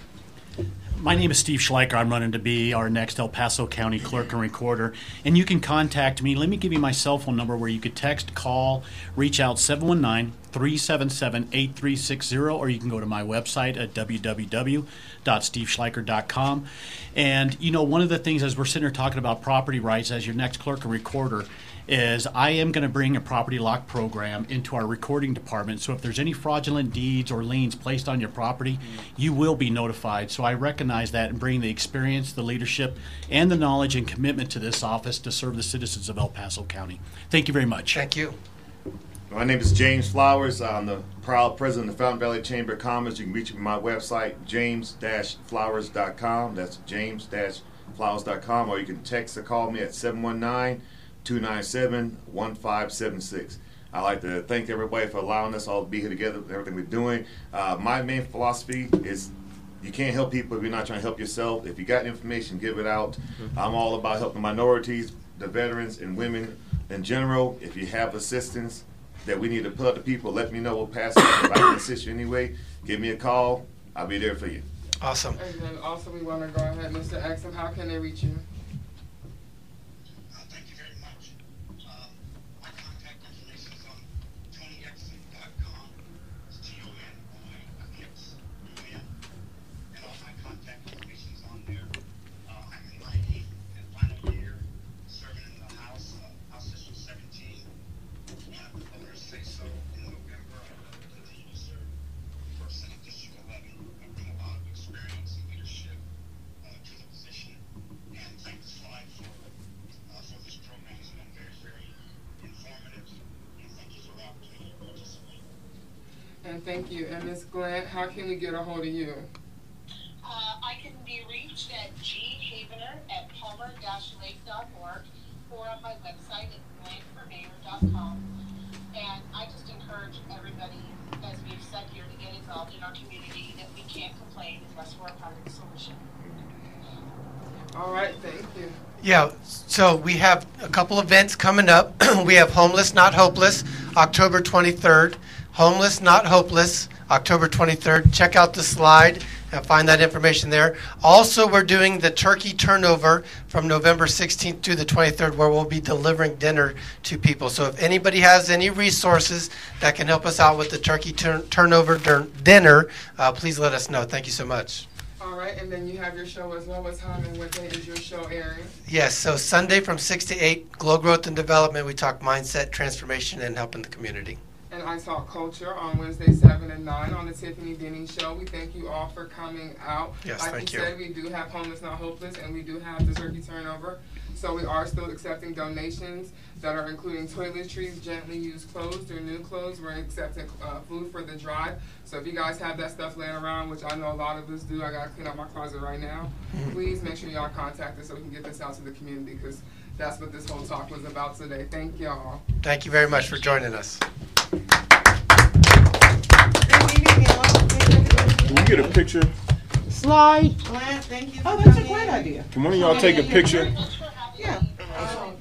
My name is Steve Schleiker. I'm running to be our next El Paso County Clerk and Recorder. And you can contact me. Let me give you my cell phone number where you could text, call, reach out 719 377 8360, or you can go to my website at www.steveschleiker.com. And, you know, one of the things as we're sitting here talking about property rights as your next clerk and recorder, is I am going to bring a property lock program into our recording department. So if there's any fraudulent deeds or liens placed on your property, you will be notified. So I recognize that and bring the experience, the leadership, and the knowledge and commitment to this office to serve the citizens of El Paso County. Thank you very much. Thank you. My name is James Flowers. I'm the proud president of the Fountain Valley Chamber of Commerce. You can reach me at my website, james-flowers.com. That's james-flowers.com. Or you can text or call me at 719-297-1576. I'd like to thank everybody for allowing us all to be here together with everything we're doing. Uh, my main philosophy is you can't help people if you're not trying to help yourself. If you got information, give it out. I'm all about helping minorities, the veterans, and women in general. If you have assistance that we need to put up to people, let me know. We'll pass it. If I can assist you anyway, give me a call. I'll be there for you. Awesome. And then also we want to go ahead, Mr. Exum, how can they reach you? Thank you. And Ms. Glant, how can we get a hold of you? Uh, I can be reached at ghavenar at palmer-lake.org or on my website at glantformayor.com. And I just encourage everybody, as we've said here, to get involved in our community, that we can't complain unless we're a part of the solution. All right, thank you. Yeah, so we have a couple events coming up. we have Homeless Not Hopeless, October 23rd. Homeless Not Hopeless, October 23rd. Check out the slide and find that information there. Also, we're doing the turkey turnover from November 16th to the 23rd, where we'll be delivering dinner to people. So, if anybody has any resources that can help us out with the turkey turn- turnover dur- dinner, uh, please let us know. Thank you so much. All right, and then you have your show as well. What time and what day is your show airing? Yes, so Sunday from 6 to 8, Glow Growth and Development. We talk mindset, transformation, and helping the community. And I Talk Culture on Wednesday, 7 and 9 on the Tiffany Deni Show. We thank you all for coming out. Yes, like thank you Like you. said, we do have Homeless Not Hopeless, and we do have the turkey turnover. So we are still accepting donations that are including toiletries, gently used clothes, or new clothes. We're accepting uh, food for the drive. So if you guys have that stuff laying around, which I know a lot of us do, I gotta clean out my closet right now. Mhm. Please make sure y'all contact us so we can get this out to the community because that's what this whole talk was about today. Thank y'all. Thank you very much for joining us. Can we get a picture? Slide. Glenn, thank you. Oh, that's a great idea. Can one of y'all take a picture? Yeah. Um,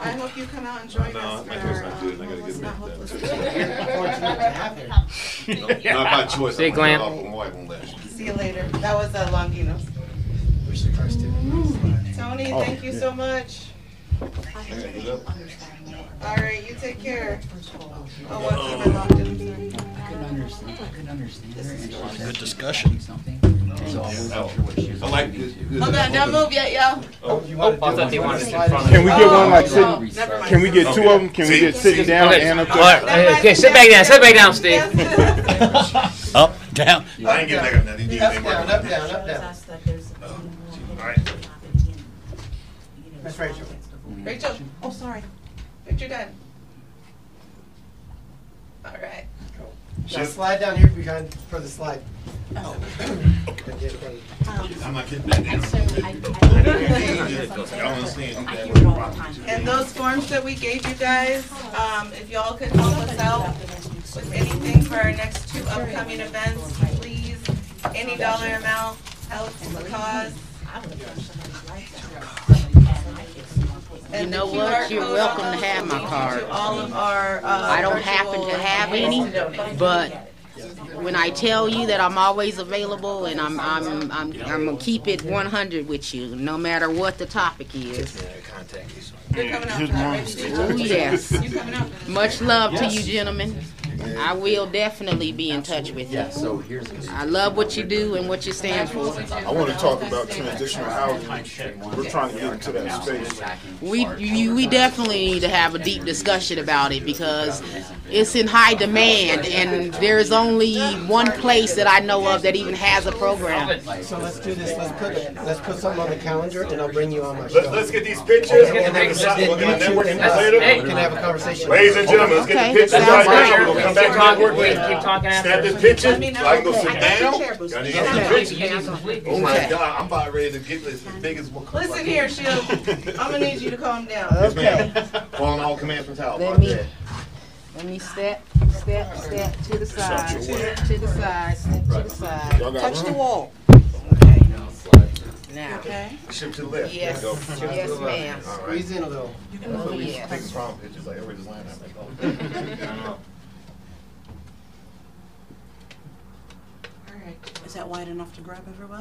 I hope you come out and join No, us my for choice our, not good. I gotta Homeless get Not back Hopeless. Not by choice. Say, I'm Glenn. gonna go off on my wife on that. See you later. That was uh, Longinos. Tony, Oh, thank you yeah. so much. All right, you take care. Oh, what's up, Longinos? couldn't understand. I couldn't understand her. and she said Good discussion. Something. So I wasn't sure what she was. I like this. Hold on, don't move yet, yo. Oh, you Oh, I thought they wanted it in front of Can we get Oh, one like no, sitting? never mind. Can we get two of them? Can we get sitting down Okay. and up All right, there? okay, sit back down, sit back down, Steve. Up, down. I ain't getting that. That Up, down, up, down, up, down. All right. Miss Rachel. Rachel, oh, sorry. Picture done. All right. Now slide down here behind for the slide. Oh. I'm not getting that down. Y'all understand? you got one problem. And those forms that we gave you guys, um, if y'all could help us out with anything for our next two upcoming events, please, any dollar amount helps the cause. You know what? You're welcome to have my card. all of our, uh, I don't happen to have any, but when I tell you that I'm always available and I'm, I'm, I'm, I'm gonna keep it 100 with you, no matter what the topic is. You're coming out for Here's that, mine. right, Steve? Oh, yes. You coming out? Much love to you, gentlemen. I will definitely be in touch with you. Yeah, so here's. I love what you do and what you stand for. I want to talk about transitional housing. We're trying to get into that space. We, you, we definitely need to have a deep discussion about it because it's in high demand and there's only one place that I know of that even has a program. So let's do this, let's put, let's put something on the calendar and I'll bring you on my Let's, show. let's get these pictures. And then We're we gonna can- we're gonna then network you and and us later. can have a conversation. Ladies and gentlemen, let's get Okay, the pictures sounds right now. great. We'll come back and network later. Snap this picture, so I can go sit down. Y'all need to get the picture. Oh my God, I'm about ready to get this as big as what. Listen here, Shield. I'm gonna need you to calm down. Yes, ma'am. Following all commands from Tal. Let me, let me step, step, step to the side, to the side, step to the side. Touch the room? wall. Now. Okay. Shift to the left. Yes, Go. yes, ma'am. All right. Squeeze in a little. Oh, yes. Take the prom pictures like everybody just lying there. Is that wide enough to grab everyone?